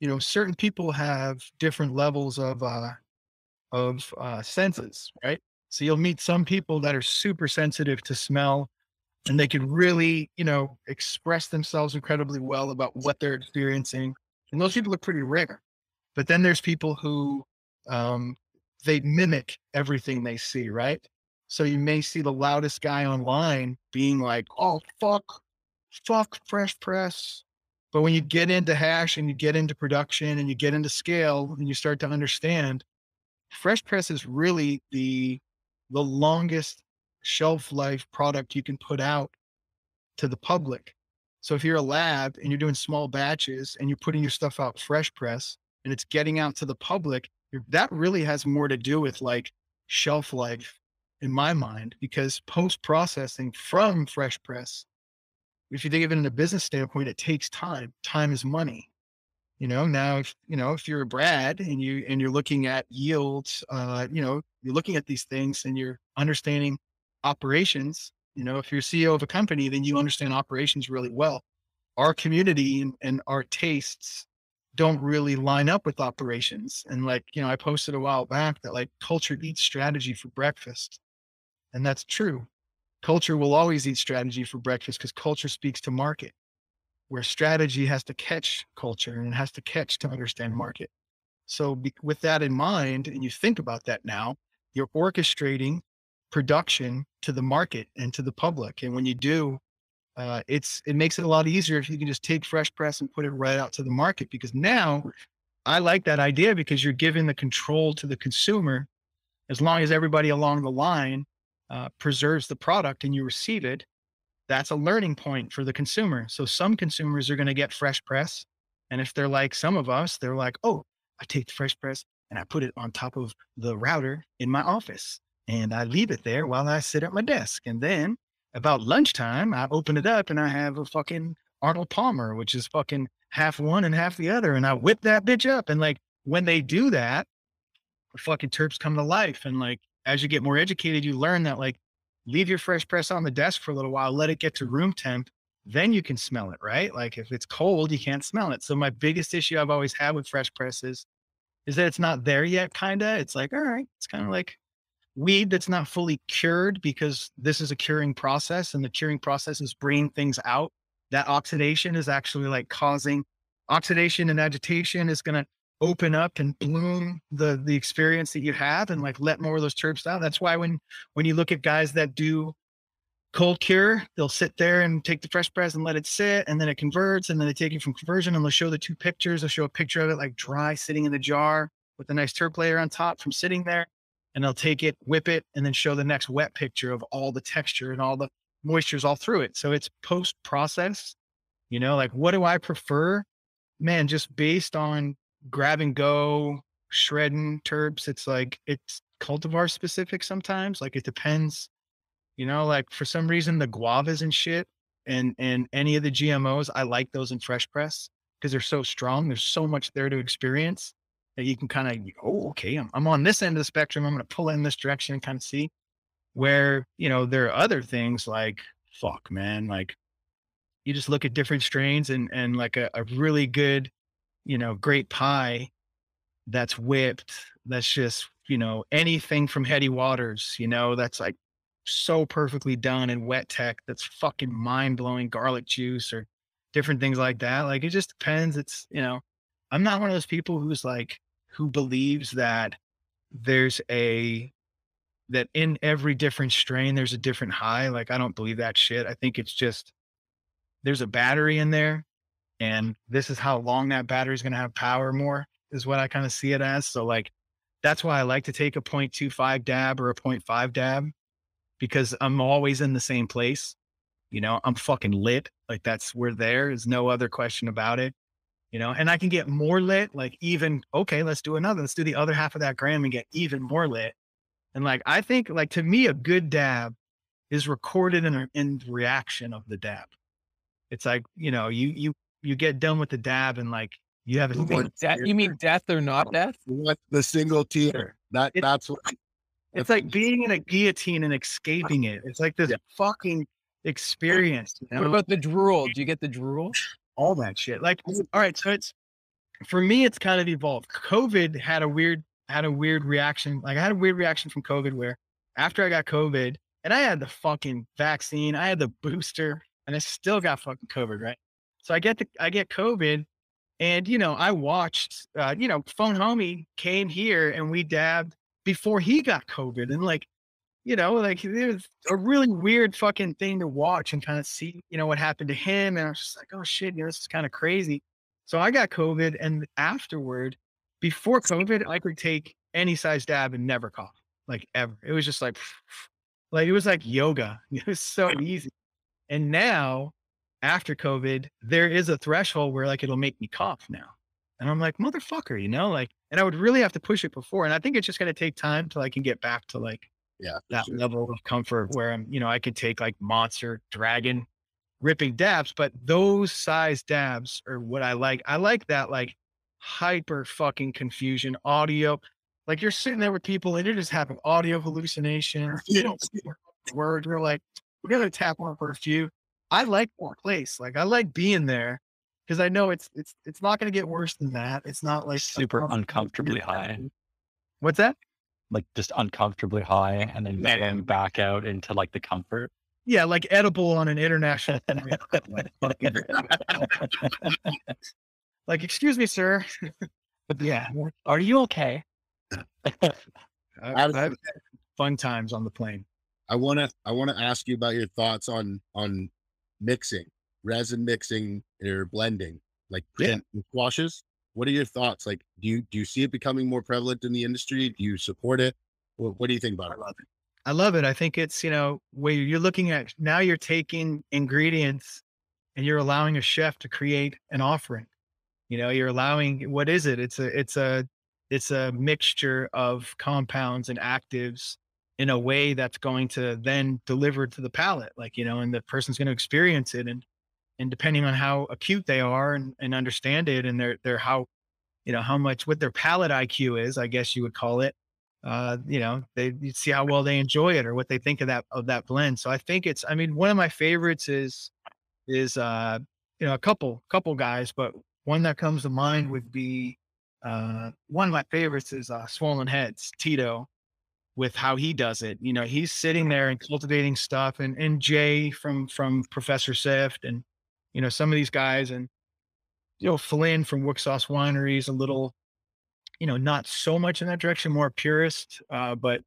you know, certain people have different levels of, uh, of, uh, senses, right? So you'll meet some people that are super sensitive to smell and they can really, you know, express themselves incredibly well about what they're experiencing. And those people are pretty rare. But then there's people who um, they mimic everything they see, right? So you may see the loudest guy online being like, oh, fuck, fuck fresh press. But when you get into hash and you get into production and you get into scale and you start to understand, fresh press is really the the longest shelf life product you can put out to the public. So if you're a lab and you're doing small batches and you're putting your stuff out fresh press and it's getting out to the public, that really has more to do with like shelf life in my mind, because post processing from fresh press if you think of it in a business standpoint, it takes time. Time is money. You know, now if you know if you're a Brad and you and you're looking at yields, uh, you know, you're looking at these things and you're understanding operations. You know, if you're CEO of a company, then you understand operations really well. Our community and, and our tastes don't really line up with operations. And like, you know, I posted a while back that like culture eats strategy for breakfast. And that's true. Culture will always eat strategy for breakfast because culture speaks to market where strategy has to catch culture and it has to catch to understand market. So, be, with that in mind, and you think about that now, you're orchestrating production to the market and to the public. And when you do, uh, it's it makes it a lot easier if you can just take fresh press and put it right out to the market. Because now, I like that idea because you're giving the control to the consumer, as long as everybody along the line uh, preserves the product and you receive it that's a learning point for the consumer. So some consumers are going to get fresh press. And if they're like some of us, they're like, oh, I take the fresh press and I put it on top of the router in my office and I leave it there while I sit at my desk. And then about lunchtime, I open it up and I have a fucking Arnold Palmer, which is fucking half one and half the other. And I whip that bitch up. And like when they do that, the fucking terps come to life. And like as you get more educated, you learn that like leave your fresh press on the desk for a little while, let it get to room temp, then you can smell it, right? Like if it's cold, you can't smell it. So my biggest issue I've always had with fresh presses is that it's not there yet, kind of. It's like, all right, it's kind of like weed that's not fully cured because this is a curing process and the curing process is bringing things out. That oxidation is actually like causing oxidation and agitation is going to open up and bloom the the experience that you have and like let more of those terps out. That's why when when you look at guys that do cold cure, they'll sit there and take the fresh press and let it sit and then it converts and then they take it from conversion and they'll show the two pictures. They'll show a picture of it like dry sitting in the jar with a nice terp layer on top from sitting there. And they'll take it, whip it, and then show the next wet picture of all the texture and all the moistures all through it. So it's post process. You know, like what do I prefer? Man, just based on grab and go shredding terps. It's like it's cultivar specific sometimes. Like it depends, you know, like for some reason the guavas and shit and and any of the GMOs, I like those in fresh press because they're so strong. There's so much there to experience that you can kind of, oh, okay, I'm, I'm on this end of the spectrum. I'm going to pull in this direction and kind of see where, you know, there are other things like, fuck, man, like you just look at different strains and, and like a, a really good you know, great pie that's whipped, that's just, you know, anything from Hetty Waters, you know, that's like so perfectly done in wet tech that's fucking mind blowing garlic juice or different things like that. Like it just depends. It's, you know, I'm not one of those people who's like, who believes that there's a, that in every different strain, there's a different high. Like, I don't believe that shit. I think it's just, there's a battery in there and this is how long that battery is going to have power more is what I kind of see it as. So like, that's why I like to take a 0.25 dab or a 0.5 dab because I'm always in the same place. You know, I'm fucking lit. Like that's we're there. There's no other question about it. You know, and I can get more lit, like even, okay, let's do another. Let's do the other half of that gram and get even more lit. And like, I think like to me, a good dab is recorded in, in reaction of the dab. It's like, you know, you, you you get done with the dab and like you have a you mean, death, you mean death or not death? What the single tear? That that's what. It's like being in a guillotine and escaping it. It's like this yeah. fucking experience. You know? What about the drool? Do you get the drool? All that shit. Like, all right, so it's for me, it's kind of evolved. COVID had a weird had a weird reaction. Like I had a weird reaction from COVID where after I got COVID and I had the fucking vaccine, I had the booster, and I still got fucking COVID, right? So I get the I get COVID, and you know I watched. Uh, you know, phone homie came here and we dabbed before he got COVID, and like, you know, like it was a really weird fucking thing to watch and kind of see, you know, what happened to him. And I was just like, oh shit, you know, this is kind of crazy. So I got COVID, and afterward, before COVID, I could take any size dab and never cough, like ever. It was just like, like it was like yoga. It was so easy. And now after COVID, there is a threshold where like it'll make me cough now. And I'm like, motherfucker, you know, like, and I would really have to push it before. And I think it's just going to take time till I can get back to like, yeah, that sure. level of comfort where I'm, you know, I could take like monster dragon ripping dabs, but those size dabs are what I like. I like that like hyper fucking confusion audio. Like you're sitting there with people and you're just having audio hallucinations. You don't see a word. You're like, we're gonna tap on for a few. I like that place. Like I like being there because I know it's it's it's not gonna get worse than that. It's not like Super uncomfortably high. What's that? Like just uncomfortably high and then Yeah. going back out into like the comfort. Yeah, like edible on an international. Like, excuse me, sir. but yeah, Are you okay? I- I've- I've fun times on the plane. I want to I want to ask you about your thoughts on on mixing, resin mixing or blending, like Yeah. squashes. What are your thoughts? Like, do you do you see it becoming more prevalent in the industry? Do you support it? What, what do you think about it? I love it. I love it. I think it's, you know, where you're looking at now you're taking ingredients and you're allowing a chef to create an offering. You know, you're allowing what is it? It's a it's a it's a mixture of compounds and actives in a way that's going to then deliver to the palate. Like, you know, and the person's going to experience it and and depending on how acute they are and, and understand it and their their how you know how much what their palate IQ is, I guess you would call it uh, you know, they you see how well they enjoy it or what they think of that of that blend. So I think it's I mean, one of my favorites is is uh, you know, a couple couple guys, but one that comes to mind would be uh one of my favorites is uh Swollen Heads, Tito, with how he does it. You know, he's sitting there and cultivating stuff and and Jay from from Professor Sift and you know, some of these guys and you know, Flynn from Sauce Wineries, a little you know, not so much in that direction, more purist. Uh, but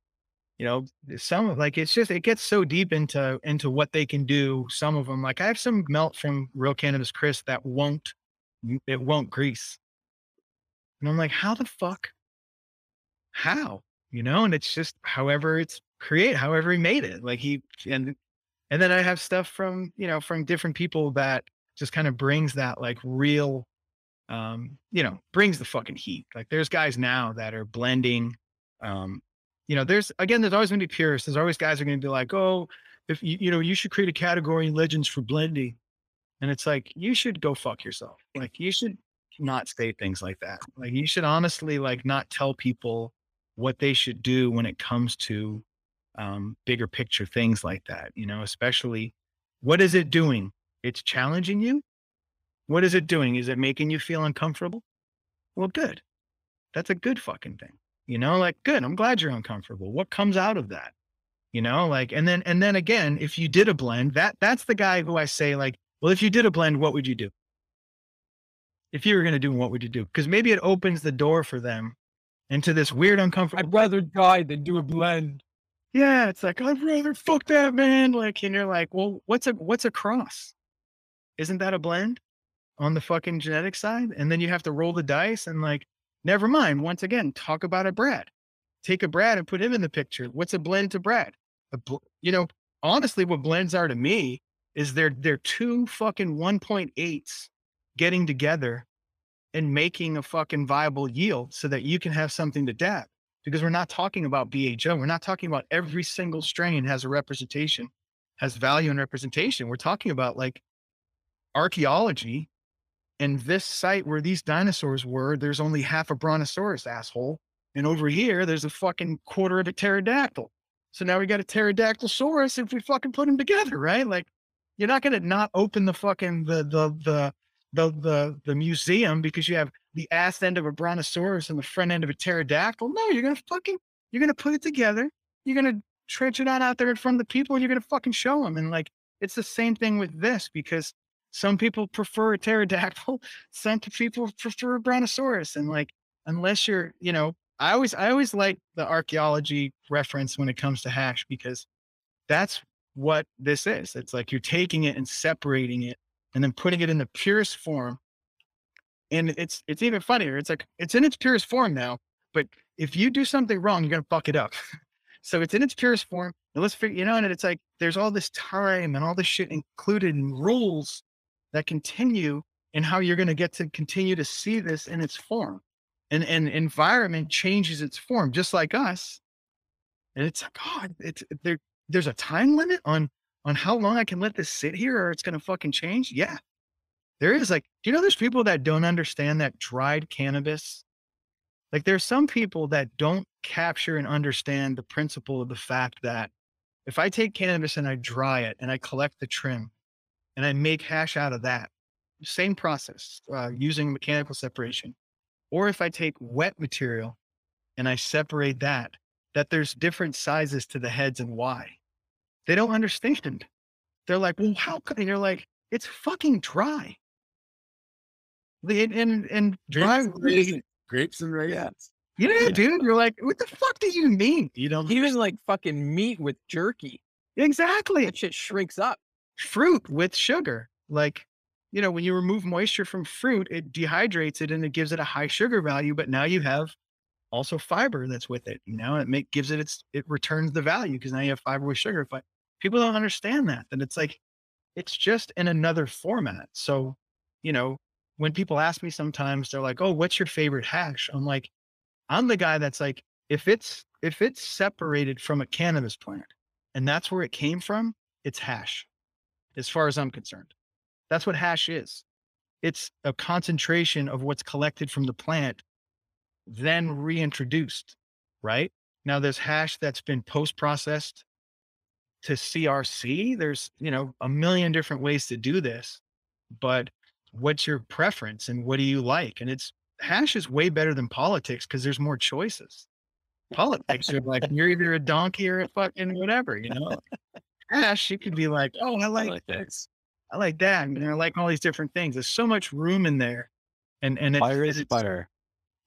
you know, some of like it's just it gets so deep into into what they can do. Some of them, like I have some melt from Real Cannabis Chris that won't it won't grease, and I'm like, how the fuck? How you know? And it's just however it's create, however he made it. Like he and and then I have stuff from you know from different people that just kind of brings that like real um, you know, brings the fucking heat. Like there's guys now that are blending. Um, you know, there's again, there's always gonna be purists. There's always guys are gonna be like, oh, if you you know, you should create a category in legends for blending. And it's like, you should go fuck yourself. Like you should not say things like that. Like you should honestly like not tell people what they should do when it comes to um bigger picture things like that, you know, especially what is it doing? It's challenging you what is it doing? Is it making you feel uncomfortable? Well, good. That's a good fucking thing. You know, like good. I'm glad you're uncomfortable. What comes out of that? You know, like and then and then again, if you did a blend, that that's the guy who I say like, well, if you did a blend, what would you do? If you were going to do, what would you do? Because maybe it opens the door for them into this weird uncomfortable. I'd rather die than do a blend. Yeah, it's like I'd rather fuck that man. Like, and you're like, well, what's a what's a cross? Isn't that a blend on the fucking genetic side? And then you have to roll the dice and like, never mind. Once again, talk about a Brad. Take a Brad and put him in the picture. What's a blend to Brad? A bl- you know, honestly, what blends are to me is they're they're two fucking 1.8s getting together and making a fucking viable yield so that you can have something to dab because we're not talking about BHO. We're not talking about every single strain has a representation, has value and representation. We're talking about like archaeology and this site where these dinosaurs were, there's only half a brontosaurus asshole. And over here, there's a fucking quarter of a pterodactyl. So now we got a pterodactylsaurus if we fucking put them together, right? Like you're not gonna not open the fucking the the the the the, the museum because you have the ass end of a brontosaurus and the front end of a pterodactyl. No, you're gonna fucking you're gonna put it together. You're gonna trench it out out there in front of the people, and you're gonna fucking show them. And like it's the same thing with this because some people prefer a pterodactyl, some people prefer a brontosaurus, and like unless you're, you know, I always I always like the archaeology reference when it comes to hash because that's what this is. It's like you're taking it and separating it and then putting it in the purest form. And it's it's even funnier. It's like it's in its purest form now, but if you do something wrong, you're gonna fuck it up. so it's in its purest form. And let's figure, you know, and it's like there's all this time and all this shit included in rules that continue and how you're gonna get to continue to see this in its form. And and environment changes its form, just like us. And it's like, God, it's there there's a time limit on on how long I can let this sit here or it's going to fucking change? Yeah. There is like, do you know there's people that don't understand that dried cannabis? Like there's some people that don't capture and understand the principle of the fact that if I take cannabis and I dry it and I collect the trim and I make hash out of that, same process uh, using mechanical separation. Or if I take wet material and I separate that, that there's different sizes to the heads and why. They don't understand. They're like, well, how could you're like, it's fucking dry. And and, and dry Grapes and raisins. Grapes and raisins. yeah, dude. You're like, what the fuck do you mean? You know, Even like fucking meat with jerky, exactly. that shit shrinks up. fruit with sugar. Like, you know, when you remove moisture from fruit, it dehydrates it and it gives it a high sugar value. But now you have also fiber that's with it. You know, it make gives it its it returns the value because now you have fiber with sugar. But people don't understand that. That it's like it's just in another format. So, you know, when people ask me sometimes, they're like, "Oh, what's your favorite hash?" I'm like, I'm the guy that's like, if it's if it's separated from a cannabis plant and that's where it came from, it's hash, as far as I'm concerned. That's what hash is. It's a concentration of what's collected from the plant, then reintroduced, right? Now there's hash that's been post-processed to CRC. There's, you know, a million different ways to do this, but what's your preference and what do you like? And it's hash is way better than politics because there's more choices. Politics are like you're either a donkey or a fucking whatever, you know. Hash, you could be like, oh, I like this, I like that, and I like all these different things. There's so much room in there, and and it's, Fire is butter.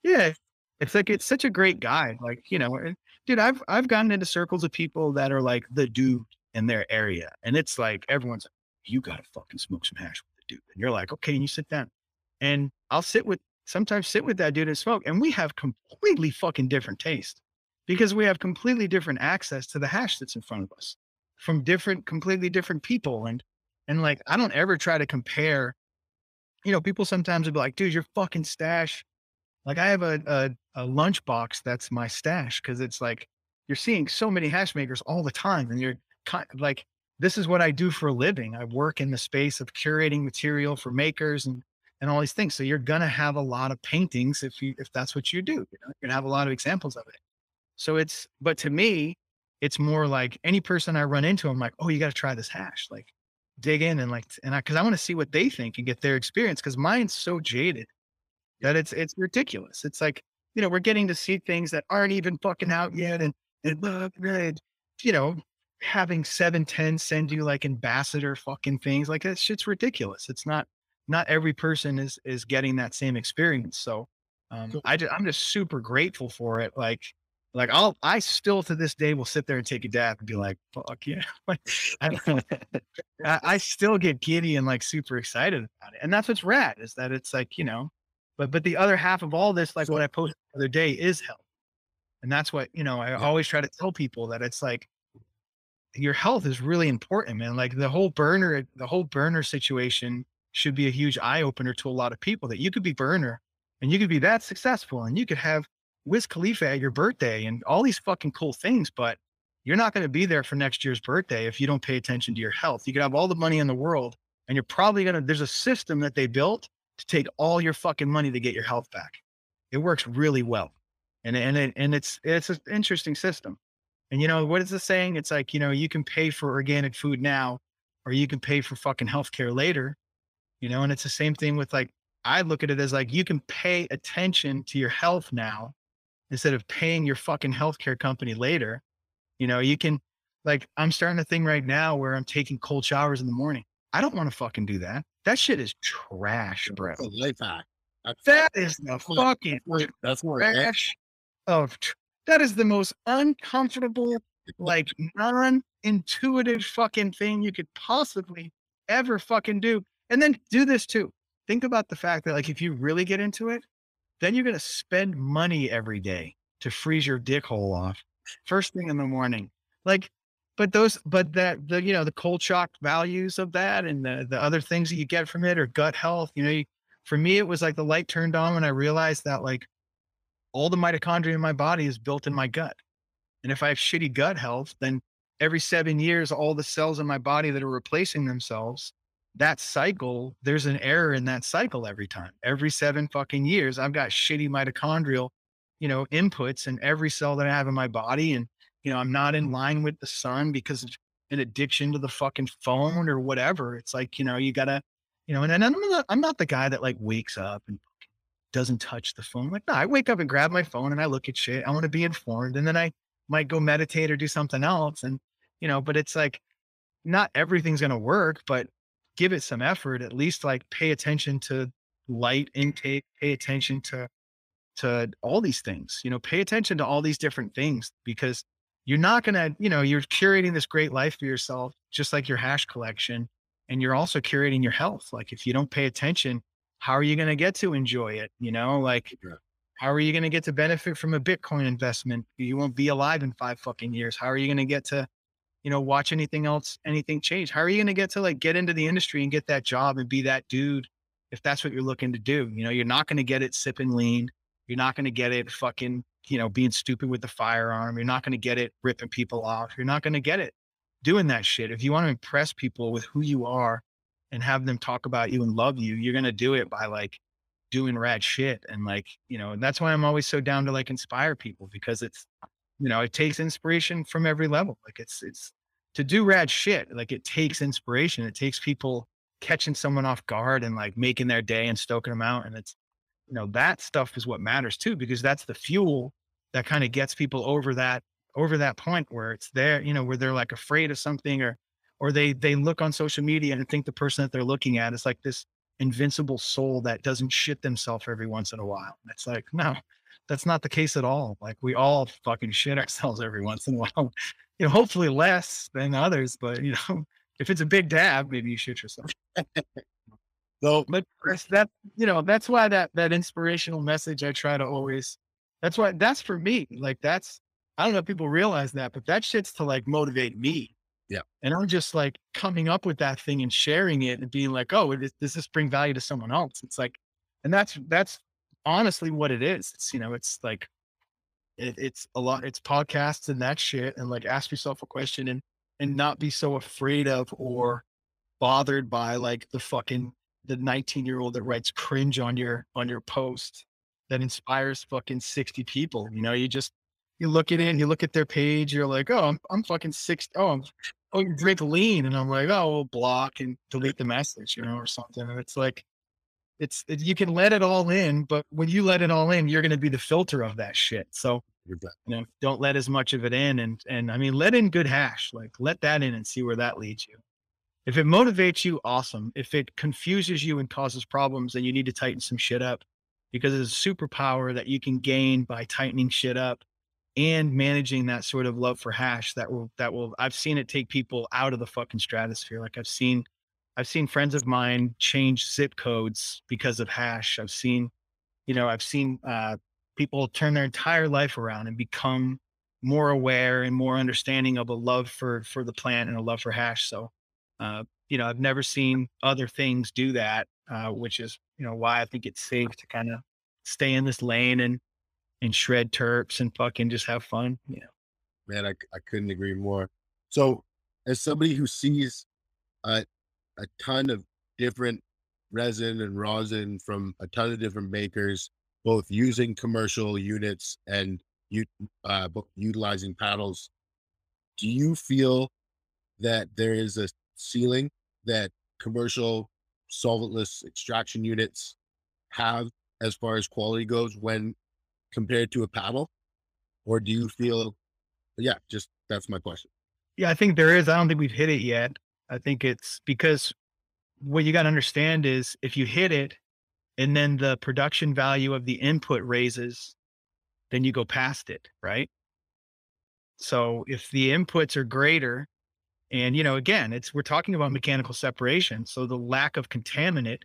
yeah, it's like it's such a great guide. Like you know, dude, I've I've gotten into circles of people that are like the dude in their area, and it's like everyone's like, you gotta fucking smoke some hash with the dude, and you're like, okay, and you sit down, and I'll sit with sometimes sit with that dude and smoke, and we have completely fucking different taste because we have completely different access to the hash that's in front of us from different, completely different people, and and like I don't ever try to compare. You know, people sometimes will be like, dude, your fucking stash like I have a a, a that's my stash because it's like you're seeing so many hash makers all the time, and you're kind of like this is what I do for a living. I work in the space of curating material for makers and and all these things. So you're gonna have a lot of paintings if you if that's what you do. You know, you're gonna have a lot of examples of it. So it's but to me, it's more like any person I run into, I'm like, oh, you got to try this hash. Like dig in and like and I because I want to see what they think and get their experience because mine's so jaded that it's it's ridiculous. It's like, you know, we're getting to see things that aren't even fucking out yet and and look good, you know, having 710 send you like ambassador fucking things like that shit's ridiculous. It's not not every person is is getting that same experience. So um Cool. I just, I'm just super grateful for it. Like like I'll I still to this day will sit there and take a dab and be like, fuck yeah. Like I, I, I still get giddy and like super excited about it. And that's what's rad is that it's like, you know, but but the other half of all this, like So- what I posted the other day is health. And that's what, you know, I always try to tell people that it's like your health is really important, man. Like the whole Berner, the whole Berner situation should be a huge eye opener to a lot of people that you could be Berner and you could be that successful and you could have Wiz Khalifa at your birthday and all these fucking cool things, but you're not going to be there for next year's birthday if you don't pay attention to your health. You could have all the money in the world and you're probably going to, there's a system that they built to take all your fucking money to get your health back. It works really well. And, and, it, and it's, it's an interesting system. And you know, what is the saying? It's like, you know, you can pay for organic food now, or you can pay for fucking healthcare later, you know, and it's the same thing with like, I look at it as like, you can pay attention to your health now instead of paying your fucking healthcare company later. You know, you can like, I'm starting a thing right now where I'm taking cold showers in the morning. I don't want to fucking do that. That shit is trash, bro. That's life hack. That's, That is the fucking that's more trash of tr- that is the most uncomfortable, like non-intuitive fucking thing you could possibly ever fucking do. And then do this too. Think about the fact that like if you really get into it, then you're gonna spend money every day to freeze your dick hole off first thing in the morning. Like, but those, but that the you know the cold shock values of that and the the other things that you get from it or gut health. You know, you, for me it was like the light turned on when I realized that like all the mitochondria in my body is built in my gut. And if I have shitty gut health, then every seven years, all the cells in my body that are replacing themselves, that cycle, there's an error in that cycle every time. Every seven fucking years, I've got shitty mitochondrial, you know, inputs in every cell that I have in my body. And, you know, I'm not in mm-hmm. line with the sun because of an addiction to the fucking phone or whatever. It's like, you know, you gotta, you know, and, and I'm not, I'm not the guy that like wakes up and doesn't touch the phone. Like, no, I wake up and grab my phone and I look at shit. I want to be informed. And then I might go meditate or do something else. And, you know, but it's like not everything's going to work, but give it some effort, at least like pay attention to light intake, pay attention to, to all these things, you know, pay attention to all these different things because you're not going to, you know, you're curating this great life for yourself, just like your hash collection. And you're also curating your health. Like if you don't pay attention, how are you going to get to enjoy it? You know, like yeah. how are you going to get to benefit from a Bitcoin investment? You won't be alive in five fucking years. How are you going to get to, you know, watch anything else, anything change? How are you going to get to like get into the industry and get that job and be that dude if that's what you're looking to do? You know, you're not going to get it sipping lean. You're not going to get it fucking, you know, being stupid with the firearm. You're not going to get it ripping people off. You're not going to get it doing that shit. If you want to impress people with who you are and have them talk about you and love you, you're going to do it by like doing rad shit. And like, you know, and that's why I'm always so down to like inspire people because it's, you know, it takes inspiration from every level. Like it's, it's to do rad shit. Like it takes inspiration. It takes people catching someone off guard and like making their day and stoking them out. And it's, you know, that stuff is what matters too, because that's the fuel that kind of gets people over that, over that point where it's there, you know, where they're like afraid of something or, or they, they look on social media and think the person that they're looking at is like this invincible soul that doesn't shit themselves every once in a while. It's like, no, that's not the case at all. Like we all fucking shit ourselves every once in a while. You know, hopefully less than others, but you know, if it's a big dab, maybe you shit yourself. so, but Chris, that you know, that's why that that inspirational message I try to always. That's why that's for me. Like that's I don't know if people realize that, but that shit's to like motivate me. Yeah. And I'm just like coming up with that thing and sharing it and being like, oh, does this bring value to someone else? It's like, and that's that's honestly what it is. It's, you know, it's like, it, it's a lot, it's podcasts and that shit. And like ask yourself a question and, and not be so afraid of or bothered by like the fucking, the 19 year old that writes cringe on your, on your post that inspires fucking 60 people. You know, you just, you look at it and you look at their page, you're like, oh, I'm, I'm fucking six. Oh, I'm, oh, you drink lean. And I'm like, oh, we'll block and delete the message, you know, or something. And it's like, it's it, you can let it all in, but when you let it all in, you're going to be the filter of that shit. So you know, don't let as much of it in, and and I mean, let in good hash, like let that in and see where that leads you. If it motivates you, awesome. If it confuses you and causes problems, then you need to tighten some shit up, because it's a superpower that you can gain by tightening shit up and managing that sort of love for hash that will that will I've seen it take people out of the fucking stratosphere. Like I've seen I've seen friends of mine change zip codes because of hash. I've seen, you know, I've seen uh, people turn their entire life around and become more aware and more understanding of a love for for the plant and a love for hash. So, uh, you know, I've never seen other things do that, uh, which is you know why I think it's safe to kind of stay in this lane and and shred terps and fucking just have fun. Know, man, I I couldn't agree more. So, as somebody who sees uh, a ton of different resin and rosin from a ton of different makers, both using commercial units and you uh, utilizing paddles. Do you feel that there is a ceiling that commercial solventless extraction units have as far as quality goes when compared to a paddle? Or do you feel, yeah, just that's my question. Yeah, I think there is. I don't think we've hit it yet. I think it's because what you got to understand is if you hit it and then the production value of the input raises, then you go past it, right? So if the inputs are greater, and you know, again, it's we're talking about mechanical separation. So the lack of contaminant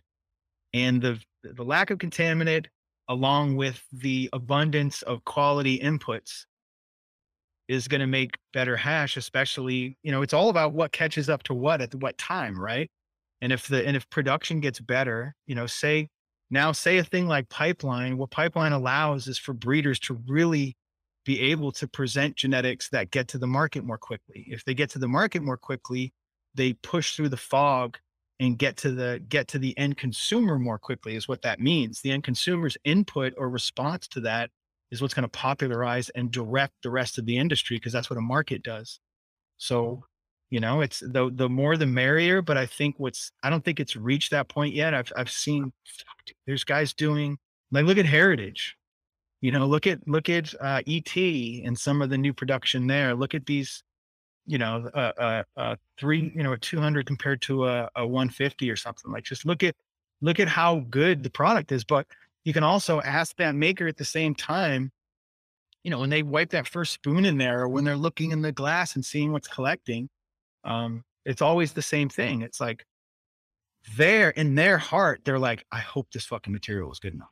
and the the lack of contaminant along with the abundance of quality inputs is going to make better hash, especially, you know, it's all about what catches up to what at what time, right? And if the and if production gets better, you know, say now say a thing like pipeline, what pipeline allows is for breeders to really be able to present genetics that get to the market more quickly. If they get to the market more quickly, they push through the fog and get to the get to the end consumer more quickly is what that means. The end consumer's input or response to that is what's going to popularize and direct the rest of the industry because that's what a market does. So, you know, it's the the more the merrier, but I think what's I don't think it's reached that point yet. I've I've seen there's guys doing like look at Heritage. You know, look at look at uh, ET and some of the new production there. Look at these, you know, uh, uh, uh three, you know, a 200 compared to a, a 150 or something. Like, just look at look at how good the product is. But you can also ask that maker at the same time, you know, when they wipe that first spoon in there, or when they're looking in the glass and seeing what's collecting, um, it's always the same thing. It's like they're in their heart, they're like, I hope this fucking material is good enough.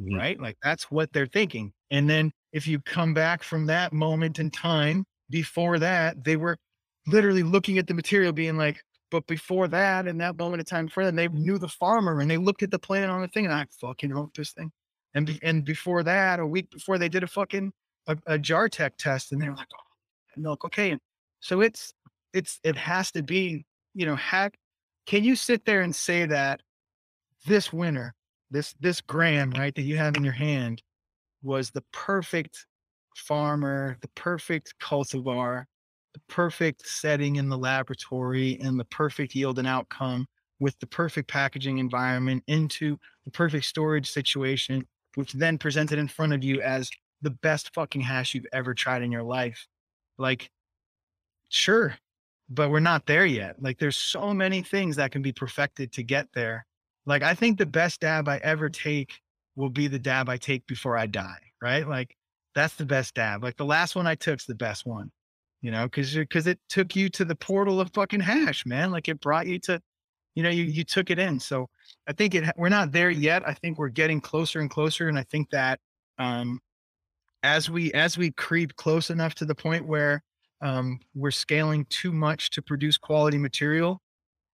Mm-hmm. Right. Like that's what they're thinking. And then if you come back from that moment in time, before that, they were literally looking at the material, being like, but before that, in that moment of time before that, they knew the farmer and they looked at the plan on the thing and I fucking wrote this thing. And be, and before that, a week before, they did a fucking a, a tech test and they were like, oh, and okay. And so it's it's it has to be, you know, hack. Can you sit there and say that this winter, this this gram, right, that you have in your hand was the perfect farmer, the perfect cultivar, the perfect setting in the laboratory and the perfect yield and outcome with the perfect packaging environment into the perfect storage situation, which then presented in front of you as the best fucking hash you've ever tried in your life. Like, sure, but we're not there yet. Like, there's so many things that can be perfected to get there. Like, I think the best dab I ever take will be the dab I take before I die, right? Like, that's the best dab. Like, the last one I took's the best one, you know, because because it took you to the portal of fucking hash, man. Like, it brought you to, you know, you you took it in. So I think it we're not there yet. I think we're getting closer and closer, and I think that um, as we as we creep close enough to the point where um, we're scaling too much to produce quality material,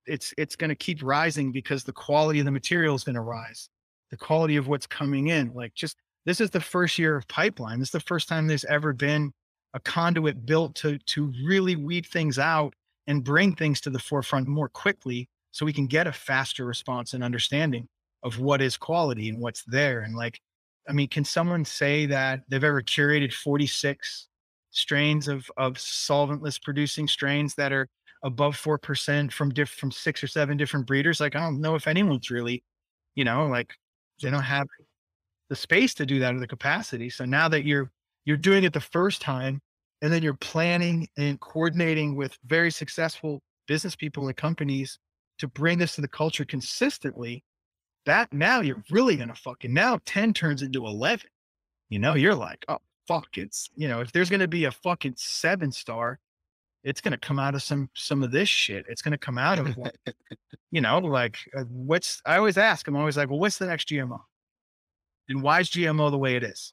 it's it's going to keep rising because the quality of the material is going to rise, the quality of what's coming in. Like just this is the first year of pipeline. This is the first time there's ever been a conduit built to to really weed things out and bring things to the forefront more quickly so we can get a faster response and understanding of what is quality and what's there and like I mean, can someone say that they've ever curated 46 strains of of solventless producing strains that are above four percent from diff from six or seven different breeders? Like, I don't know if anyone's really, you know, like they don't have the space to do that or the capacity. So now that you're you're doing it the first time, and then you're planning and coordinating with very successful business people and companies to bring this to the culture consistently that now you're really gonna fucking now 10 turns into 11 you know you're like oh fuck it's you know if there's gonna be a fucking seven star it's gonna come out of some some of this shit. It's gonna come out of like, you know like uh, what's i always ask i'm always like well what's the next gmo and why is gmo the way it is?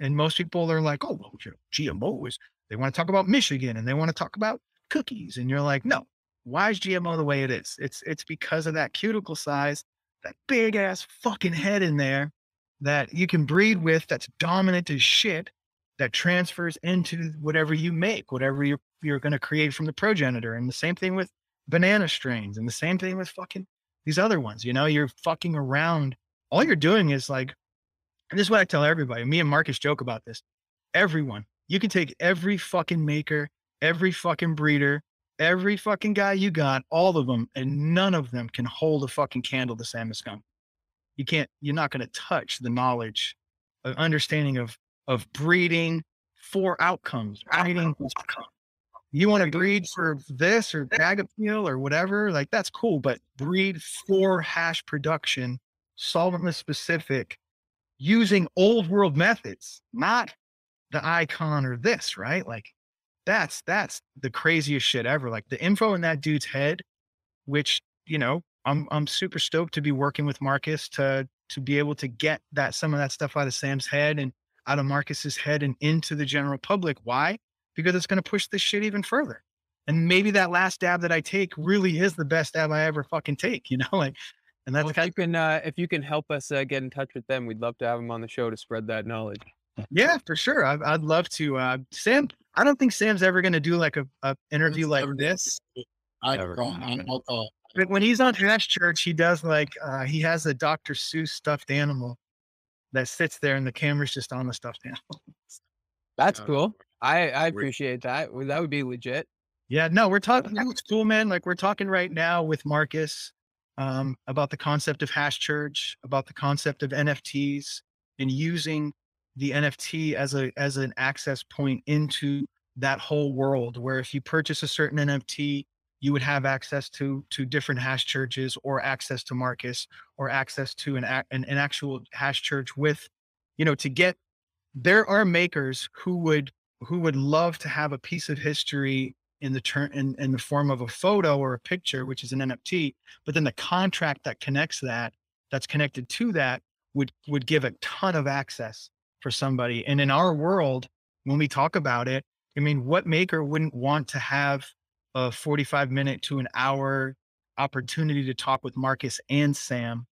And most people are like oh well gmo is they want to talk about michigan and they want to talk about cookies. And you're like no. Why is gmo the way it is? It's it's because of that cuticle size that big ass fucking head in there that you can breed with that's dominant as shit that transfers into whatever you make, whatever you're you're going to create from the progenitor. And the same thing with banana strains, and the same thing with fucking these other ones. You know, you're fucking around. All you're doing is like, and this is what I tell everybody. Me and Marcus joke about this. Everyone, you can take every fucking maker, every fucking breeder, every fucking guy you got, all of them, and none of them can hold a fucking candle to Sam Skunk. You can't, you're not going to touch the knowledge, of understanding of of breeding for outcomes. Breeding you want to breed uh, for this or bag appeal or whatever, like that's cool, but breed for hash production, solventless specific, using old world methods, not the icon or this, right? Like that's that's the craziest shit ever. Like the info in that dude's head, which you know, I'm I'm super stoked to be working with Marcus to to be able to get that some of that stuff out of Sam's head and out of Marcus's head and into the general public. Why? Because it's going to push this shit even further. And maybe that last dab that I take really is the best dab I ever fucking take. You know, like, and that's well, if you can uh, if you can help us uh, get in touch with them, we'd love to have them on the show to spread that knowledge. Yeah, for sure. I'd, I'd love to. Uh, Sam, I don't think Sam's ever going to do like a, a interview like Never- this. I Never call, gonna I'll, call. But when he's on Hash Church, he does like uh, he has a Dr. Seuss stuffed animal that sits there, and the camera's just on the stuffed animal. That's Uh, cool. I I appreciate that. Well, That would be legit. Yeah, no, we're talking. It's cool, man. Like we're talking right now with Marcus um, about the concept of Hash Church, about the concept of NFTs, and using the NFT as a as an access point into that whole world. Where if you purchase a certain NFT, you would have access to to different hash churches, or access to Marcus, or access to an an, an actual hash church with, you know, to get. There are makers who would who would love to have a piece of history in the turn in, in the form of a photo or a picture, which is an NFT, but then the contract that connects that, that's connected to that, would would give a ton of access for somebody. And in our world, when we talk about it, I mean, what maker wouldn't want to have a 45 minute to an hour opportunity to talk with Marcus and Sam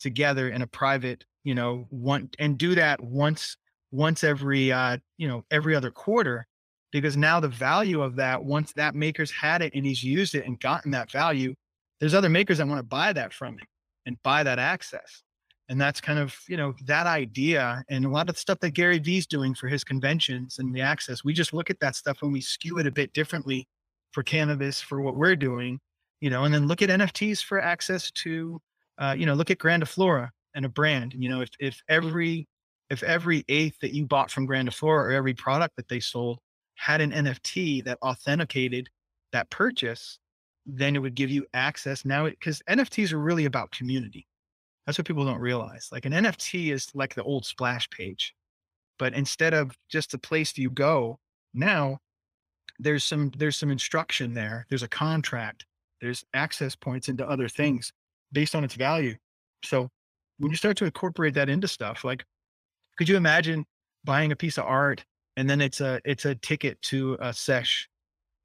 together in a private, you know, one and do that once once every uh, you know, every other quarter because now the value of that once that maker's had it and he's used it and gotten that value there's other makers that want to buy that from him and buy that access. And that's kind of you know that idea and a lot of the stuff that gary vee's doing for his conventions and the access we just look at that stuff and we skew it a bit differently for cannabis for what we're doing you know and then look at nfts for access to uh, you know look at grandiflora and a brand you know if, if every if every eighth that you bought from grandiflora or every product that they sold had an NFT that authenticated that purchase, then it would give you access. Now, because NFTs are really about community. That's what people don't realize. Like an NFT is like the old splash page, but instead of just a place you go, now there's some there's some instruction there. There's a contract. There's access points into other things based on its value. So when you start to incorporate that into stuff, like could you imagine buying a piece of art and then it's a it's a ticket to a sesh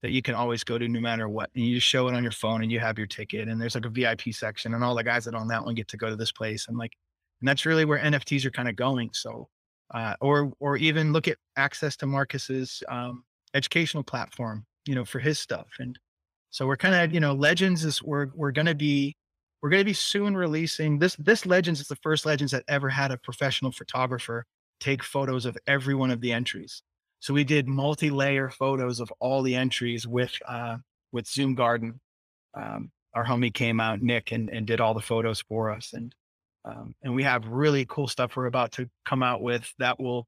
that you can always go to no matter what and you just show it on your phone and you have your ticket and there's like a vip section and all the guys that own that one get to go to this place and like and that's really where nfts are kind of going so uh, or or even look at access to marcus's um, educational platform you know for his stuff and so we're kind of you know legends is we're we're going to be we're going to be soon releasing this this legends is the first legends that ever had a professional photographer take photos of every one of the entries. So we did multi-layer photos of all the entries with uh, with Zoom Garden. Um, our homie came out, Nick, and, and did all the photos for us. And um, and we have really cool stuff we're about to come out with that will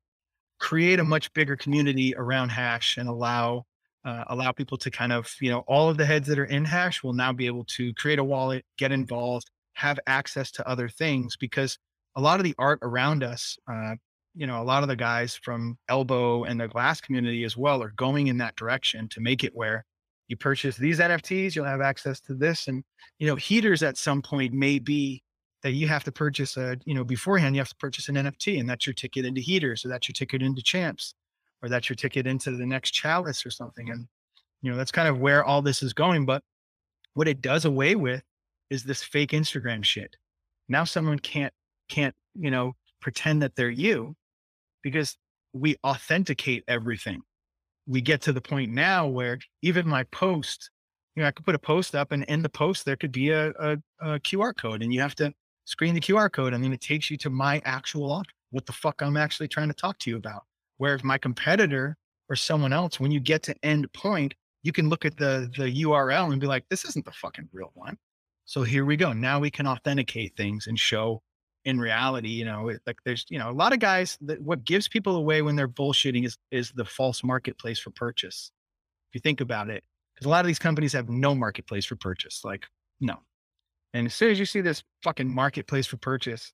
create a much bigger community around Hash and allow uh, allow people to kind of you know all of the heads that are in Hash will now be able to create a wallet, get involved, have access to other things because a lot of the art around us uh, you know, a lot of the guys from Elbow and the glass community as well are going in that direction to make it where you purchase these NFTs, you'll have access to this. And, you know, heaters at some point may be that you have to purchase a, you know, beforehand, you have to purchase an NFT and that's your ticket into heaters or that's your ticket into champs or that's your ticket into the next chalice or something. And, you know, that's kind of where all this is going. But what it does away with is this fake Instagram shit. Now someone can't, can't, you know, pretend that they're you because we authenticate everything. We get to the point now where even my post, you know, I could put a post up and in the post there could be a, a, a QR code and you have to screen the QR code and then it takes you to my actual what the fuck I'm actually trying to talk to you about. Where if my competitor or someone else, when you get to end point, you can look at the the URL and be like, this isn't the fucking real one. So here we go. Now we can authenticate things and show in reality, you know, like there's, you know, a lot of guys that what gives people away when they're bullshitting is is the false marketplace for purchase. If you think about it, because a lot of these companies have no marketplace for purchase, like no. And as soon as you see this fucking marketplace for purchase,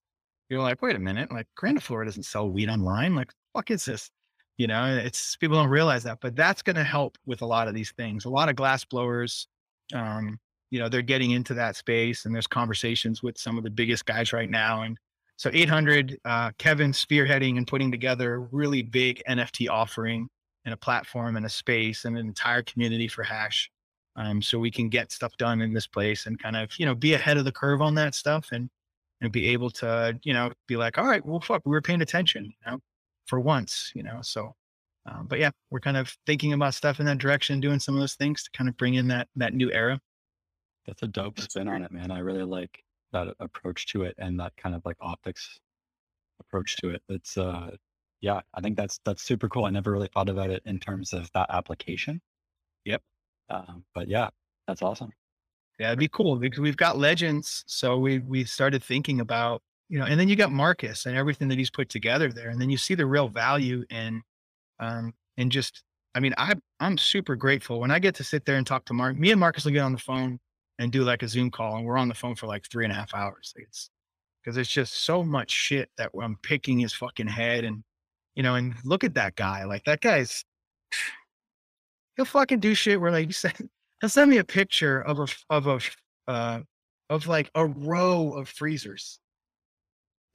you're like, wait a minute, like Grandiflora doesn't sell weed online. Like, fuck is this? You know, it's people don't realize that, but that's going to help with a lot of these things. A lot of glass blowers, um, you know, they're getting into that space and there's conversations with some of the biggest guys right now. And so 800, uh, Kevin spearheading and putting together a really big NFT offering and a platform and a space and an entire community for hash. Um, so we can get stuff done in this place and kind of, you know, be ahead of the curve on that stuff and, and be able to, you know, be like, all right, well, fuck, we were paying attention, you know, for once, you know. So, um, but yeah, we're kind of thinking about stuff in that direction, doing some of those things to kind of bring in that that new era. That's a dope spin on it, man. I really like that approach to it and that kind of like optics approach to it. It's uh yeah, I think that's that's super cool. I never really thought about it in terms of that application. Yep. Um, but yeah, that's awesome. Yeah, it'd be cool because we've got legends. So we we started thinking about, you know, and then you got Marcus and everything that he's put together there. And then you see the real value in um and just I mean, I I'm super grateful when I get to sit there and talk to Mark. Me and Marcus will get on the phone and do like a Zoom call, and we're on the phone for like three and a half hours. It's because it's just so much shit that I'm picking his fucking head, and you know, and look at that guy. Like that guy's he'll fucking do shit where like you said he'll send me a picture of a of a uh of like a row of freezers.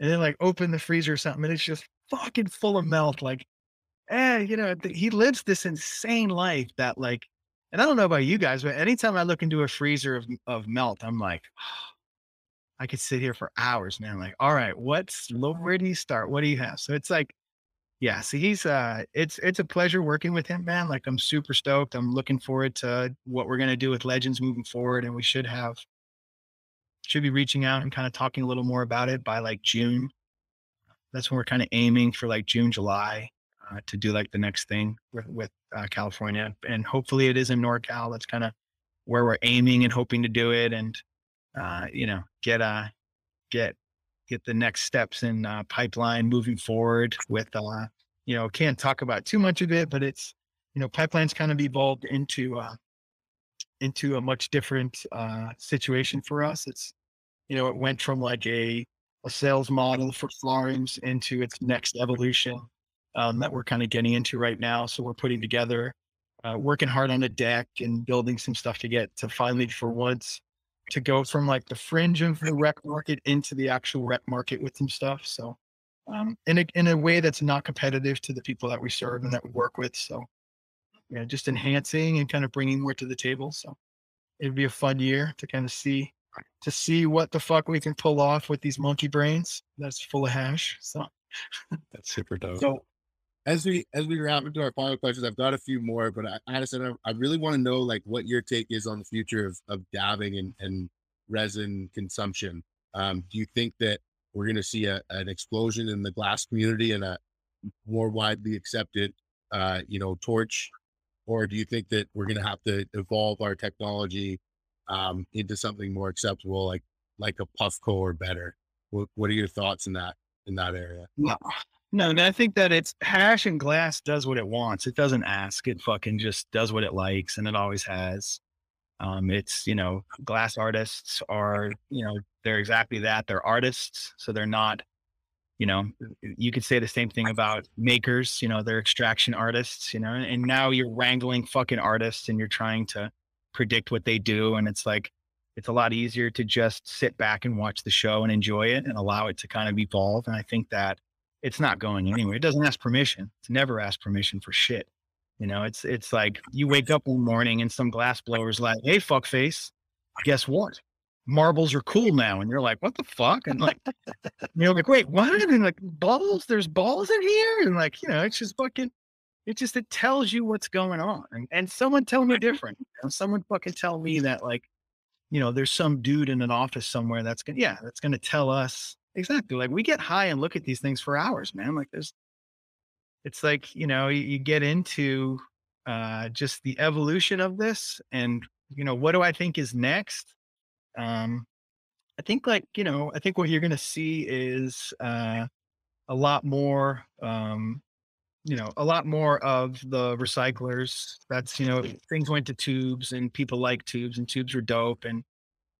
And then like open the freezer or something, and it's just fucking full of melt. Like, eh, you know, th- he lives this insane life that like and I don't know about you guys, but anytime I look into a freezer of, of melt, I'm like, I could sit here for hours, man. Like, all right, what's where do you start? What do you have? So it's like, yeah, so he's uh it's it's a pleasure working with him, man. Like I'm super stoked. I'm looking forward to what we're gonna do with Legends moving forward. And we should have should be reaching out and kind of talking a little more about it by like June. That's when we're kind of aiming for like June, July uh, to do like the next thing with, with uh, California, and hopefully it is in NorCal. That's kind of where we're aiming and hoping to do it, and uh, you know, get uh get get the next steps in uh, pipeline moving forward. With uh, you know, can't talk about too much of it, but it's you know, pipeline's kind of evolved into uh, into a much different uh, situation for us. It's you know, it went from like a a sales model for Florence into its next evolution um, that we're kind of getting into right now. So we're putting together, uh, working hard on a deck and building some stuff to get to finally for once to go from like the fringe of the rec market into the actual rec market with some stuff. So um, in a in a way that's not competitive to the people that we serve and that we work with. So yeah, just enhancing and kind of bringing more to the table. So it'd be a fun year to kind of see to see what the fuck we can pull off with these monkey brains that's full of hash. So that's super dope. So as we as we wrap into our final questions, I've got a few more, but I, Addison, I, I really want to know like what your take is on the future of of dabbing and, and resin consumption. Um, do you think that we're going to see a, an explosion in the glass community and a more widely accepted, uh, you know, torch, or do you think that we're going to have to evolve our technology um, into something more acceptable, like like a Puffco or better? What, what are your thoughts in that in that area? No, no, I think that it's hash and glass does what it wants. It doesn't ask. It fucking just does what it likes, and it always has. Um, it's you know, glass artists are you know they're exactly that. They're artists, so they're not. You know, you could say the same thing about makers. You know, they're extraction artists. You know, and now you're wrangling fucking artists, and you're trying to predict what they do, and it's like it's a lot easier to just sit back and watch the show and enjoy it and allow it to kind of evolve. And I think that it's not going anywhere. It doesn't ask permission. It's never asked permission for shit. You know, it's it's like you wake up one morning and some glass blower's like, "Hey, fuck face, guess what? Marbles are cool now." And you're like, "What the fuck?" And like, you're like, "Wait, what?" And like, balls? There's balls in here? And like, you know, it's just fucking. It just it tells you what's going on. And, and someone tell me different. You know, someone fucking tell me that like, you know, there's some dude in an office somewhere that's gonna yeah, that's gonna tell us Exactly. Like we get high and look at these things for hours, man. Like there's, it's like, you know, you, you get into uh, just the evolution of this and, you know, what do I think is next? Um, I think like, you know, I think what you're going to see is uh, a lot more, um, you know, a lot more of the recyclers. That's, you know, things went to tubes and people like tubes and tubes were dope. And,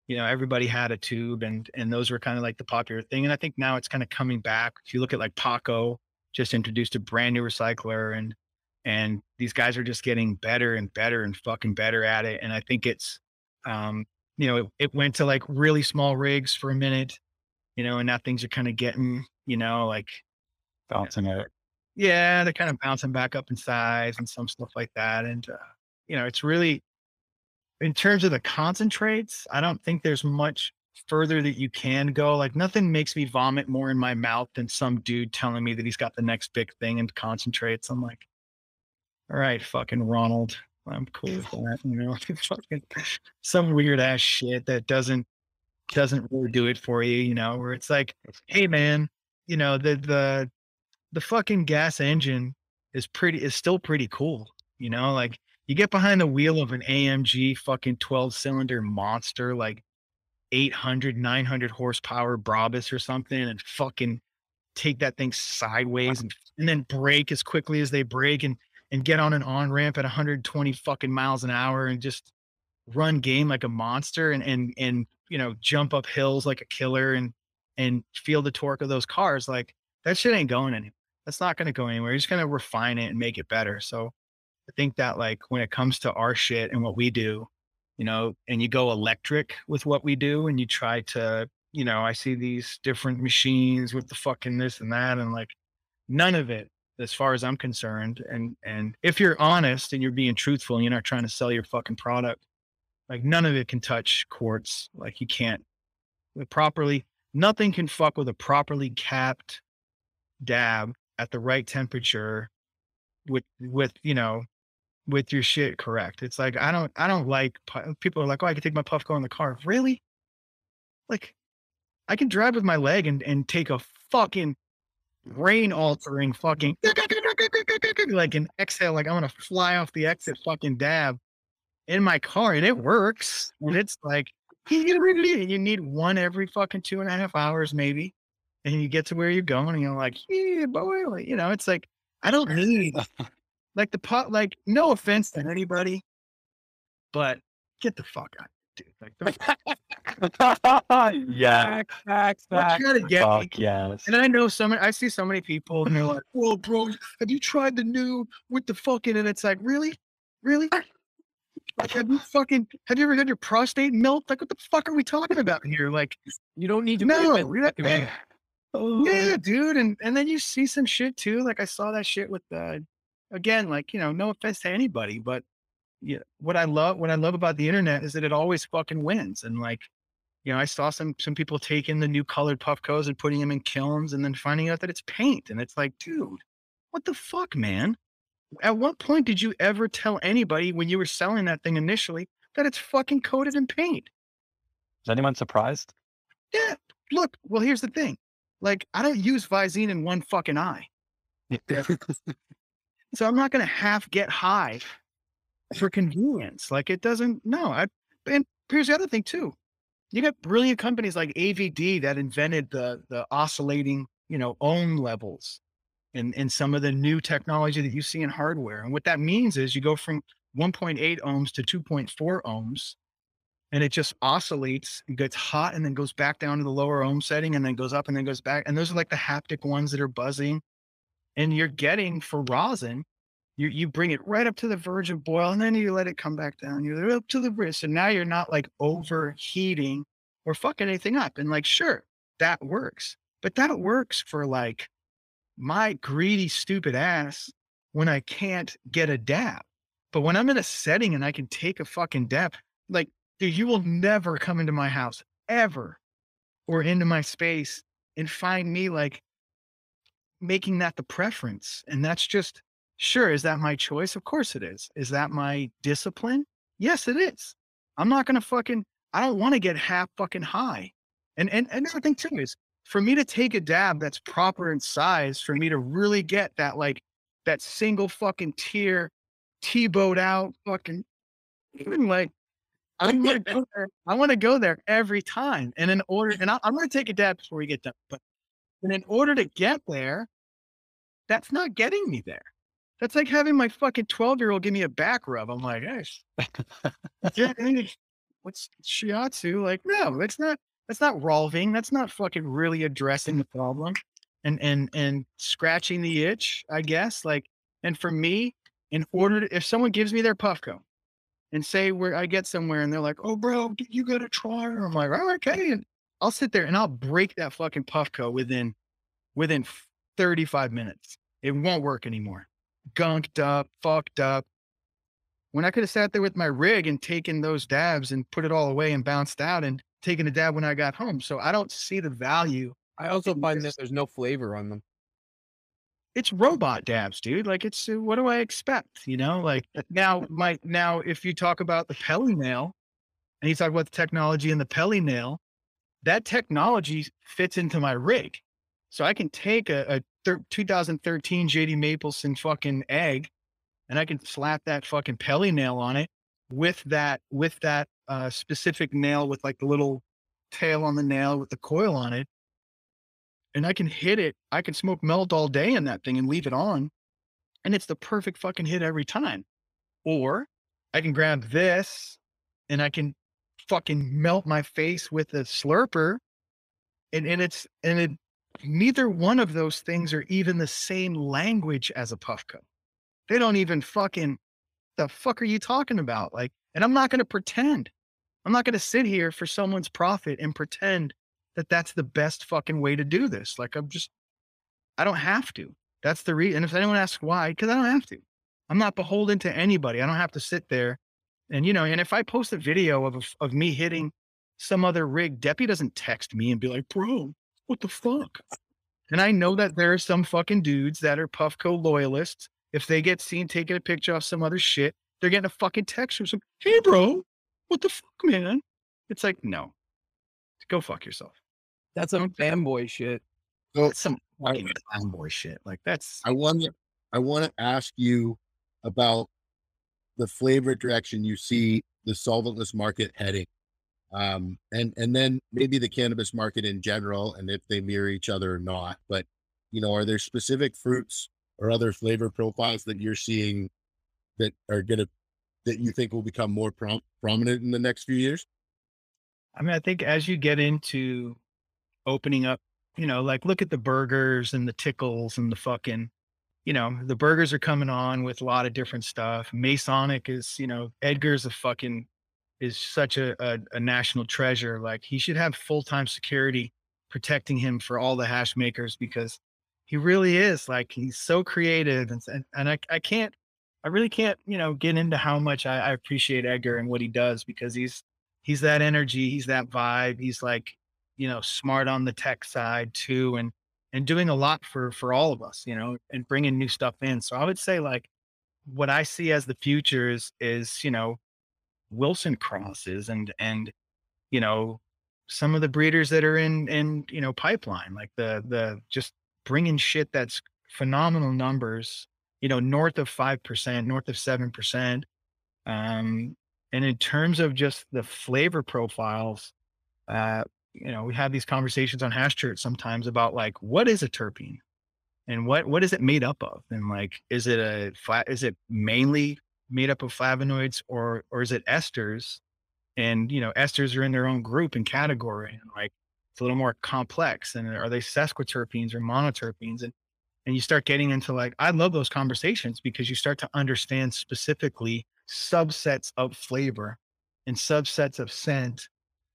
you know everybody had a tube and and those were kind of like the popular thing and i think now it's kind of coming back if you look at like Puffco just introduced a brand new recycler and and these guys are just getting better and better and fucking better at it and i think it's um you know it, it went to like really small rigs for a minute you know and now things are kind of getting you know like bouncing out yeah they're kind of bouncing back up in size and some stuff like that and uh, you know it's really in terms of the concentrates, I don't think there's much further that you can go. Like nothing makes me vomit more in my mouth than some dude telling me that he's got the next big thing and concentrates. I'm like, all right, fucking Ronald. I'm cool with that. You know, fucking some weird ass shit that doesn't doesn't really do it for you, you know, where it's like, hey man, you know, the the the fucking gas engine is pretty is still pretty cool. You know, like you get behind the wheel of an AMG fucking 12 cylinder monster, like 800, 900 horsepower Brabus or something, and fucking take that thing sideways and, and then brake as quickly as they brake and and get on an on ramp at 120 fucking miles an hour and just run game like a monster and and and you know jump up hills like a killer and and feel the torque of those cars like that shit ain't going anywhere that's not going to go anywhere you're just going to refine it and make it better so i think that like when it comes to our shit and what we do you know and you go electric with what we do and you try to you know i see these different machines with the fucking this and that and like none of it as far as i'm concerned and and if you're honest and you're being truthful and you're not trying to sell your fucking product like none of it can touch quartz. Like you can't properly, nothing can fuck with a properly capped dab at the right temperature with, with, you know, with your shit correct. It's like, I don't, I don't like, uh, people are like, oh, I can take my Puffco in the car. Really? Like I can drive with my leg and, and take a fucking brain altering fucking like an exhale, like I'm gonna fly off the exit fucking dab in my car and it works. And it's like, you need one every fucking two and a half hours, maybe. And you get to where you're going and you're like, yeah, boy, you know, it's like, I don't need like the pot, like, no offense to anybody, but get the fuck out. Dude, like yeah, facts, facts, to get fuck yes. And I know some, I see so many people, and they're like, "Well, bro, have you tried the new with the fucking?" And it's like, really, really, like, have you fucking have you ever had your prostate milked? Like, what the fuck are we talking about here? Like, you don't need to. No, yeah, yeah, dude. And and then you see some shit too. Like I saw that shit with the, again, like you know, no offense to anybody, but yeah, what I love, what I love about the internet is that it always fucking wins. And like, you know, I saw some some people taking the new colored Puffcos and putting them in kilns, and then finding out that it's paint, and it's like, dude, what the fuck, man? At what point did you ever tell anybody when you were selling that thing initially that it's fucking coated in paint? Is anyone surprised? Yeah. Look, well, here's the thing. Like, I don't use Visine in one fucking eye. so I'm not going to half get high for convenience. Like, it doesn't, no. I, and here's the other thing, too. You got brilliant companies like AVD that invented the the oscillating, you know, ohm levels and, and some of the new technology that you see in hardware. And what that means is you go from 1.8 ohms to 2.4 ohms, and it just oscillates and gets hot and then goes back down to the lower ohm setting and then goes up and then goes back. And those are like the haptic ones that are buzzing. And you're getting for rosin, you you bring it right up to the verge of boil and then you let it come back down. You're up to the wrist. And now you're not like overheating or fucking anything up. And like, sure, that works. But that works for like my greedy, stupid ass when I can't get a dab. But when I'm in a setting and I can take a fucking dab, like, dude, you will never come into my house ever or into my space and find me like making that the preference. And that's just, sure, is that my choice? Of course it is. Is that my discipline? Yes, it is. I'm not going to fucking, I don't want to get half fucking high. And, and, and another thing too is for me to take a dab that's proper in size, for me to really get that like that single fucking tier T-bowed out fucking even like I want to go there. I want to go there every time. And in order, and I, am going to take a dab before we get done, but and in order to get there, that's not getting me there. That's like having my fucking 12 year old give me a back rub. I'm like, hey, what's shiatsu? Like, no, it's not. That's not Rolfing. That's not fucking really addressing the problem and and and scratching the itch, I guess. Like, and for me, in order to, if someone gives me their Puffco and say where I get somewhere and they're like, oh bro, you gotta try it. I'm like, oh, okay. And I'll sit there and I'll break that fucking Puffco within within 35 minutes. It won't work anymore. Gunked up, fucked up. When I could have sat there with my rig and taken those dabs and put it all away and bounced out and taken a dab when I got home. So I don't see the value. I also in find that there's no flavor on them. It's robot dabs, dude. Like it's uh, what do I expect? You know, like now my now if you talk about the Pelly nail and you talk about the technology in the Pelly nail, that technology fits into my rig. So I can take a, a thir- 2013 JD Mapleson fucking egg and I can slap that fucking Pelly nail on it with that with that uh, specific nail with like the little tail on the nail with the coil on it. And I can hit it. I can smoke melt all day in that thing and leave it on. And it's the perfect fucking hit every time. Or I can grab this and I can fucking melt my face with a slurper. And, and it's and it neither one of those things are even the same language as a Puffco. They don't even fucking the fuck are you talking about? Like, and I'm not going to pretend. I'm not going to sit here for someone's profit and pretend that that's the best fucking way to do this. Like, I'm just, I don't have to. That's the reason. And if anyone asks why, because I don't have to. I'm not beholden to anybody. I don't have to sit there and, you know, and if I post a video of, of me hitting some other rig, Deppe doesn't text me and be like, bro, what the fuck? And I know that there are some fucking dudes that are Puffco loyalists. If they get seen taking a picture of some other shit, they're getting a fucking text from some, hey, bro, what the fuck, man? It's like, no, go fuck yourself. That's some fanboy shit. So That's some fucking fanboy shit. Like that's I want to, I want to ask you about the flavor direction you see the solventless market heading, um, and and then maybe the cannabis market in general, and if they mirror each other or not. But you know, are there specific fruits or other flavor profiles that you're seeing that are gonna that you think will become more prom- prominent in the next few years? I mean, I think as you get into opening up, you know, like look at the burgers and the tickles and the fucking, you know, the burgers are coming on with a lot of different stuff. Masonic is, you know, Edgar's a fucking is such a, a, a national treasure. Like he should have full time security protecting him for all the hash makers because he really is like he's so creative and and, and I, I can't I really can't, you know, get into how much I, I appreciate Edgar and what he does because he's he's that energy, he's that vibe, he's like, you know, smart on the tech side too, and and doing a lot for for all of us, you know, and bringing new stuff in. So I would say like what I see as the future is is you know Wilson crosses and and you know some of the breeders that are in in you know pipeline like the the just bringing shit that's phenomenal numbers you know north of 5% north of 7% um and in terms of just the flavor profiles uh you know we have these conversations on hash church sometimes about like what is a terpene? And what what is it made up of? And like is it a flat is it mainly made up of flavonoids or or is it esters? And you know esters are in their own group and category and like it's a little more complex and are they sesquiterpenes or monoterpenes? And and you start getting into like i love those conversations because you start to understand specifically subsets of flavor and subsets of scent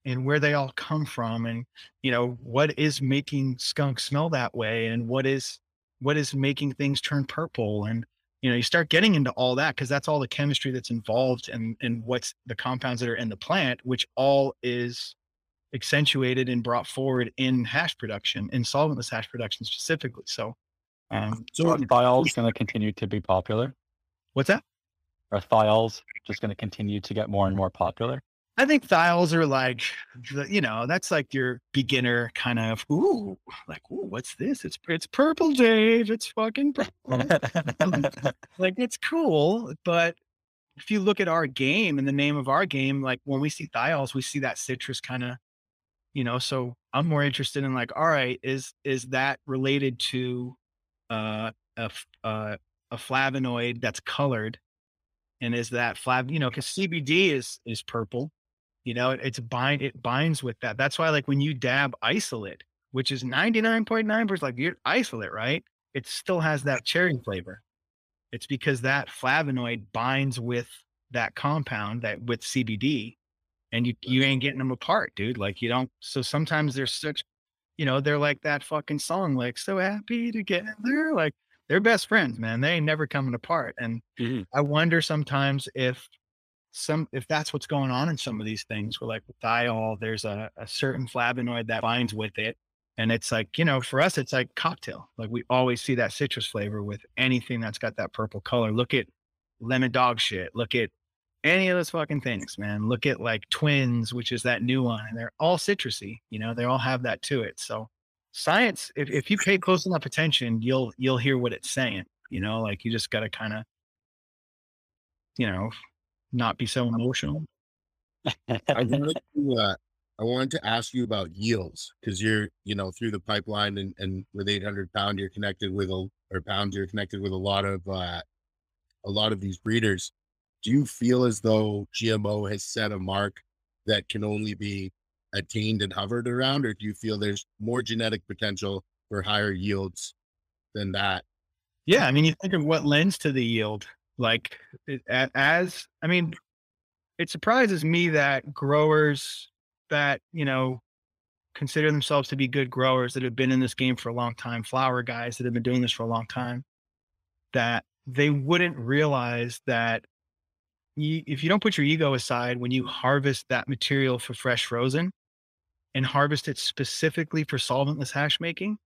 and where they all come from and you know what is making skunk smell that way and what is what is making things turn purple and you know you start getting into all that because that's all the chemistry that's involved and and what's the compounds that are in the plant which all is accentuated and brought forward in hash production in solventless hash production specifically so um So Are thiols going to continue to be popular? what's that Are thiols just going to continue to get more and more popular? I think thiols are like, the, you know, that's like your beginner kind of, ooh, like, ooh, what's this? It's it's purple, Dave. It's fucking purple. like it's cool, but if you look at our game and the name of our game, like when we see thiols, we see that citrus kind of, you know. So I'm more interested in like, all right, is is that related to uh, a uh, a flavonoid that's colored, and is that flav, you know, because CBD is is purple, you know, it, it's bind it binds with that. That's why like when you dab isolate, which is 99.9% like your isolate, right? It still has that cherry flavor. It's because that flavonoid binds with that compound that with CBD and you you ain't getting them apart, dude. Like you don't so sometimes they're such you know, they're like that fucking song, like so happy together. Like they're best friends, man. They ain't never coming apart. And Mhm. I wonder sometimes if some if that's what's going on in some of these things, we're like with thiol, there's a, a certain flavonoid that binds with it. And it's like, you know, for us, it's like cocktail. Like we always see that citrus flavor with anything that's got that purple color. Look at lemon dog shit. Look at any of those fucking things, man. Look at like twins, which is that new one, and they're all citrusy. You know, they all have that to it. So science, if, if you pay close enough attention, you'll you'll hear what it's saying. You know, like you just gotta kind of, you know, not be so emotional. I wanted to, uh, I wanted to ask you about yields because you're, you know, through the pipeline and, and with 800 pound, you're connected with a, or pounds, you're connected with a lot of, uh, a lot of these breeders. Do you feel as though GMO has set a mark that can only be attained and hovered around, or do you feel there's more genetic potential for higher yields than that? Yeah, I mean, you think of what lends to the yield. Like, as I mean, it surprises me that growers that you know consider themselves to be good growers that have been in this game for a long time, flower guys that have been doing this for a long time, that they wouldn't realize that you, if you don't put your ego aside when you harvest that material for fresh frozen and harvest it specifically for solventless hash making,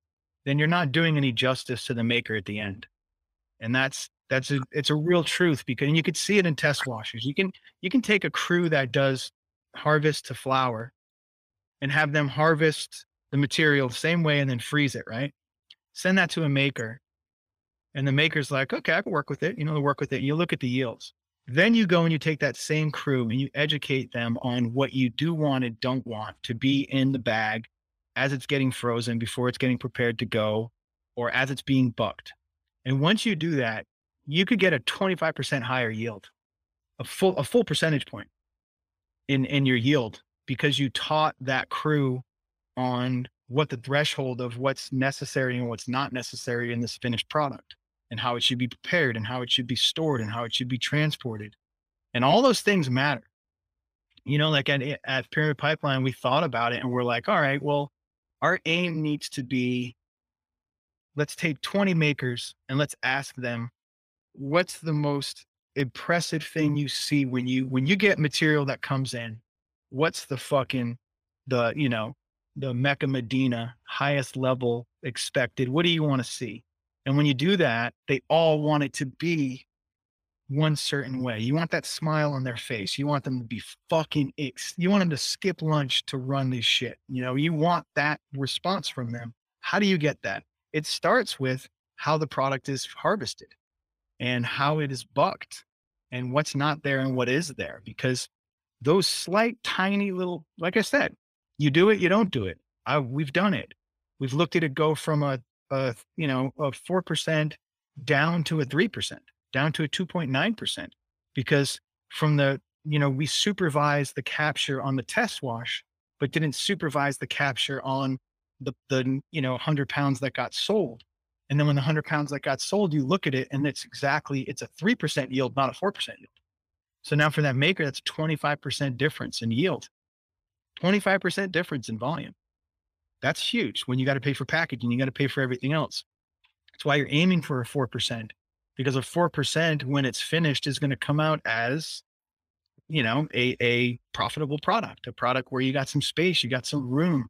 then you're not doing any justice to the maker at the end. And that's that's a it's a real truth because and you could see it in test washers. You can you can take a crew that does harvest to flower and have them harvest the material the same way and then freeze it, right? Send that to a maker. And the maker's like, okay, I can work with it. You know, to work with it. You look at the yields. Then you go and you take that same crew and you educate them on what you do want and don't want to be in the bag as it's getting frozen before it's getting prepared to go or as it's being bucked. And once you do that, you could get a 25% higher yield, a full a full percentage point in in your yield because you taught that crew on what the threshold of what's necessary and what's not necessary in this finished product and how it should be prepared and how it should be stored and how it should be transported. And all those things matter. You know, like at, eh, at Pyramid Pipeline, we thought about it and we're like, all right, well, our aim needs to be let's take 20 makers and let's ask them what's the most impressive thing mm. you see when you when you get material that comes in what's the fucking the you know the mecca medina highest level expected what do you want to see and when you do that, they all want it to be one certain way. You want that smile on their face. You want them to be fucking ex- you want them to skip lunch to run this shit. You know, you want that response from them. How do you get that? It starts with how the product is harvested and how it is bucked and what's not there and what is there because those slight tiny little like I said, you do it, you don't do it. I, we've done it. We've looked at it go from a a you know a four percent down to a three percent, down to a two point nine percent, because from the you know we supervise the capture on the test wash, but didn't supervise the capture on the the you know 100 pounds that got sold. And then when the 100 pounds that got sold, you look at it and mm-hmm. it's exactly it's a 3% yield, not a 4% yield. So now for that maker, that's 25% difference in yield. 25% difference in volume. That's huge when you got to pay for packaging, you got to pay for everything else. That's why you're aiming for a 4%, because a 4% when it's finished is going to come out as, you know, a, a profitable product, a product where you got some space, you got some room,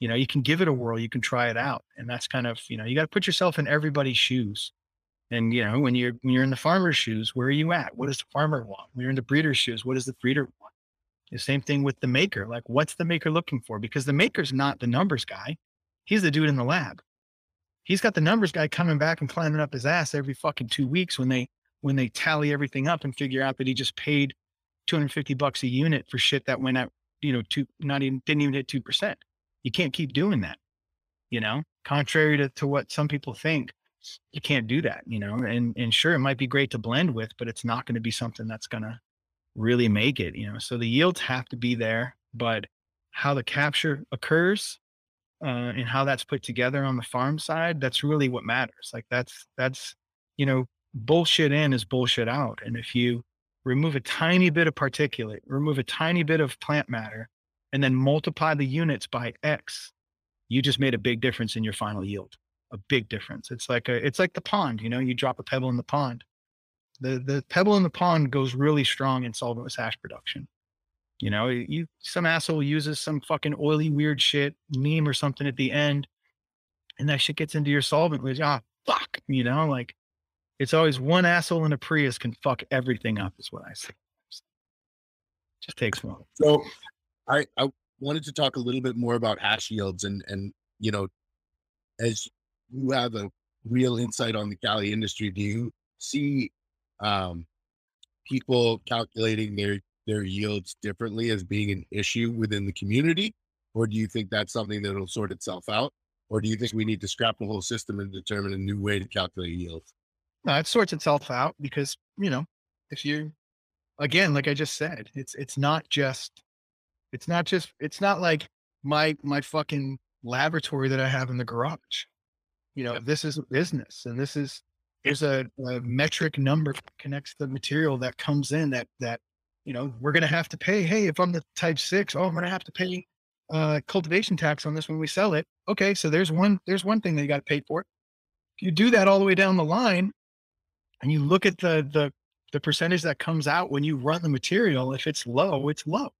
you know, you can give it a whirl, you can try it out. And that's kind of, you know, you got to put yourself in everybody's shoes. And you know, when you're when you're in the farmer's shoes, where are you at? What does the farmer want? When you're in the breeder's shoes, what does the breeder want? The same thing with the maker. Like, what's the maker looking for? Because the maker's not the numbers guy. He's the dude in the lab. He's got the numbers guy coming back and climbing up his ass every fucking two weeks when they when they tally everything up and figure out that he just paid 250 bucks a unit for shit that went out, you know, two not even didn't even hit two percent. You can't keep doing that. You know, contrary to, to what some people think, you can't do that, you know. And and sure, it might be great to blend with, but it's not going to be something that's gonna really make it, you know. So the yields have to be there, but how the capture occurs uh, and how that's put together on the farm side, that's really what matters. Like that's that's you know, bullshit in is bullshit out. And if you remove a tiny bit of particulate, remove a tiny bit of plant matter, and then multiply the units by X, you just made a big difference in your final yield. A big difference. It's like a it's like the pond, you know, you drop a pebble in the pond the the pebble in the pond goes really strong in solventless hash production. You know, you some asshole uses some fucking oily weird shit meme or something at the end, and that shit gets into your solvent. Which ah fuck, you know, like it's always one asshole in a Prius can fuck everything up. Is what I say. Just takes one. So, I I wanted to talk a little bit more about hash yields and and you know, as you have a real insight on the Cali industry, do you see um, people calculating their their yields differently as being an issue within the community, or do you think that's something that'll sort itself out, or do you think we need to scrap the whole system and determine a new way to calculate yields? No, it sorts itself out because you know if you again, like I just said, it's it's not just it's not just it's not like my my fucking laboratory that I have in the garage. You know, this is a business and this is there's a, a metric number that connects the material that comes in that that you know we're gonna have to pay. Hey, if I'm the type six, oh, I'm gonna have to pay uh cultivation tax on this when we sell it. Okay, so there's one there's one thing that you got to pay for. If you do that all the way down the line, and you look at the the the percentage that comes out when you run the material, if it's low, it's low.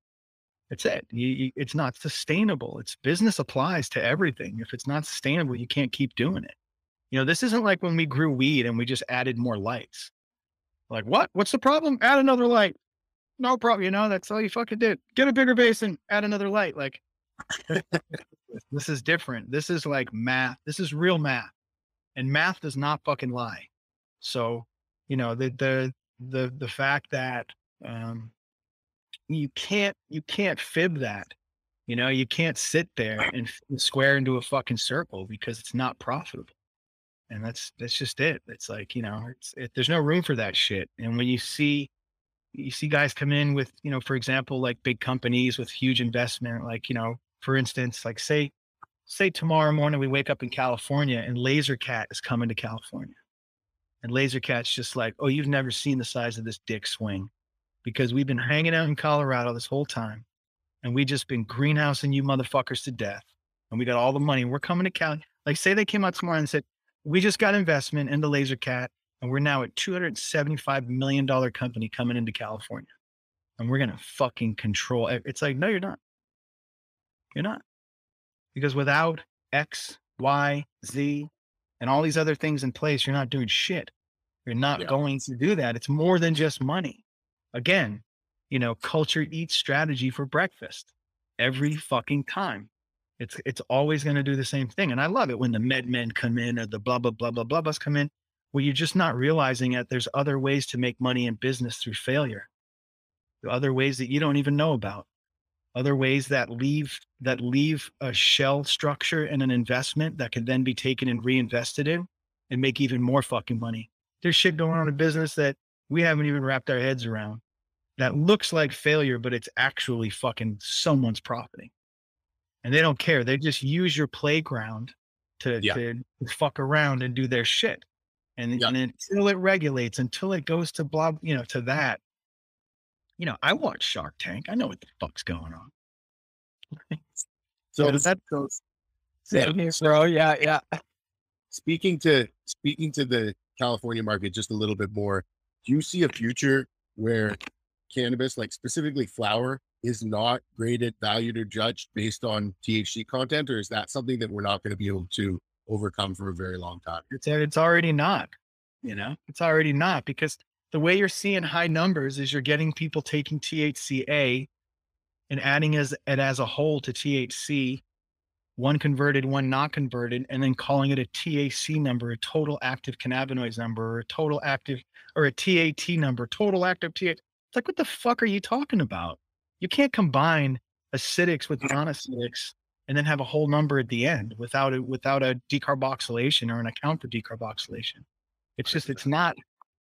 It's it. You, you, it's not sustainable. It's business applies to everything. If it's not sustainable, you can't keep doing it. You know, this isn't like when we grew weed and we just added more lights. Like, what? What's the problem? Add another light. No problem. You know, that's all you fucking did. Get a bigger basin, add another light. Like, this is different. This is like math. This is real math. And math does not fucking lie. So, you know, the the the the fact that um you can't you can't fib that. You know, you can't sit there and square into a fucking circle because it's not profitable and that's that's just it. It's like you know, it's it, there's no room for that shit. And when you see you see guys come in with you know, for example, like big companies with huge investment, like you know, for instance, like say say tomorrow morning we wake up in California and Laser Cat is coming to California, and Laser Cat's just like, oh, you've never seen the size of this dick swing, because we've been mm-hmm. hanging out in Colorado this whole time, and we just been greenhousing you motherfuckers to death, and we got all the money. We're coming to Cali. Like, say they came out tomorrow and said, we just got investment into Laser Cat, and we're now a $275 million company coming into California. And we're going to fucking control it. It's like, no, you're not. You're not. Because without X, Y, Z, and all these other things in place, you're not doing shit. You're not yeah. going to do that. It's more than just money. Again, you know, culture eats strategy for breakfast every fucking time. It's it's always going to do the same thing. And I love it when the MedMen come in or the blah blah blah blah blah come in. Well, you're just not realizing that there's other ways to make money in business through failure. Other ways that you don't even know about. Other ways that leave that leave a shell structure and an investment that can then be taken and reinvested in and make even more fucking money. There's shit going on in business that we haven't even wrapped our heads around that looks like failure, but it's actually fucking someone's profiting and they don't care. They just use your playground to, yeah. to fuck around and do their shit. And, yeah. and until it regulates, until it goes to blah, you know, to that, you know, I watch Shark Tank. I know what the fuck's going on. so does that goes here, bro. Yeah, yeah. Speaking to speaking to the California market just a little bit more, do you see a future where cannabis, like specifically flower, is not graded, valued, or judged based on THC content, or is that something that we're not going to be able to overcome for a very long time? It's uh, it's already not. You know, it's already not because the way you're seeing high numbers is you're getting people taking THCA and adding as it as a whole to THC, one converted, one not converted, and then calling it a TAC number, a total active cannabinoids number, or a total active or a TAT number, total active THC. It's like, what the fuck are you talking about? You can't combine acidics with non-acidics and then have a whole number at the end without a without a decarboxylation or an account for decarboxylation. It's just it's not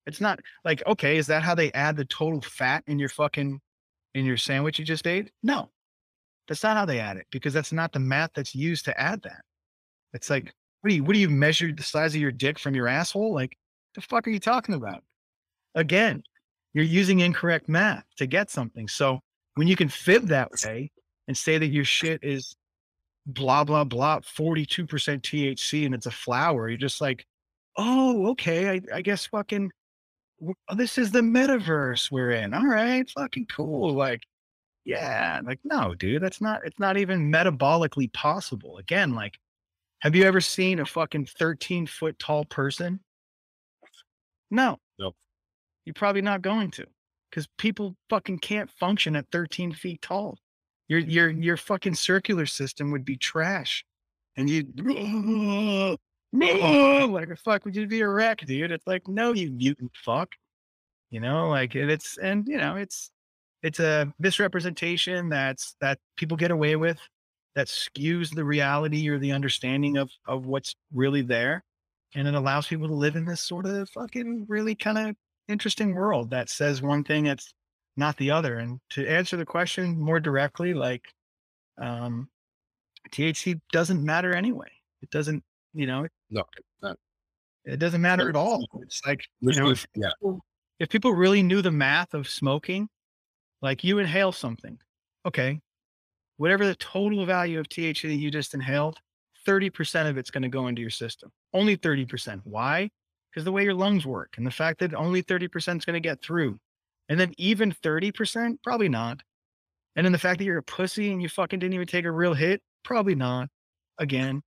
it's not like okay, is that how they add the total fat in your fucking in your sandwich you just ate? No. That's not how they add it because that's not the math that's used to add that. It's like, what do you what do you measure the size of your dick from your asshole? Like, the fuck are you talking about? Again, you're using incorrect math to get something. So when you can fib that way and say that your shit is blah blah blah 42% THC and it's a flower, you're just like, oh, okay, I, I guess fucking this is the metaverse we're in. All right, fucking cool. Like, yeah, like no, dude, that's not. It's not even metabolically possible. Again, like, have you ever seen a fucking thirteen foot tall person? No. Nope. You're probably not going to, because people fucking can't function at thirteen feet tall. Your mm. your your fucking circular system would be trash, and you like a fuck would you be a wreck, dude? It's like no, you mutant fuck. You know, like and it's and you know it's it's a misrepresentation that's that people get away with that skews the reality or the understanding of of what's really there, and it allows people to live in this sort of fucking really kind of interesting world that says one thing that's not the other. And to answer the question more directly, like um, THC doesn't matter anyway. It doesn't, you know, it, No, not. it doesn't matter at all. It's like, you know, if, yeah. if people really knew the math of smoking, like you inhale something, okay, whatever the total value of THC that you just inhaled, 30% of it's going to go into your system. Only 30%. Why? Because the way your lungs work and the fact that only 30% is going to get through. And then even 30%, probably not. And then the fact that you're a pussy and you fucking didn't even take a real hit, probably not. Again,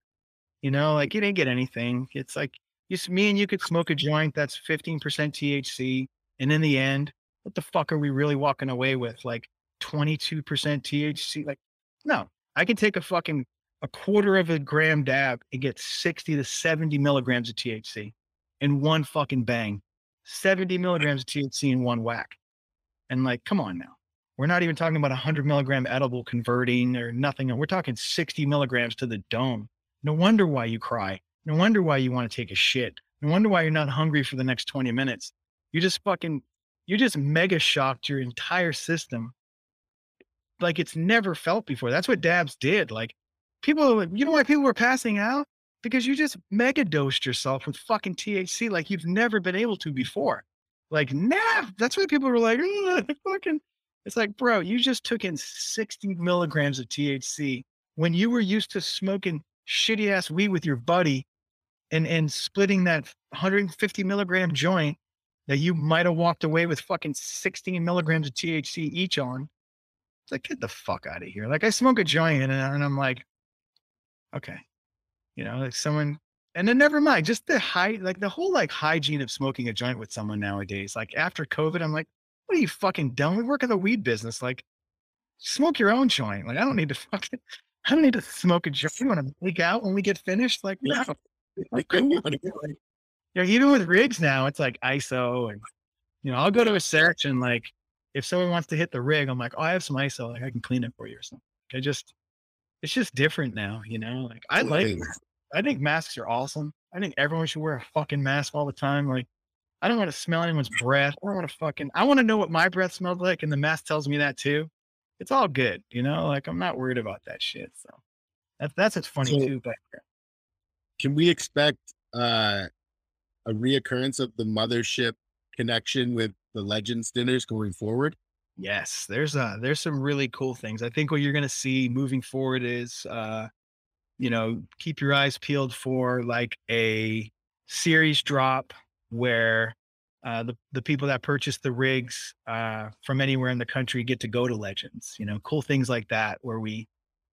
you know, like you didn't get anything. It's like you, me and you could smoke a joint that's 15% THC. And in the end, what the fuck are we really walking away with? Like 22% THC? Like, no, I can take a fucking a quarter of a gram dab and get 60 to 70 milligrams of THC in one fucking bang. 70 milligrams of THC in one whack. And like, come on now. We're not even talking about a 100 milligram edible converting or nothing. We're talking 60 milligrams to the dome. No wonder why you cry. No wonder why you want to take a shit. No wonder why you're not hungry for the next 20 minutes. You just fucking, you just mega shocked your entire system like it's never felt before. That's what dabs did. Like people, you know why people were passing out? Because you just mega dosed yourself with fucking THC like you've never been able to before. Like, nah, that's why people were like, fucking. It's like, bro, you just took in 60 milligrams of THC when you were used to smoking shitty ass weed with your buddy and and splitting that 150 milligram joint that you might have walked away with fucking 16 milligrams of THC each on. It's like, get the fuck out of here. Like I smoke a joint and, and I'm like, okay, you know, like someone, and then never mind, just the high, like the whole like hygiene of smoking a joint with someone nowadays. Like after COVID, I'm like, what are you fucking done? We work in the weed business. Like smoke your own joint. Like I don't need to fucking, I don't need to smoke a joint. You want to leak out when we get finished? Like, no. I couldn't want to be like, Yeah, even with rigs now, it's like ISO and you know, I'll go to a search and like if someone wants to hit the rig, I'm like, oh, I have some ISO, like I can clean it for you or something. I just it's just different now, you know. Like I like I think masks are awesome. I think everyone should wear a fucking mask all the time. Like I don't want to smell anyone's breath. I don't want to fucking I want to know what my breath smells like, and the mask tells me that too. It's all good, you know, like I'm not worried about that shit. So that's that's what's funny So- too. But can we expect uh, a reoccurrence of the mothership connection with the Legends dinners going forward? Yes, there's uh there's some really cool things. I think what you're gonna see moving forward is uh you know, keep your eyes peeled for like a series drop where uh the, the people that purchase the rigs uh from anywhere in the country get to go to legends, you know, cool things like that where we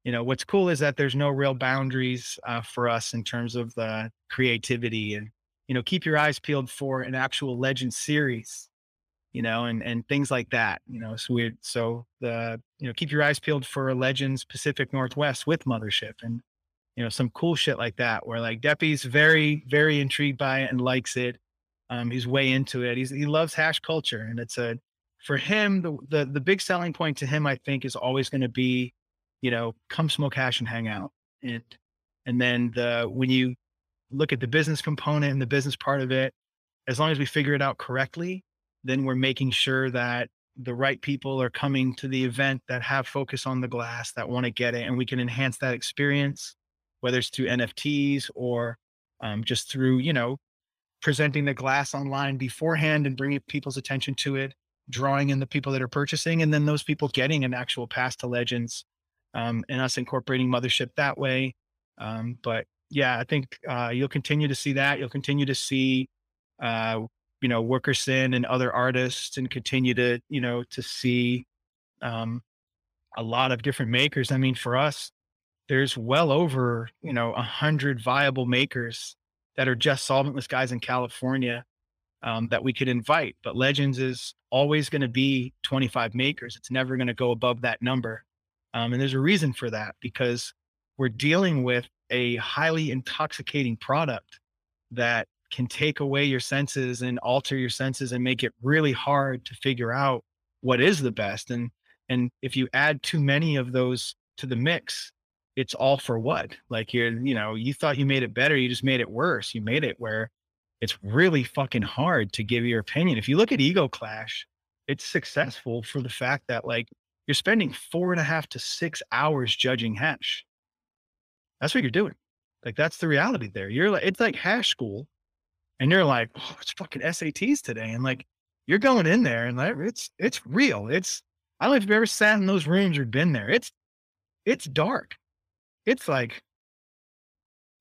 you know what's cool is that there's no real boundaries uh, for us in terms of the creativity and you know keep your eyes peeled for an actual legend series you know, and and things like that, you know. So we so the you know keep your eyes peeled for Legends Pacific Northwest with Mothership and you know some cool shit like that where like Deppe's very very intrigued by it and likes it. Um, he's way into it. He's he loves hash culture and it's a for him the the the big selling point to him I think is always going to be, you know, come smoke hash and hang out and and then the when you look at the business component and the business part of it, as long as we figure it out correctly, then we're making sure that the right people are coming to the event that have focus on the glass that want to get it and we can enhance that experience whether it's through nfts or um, just through you know presenting the glass online beforehand and bringing people's attention to it drawing in the people that are purchasing and then those people getting an actual pass to legends um, and us incorporating mothership that way um, but yeah i think uh, you'll continue to see that you'll continue to see uh, you know, Wookerson and other artists and continue to, you know, to see um, a lot of different makers. I mean, for us, there's well over, you know, a hundred viable makers that are just solventless guys in California um, that we could invite. But Legends is always going to be 25 makers. It's never going to go above that number. Um, and there's a reason for that because we're dealing with a highly intoxicating product that can take away your senses and alter your senses and make it really hard to figure out what is the best. And and if you add too many of those to the mix, it's all for what? Like you're, you know, you thought you made it better, you just made it worse. You made it where it's really fucking hard to give your opinion. If you look at Ego Clash, it's successful for the fact that like you're spending four and a half to six hours judging hash. That's what you're doing. Like that's the reality there. You're like it's like hash school, and you're like, oh, it's fucking SATs today, and like you're going in there and like it's it's real. It's I don't know if you've ever sat in those rooms or been there. It's it's dark. It's like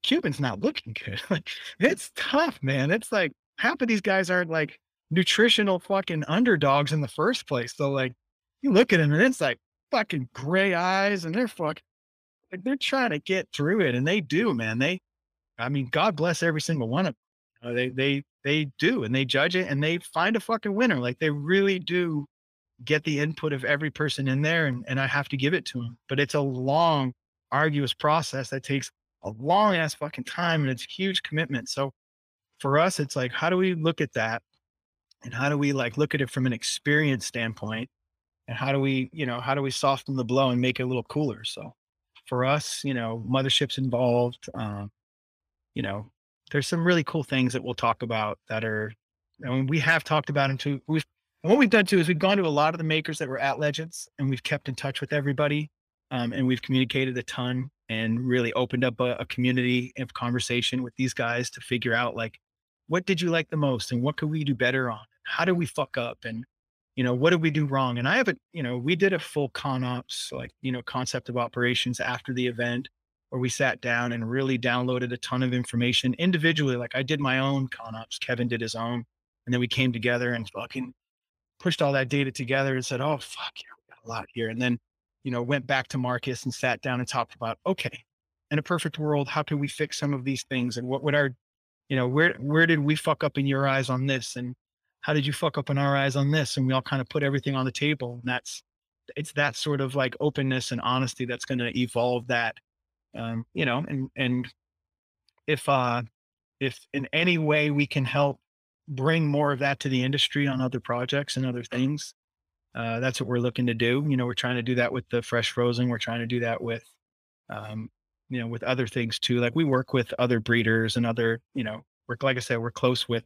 Cuban's not looking good. Like it's tough, man. It's like half of these guys aren't like nutritional fucking underdogs in the first place. So like you look at them and it's like fucking gray eyes and they're fucking like they're trying to get through it and they do, man. They I mean, God bless every single one of them. They they they do and they judge it and they find a fucking winner. Like they really do get the input of every person in there and, and I have to give it to them. But it's a long, arduous process that takes a long ass fucking time and it's a huge commitment. So for us, it's like, how do we look at that? And how do we like look at it from an experience standpoint? And how do we, you know, how do we soften the blow and make it a little cooler? So for us, you know, motherships involved, um, you know, there's some really cool things that we'll talk about that are, I mean, we have talked about them too. We've, and what we've done too is we've gone to a lot of the makers that were at Legends and we've kept in touch with everybody. Um, and we've communicated a ton and really opened up a, a community of conversation with these guys to figure out like what did you like the most and what could we do better on how do we fuck up and you know what did we do wrong and i haven't, you know we did a full con ops like you know concept of operations after the event where we sat down and really downloaded a ton of information individually like i did my own con ops kevin did his own and then we came together and fucking pushed all that data together and said oh fuck yeah we got a lot here and then you know, went back to Marcus and sat down and talked about, okay, in a perfect world, how can we fix some of these things? And what would our, you know, where where did we fuck up in your eyes on this? And how did you fuck up in our eyes on this? And we all kind of put everything on the table. And that's it's that sort of like openness and honesty that's going to evolve that. Um, you know, and and if uh if in any way we can help bring more of that to the industry on other projects and other things, uh, that's what we're looking to do. You know, we're trying to do that with the fresh frozen. We're trying to do that with, um, you know, with other things too. Like we work with other breeders and other, you know, we're like I said, we're close with,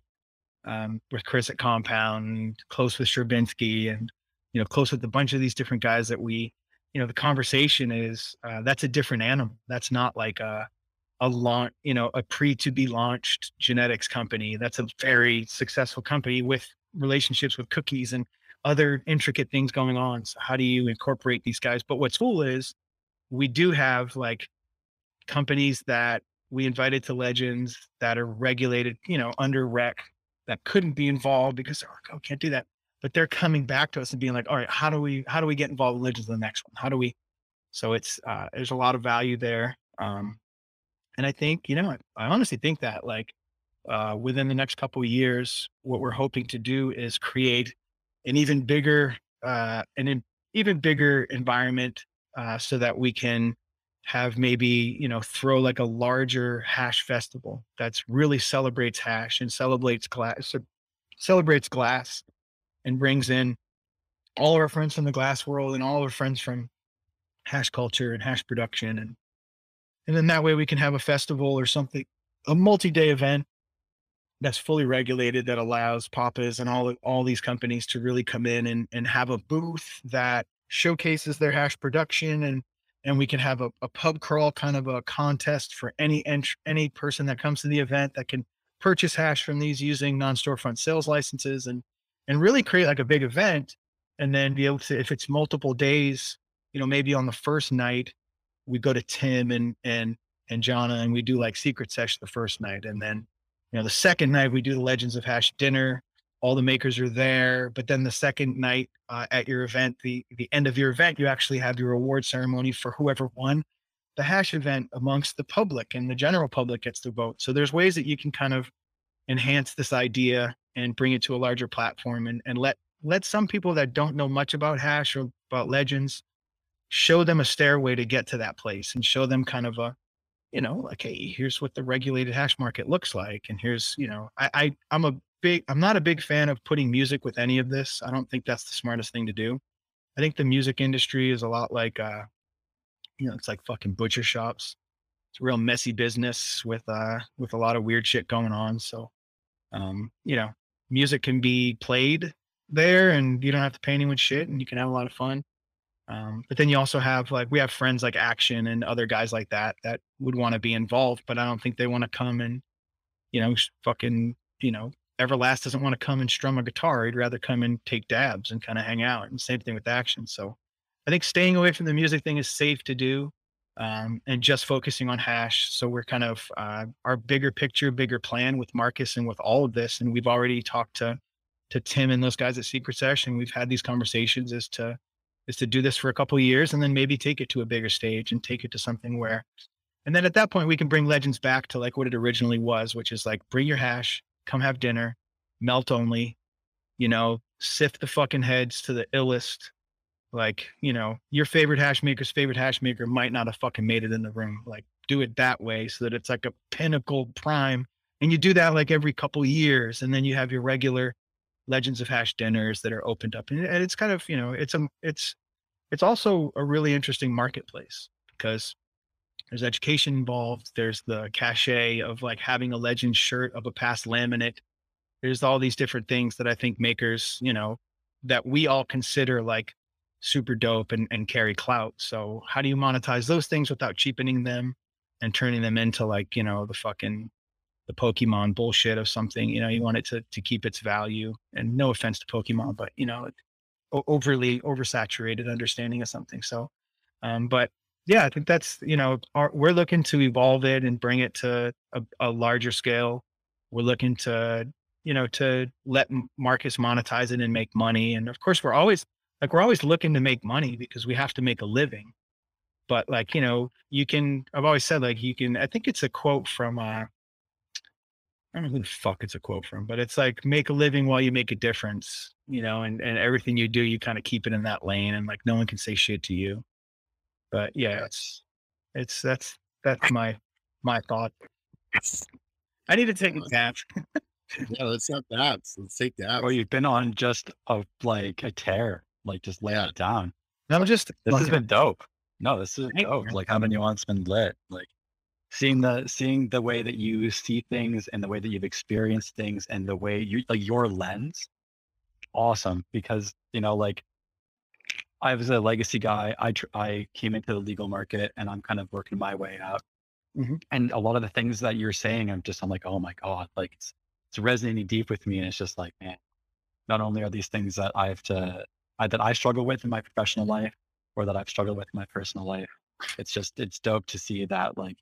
um, with Chris at Compound, close with Sherbinsky, and you know, close with a bunch of these different guys that we, you know, the conversation is uh, that's a different animal. That's not like a a launch, you know, a pre to be launched genetics company. That's a very successful company with relationships with cookies and other intricate things going on. So how do you incorporate these guys? But what's cool is we do have like companies that we invited to legends that are regulated, you know, under rec that couldn't be involved because oh, can't do that. But they're coming back to us and being like, all right, how do we how do we get involved in in the next one? How do we so it's uh there's a lot of value there. Um and I think, you know, I, I honestly think that like uh within the next couple of years, what we're hoping to do is create an even bigger uh, an even bigger environment uh, so that we can have maybe you know throw like a larger hash festival that's really celebrates hash and celebrates glass celebrates glass and brings in all of our friends from the glass world and all of our friends from hash culture and hash production and and then that way we can have a festival or something a multi-day event that's fully regulated that allows papas and all all these companies to really come in and, and have a booth that showcases their hash production and and we can have a, a pub crawl kind of a contest for any ent- any person that comes to the event that can purchase hash from these using non-storefront sales licenses and and really create like a big event and then be able to if it's multiple days you know maybe on the first night we go to tim and and and jana and we do like secret session the first night and then you know, the second night we do the Legends of Hash dinner, all the makers are there. But then the second night uh, at your event, the the end of your event, you actually have your award ceremony for whoever won the hash event amongst the public, and the general public gets to vote. So there's ways that you can kind of enhance this idea and bring it to a larger platform, and and let let some people that don't know much about hash or about legends show them a stairway to get to that place and show them kind of a you know like hey here's what the regulated hash market looks like and here's you know i, I i'm a big i'm not a big fan of putting music with any of this. I don't think that's the smartest thing to do. I think the music industry is a lot like uh you know it's like fucking butcher shops. It's a real messy business with uh with a lot of weird shit going on so um you know music can be played there and you don't have to pay anyone shit and you can have a lot of fun um, but then you also have like we have friends like Action and other guys like that that would want to be involved, but I don't think they want to come and you know fucking you know Everlast doesn't want to come and strum a guitar. He'd rather come and take dabs and kind of hang out. And same thing with Action. So I think staying away from the music thing is safe to do, um, and just focusing on hash. So we're kind of uh, our bigger picture, bigger plan with Marcus and with all of this. And we've already talked to to Tim and those guys at Secret Session. We've had these conversations as to is to do this for a couple years and then maybe take it to a bigger stage and take it to something where and then at that point we can bring legends back to like what it originally was which is like bring your hash come have dinner melt only you know sift the fucking heads to the illest like you know your favorite hash maker's favorite hash maker might not have fucking made it in the room. Like do it that way so that it's like a pinnacle prime. And you do that like every couple years and then you have your regular legends of hash dinners that are opened up and it's kind of you know it's a it's it's also a really interesting marketplace because there's education involved there's the cachet of like having a legend shirt of a past laminate. There's all these different things that i think makers you know that we all consider like super dope and, and carry clout so how do you monetize those things without cheapening them and turning them into like you know the fucking the Pokemon bullshit of something. You know, you want it to to keep its value. And no offense to Pokemon, but you know, overly oversaturated understanding of something. So, um, but yeah, I think that's you know, our, we're looking to evolve it and bring it to a, a larger scale. We're looking to you know to let Marcus monetize it and make money. And of course, we're always like we're always looking to make money because we have to make a living. But like you know, you can. I've always said like you can. I think it's a quote from uh, I don't know who the fuck it's a quote from, but it's like make a living while you make a difference, you know, and, and everything you do, you kind of keep it in that lane and like no one can say shit to you. But yeah, it's it's that's that's my my thought. I need to take a nap. yeah, let's have dabs. Let's take dabs. Oh, you've been on just a like a tear, like just lay it down. I'm just This has been dope. No, this is dope. Like having you on's been lit. Like seeing the seeing the way that you see things and the way that you've experienced things and the way you like your lens. Awesome, because you know, like I was a legacy guy. I tr- I came into the legal market and I'm kind of working my way out. Mhm. And a lot of the things that you're saying, I'm just I'm like, oh my god, like it's it's resonating deep with me, and it's just like, man, not only are these things that I have to I, that I struggle with in my professional mm-hmm. life or that I've struggled with in my personal life. It's just it's dope to see that like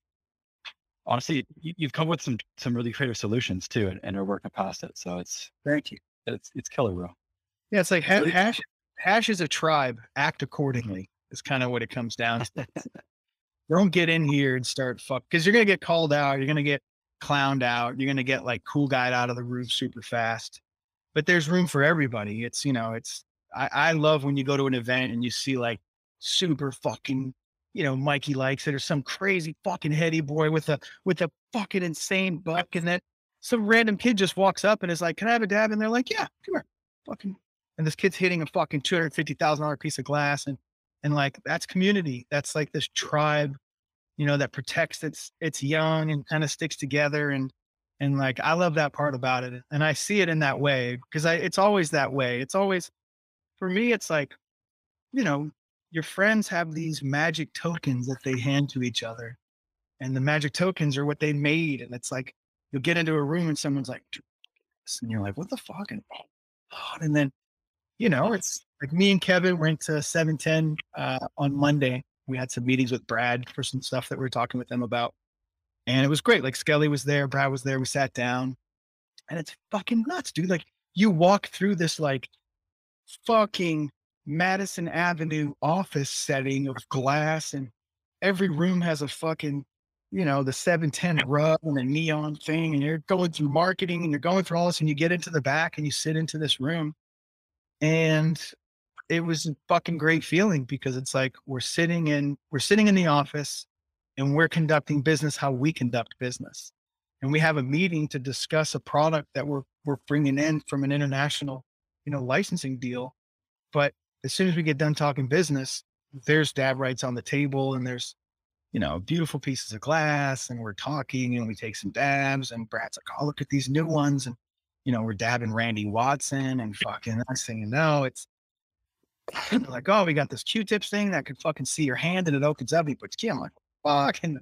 honestly you, you've come with some some really creative solutions too and, and are working past it. So it's thank you. it's it's killer, bro. Yeah, it's like ha- hash hash is a tribe. Act accordingly is kind of what it comes down to. Don't get in here and start fuck because you're gonna get called out. You're gonna get clowned out. You're gonna get like cool guy out of the roof super fast. But there's room for everybody. It's you know, it's I, I love when you go to an event and you see like super fucking, you know, Mikey likes it or some crazy fucking heady boy with a with a fucking insane buck, and then some random kid just walks up and is like, "Can I have a dab?" And they're like, "Yeah, come here, fucking." And this kid's hitting a fucking two hundred fifty thousand dollar piece of glass, and and like that's community. That's like this tribe, you know, that protects its its young and kind of sticks together and and like I love that part about it, and I see it in that way because I it's always that way. It's always for me. It's like, you know, your friends have these magic tokens that they hand to each other, and the magic tokens are what they made. And it's like you'll get into a room and someone's like, and you're like, what the fuck? And, oh, God. and then, you know, it's like me and Kevin went to 710 uh, on Monday. We had some meetings with Brad for some stuff that we were talking with them about. And it was great. Like Skelly was there, Brad was there. We sat down and it's fucking nuts, dude. Like you walk through this like fucking Madison Avenue office setting of glass and every room has a fucking, you know, the 710 rug and a neon thing. And you're going through marketing and you're going through all this and you get into the back and you sit into this room. And it was a fucking great feeling because it's like we're sitting in, we're sitting in the office and we're conducting business how we conduct business. And we have a meeting to discuss a product that we're, we're bringing in from an international, you know, licensing deal. But as soon as we get done talking business, there's dab rights on the table and there's, you know, beautiful pieces of glass and we're talking and we take some dabs and Brad's like, oh, look at these new ones. And, you know, we're dabbing Randy Watson and fucking next thing you know, it's like, oh, we got this Q-tips thing that could fucking see your hand and it opens up. He puts key. I'm like, fuck. And,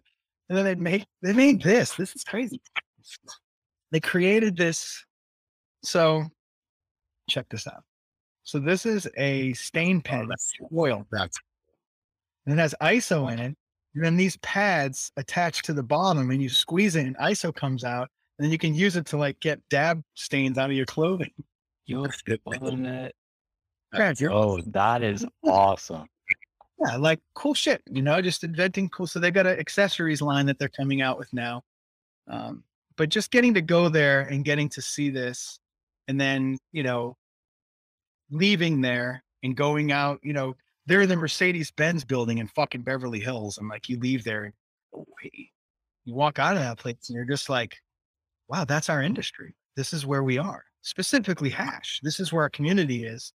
and then they made, they made this. This is crazy. They created this. So check this out. So this is a stain pen that's oil. That's and it has ISO in it. And then these pads attach to the bottom and you squeeze it and ISO comes out. And then you can use it to like get dab stains out of your clothing. You're fun it. Yeah, you're- Oh, that is awesome. yeah, like cool shit, you know, just inventing cool. So they got an accessories line that they're coming out with now. Um, but just getting to go there and getting to see this and then, you know, leaving there and going out, you know, they're in the Mercedes Benz building in fucking Beverly Hills. And like you leave there and you walk out of that place and you're just like, wow, that's our industry. This is where we are. Specifically hash. This is where our community is.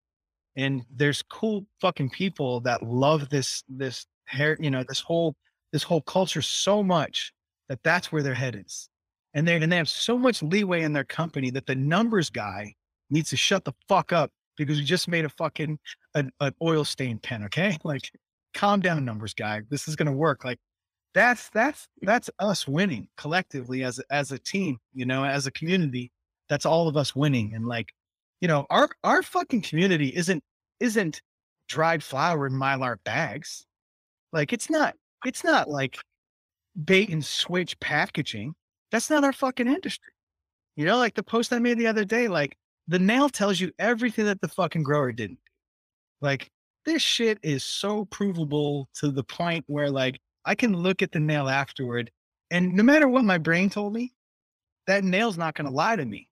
And there's cool fucking people that love this this hair, you know, this whole this whole culture so much that that's where their head is. And they and they have so much leeway in their company that the numbers guy needs to shut the fuck up because we just made a fucking an, an oil stain pen. Okay, like calm down, numbers guy. This is gonna work. Like that's that's mm. that's us winning collectively as a, as a team. You know, as a community. That's all of us winning. And like, you know, our our fucking community isn't isn't dried flour in mylar bags. Like it's not it's not like bait and switch packaging. That's not our fucking industry. You know, like the post I made the other day, like the nail tells you everything that the fucking grower didn't. Like this shit is so provable to the point where like I can look at the nail afterward and no matter what my brain told me, that nail's not going to lie to me.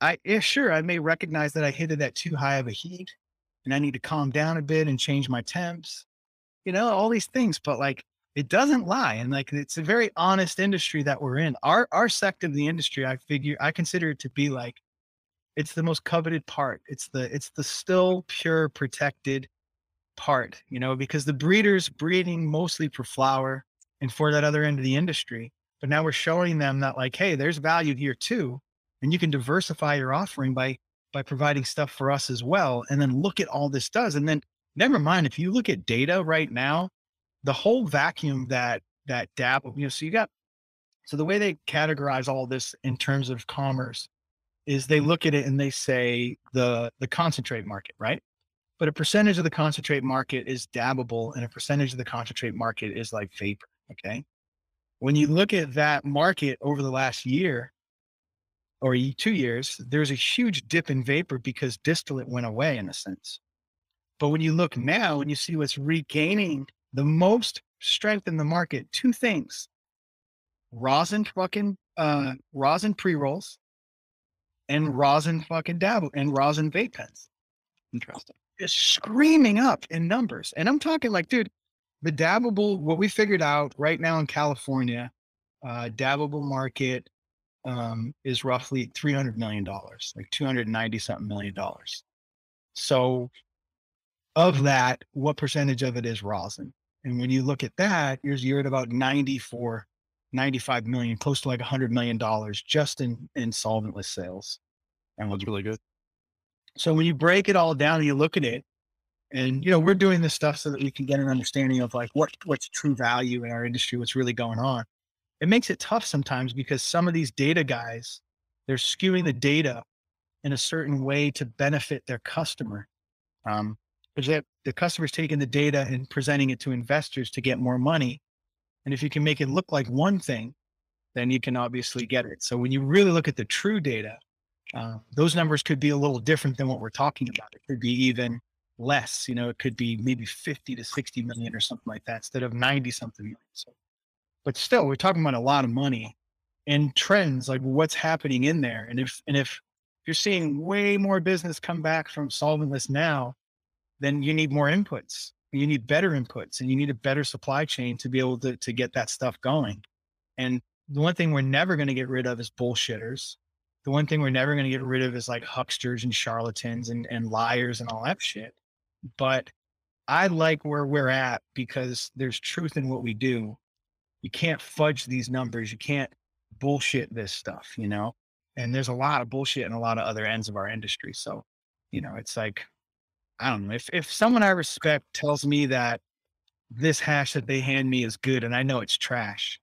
I, yeah, sure, I may recognize that I hit it at too high of a heat and I need to calm down a bit and change my temps, you know, all these things, but like it doesn't lie. And like it's a very honest industry that we're in. Our, our sector of the industry, I figure, I consider it to be like it's the most coveted part. It's the it's the still pure protected part, you know, because the breeders breeding mostly for flower and for that other end of the industry. But now we're showing them that like, hey, there's value here too. And you can diversify your offering by by providing stuff for us as well. And then look at all this does. And then never mind if you look at data right now, the whole vacuum that that dab, you know, so you got so the way they categorize all this in terms of commerce is they look at it and they say the the concentrate market, right? But a percentage of the concentrate market is dabbable and a percentage of the concentrate market is like vapor. Okay. When you look at that market over the last year or two years, there's a huge dip in vapor because distillate went away in a sense. But when you look now and you see what's regaining the most strength in the market, two things rosin fucking uh rosin pre-rolls and rosin fucking dabble and rosin vape pens. Interesting. It's screaming up in numbers. And I'm talking like, dude, the dabbable, what we figured out right now in California, uh, dabbable market um, is roughly $300 million, like 290 something million dollars. So of that, what percentage of it is rosin? And when you look at that, you're, you're at about 94, 95 million, close to like 100 million dollars just in, in solventless sales. And looks really good. So when you break it all down and you look at it, and you know, we're doing this stuff so that we can get an understanding of like what what's true value in our industry, what's really going on. It makes it tough sometimes because some of these data guys, they're skewing the data in a certain way to benefit their customer. Um, because the customer's taking the data and presenting it to investors to get more money. And if you can make it look like one thing, then you can obviously get it. So when you really look at the true data, uh, those numbers could be a little different than what we're talking about. It could be even less, you know, it could be maybe 50 to 60 million or something like that instead of 90 something million. So, but still, we're talking about a lot of money and trends, like what's happening in there. And if, and if you're seeing way more business come back from solventless now, then you need more inputs. You need better inputs and you need a better supply chain to be able to, to get that stuff going. And the one thing we're never going to get rid of is bullshitters. The one thing we're never going to get rid of is like hucksters and charlatans and, and liars and all that shit. But I like where we're at because there's truth in what we do. You can't fudge these numbers. You can't bullshit this stuff, you know? And there's a lot of bullshit in a lot of other ends of our industry. So, you know, it's like, I don't know. If if someone I respect tells me that this hash that they hand me is good and I know it's trash,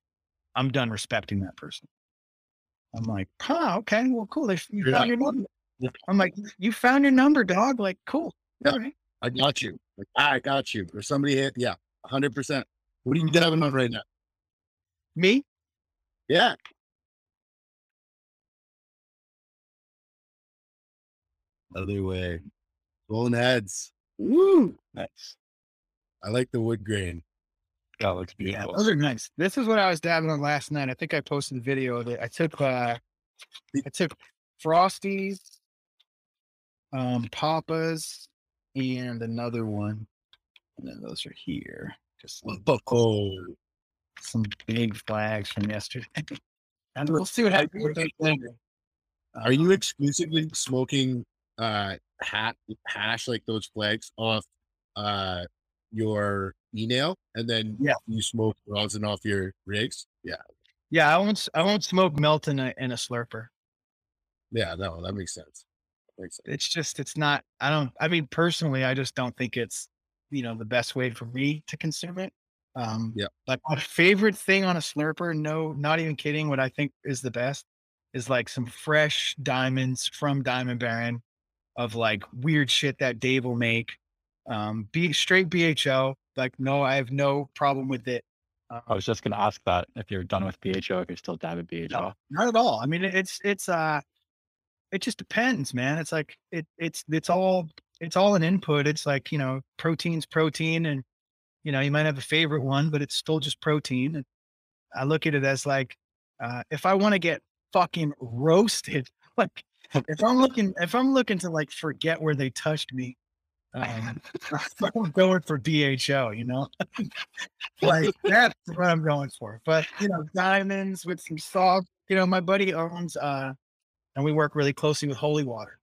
I'm done respecting that person. I'm like, huh, okay, well, cool. They, you found your number. I'm like, you found your number, dog. Like, cool. Yeah. Right. I got you. Like, I got you. Or somebody hit, yeah, hundred percent. What are you having on right now? Me? Yeah. Other way. Rolling heads. Woo. Nice. I like the wood grain. That looks Yeah, beautiful. those are nice. This is what I was dabbing on last night. I think I posted a video of it. I took uh I took Frosties, um, Papas, and another one. And then those are here. Just some, Oh, some big flags from yesterday. and we'll see what happens with those later. are you exclusively smoking uh hat hash like those flags off uh your e-nail and then Yeah. you smoke rosin off your rigs? Yeah. Yeah, I won't I won't smoke melt in a in a slurper. Yeah, no, that makes sense. Makes sense. it's just it's not i don't i mean personally i just don't think it's you know the best way for me to consume it um Yeah. like my favorite thing on a slurper no not even kidding what i think is the best is like some fresh diamonds from diamond baron of like weird shit that dave will make um be straight bho like no i have no problem with it um, I was just gonna ask that if you're done with BHO, if you're still dabbing BHO. not at all. I mean, it's it's uh, it just depends, man. It's like it it's it's all it's all an input. It's like you know, protein's protein, and you know, you might have a favorite one, but it's still just protein. And I look at it as like, uh, if I want to get fucking roasted, like if I'm looking if I'm looking to like forget where they touched me. Um, I'm going for BHO, you know, like that's what I'm going for. But you know, diamonds with some salt. You know, my buddy owns, uh, and we work really closely with Holy Water.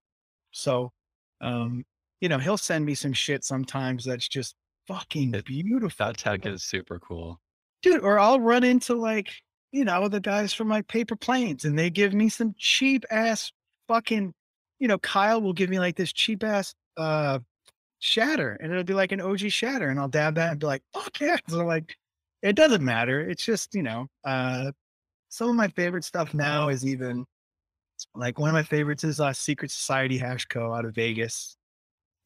So, um, you know, he'll send me some shit sometimes that's just fucking beautiful, That tech is super cool. dude. Or I'll run into like, you know, the guys from like Paper Planes, and they give me some cheap ass fucking, you know, Kyle will give me like this cheap ass uh shatter, and it'll be like an OG shatter, and I'll dab that and be like, fuck yeah. So like, it doesn't matter. It's just you know, uh, some of my favorite stuff now is even like one of my favorites is uh, Secret Society Hash Co. out of Vegas.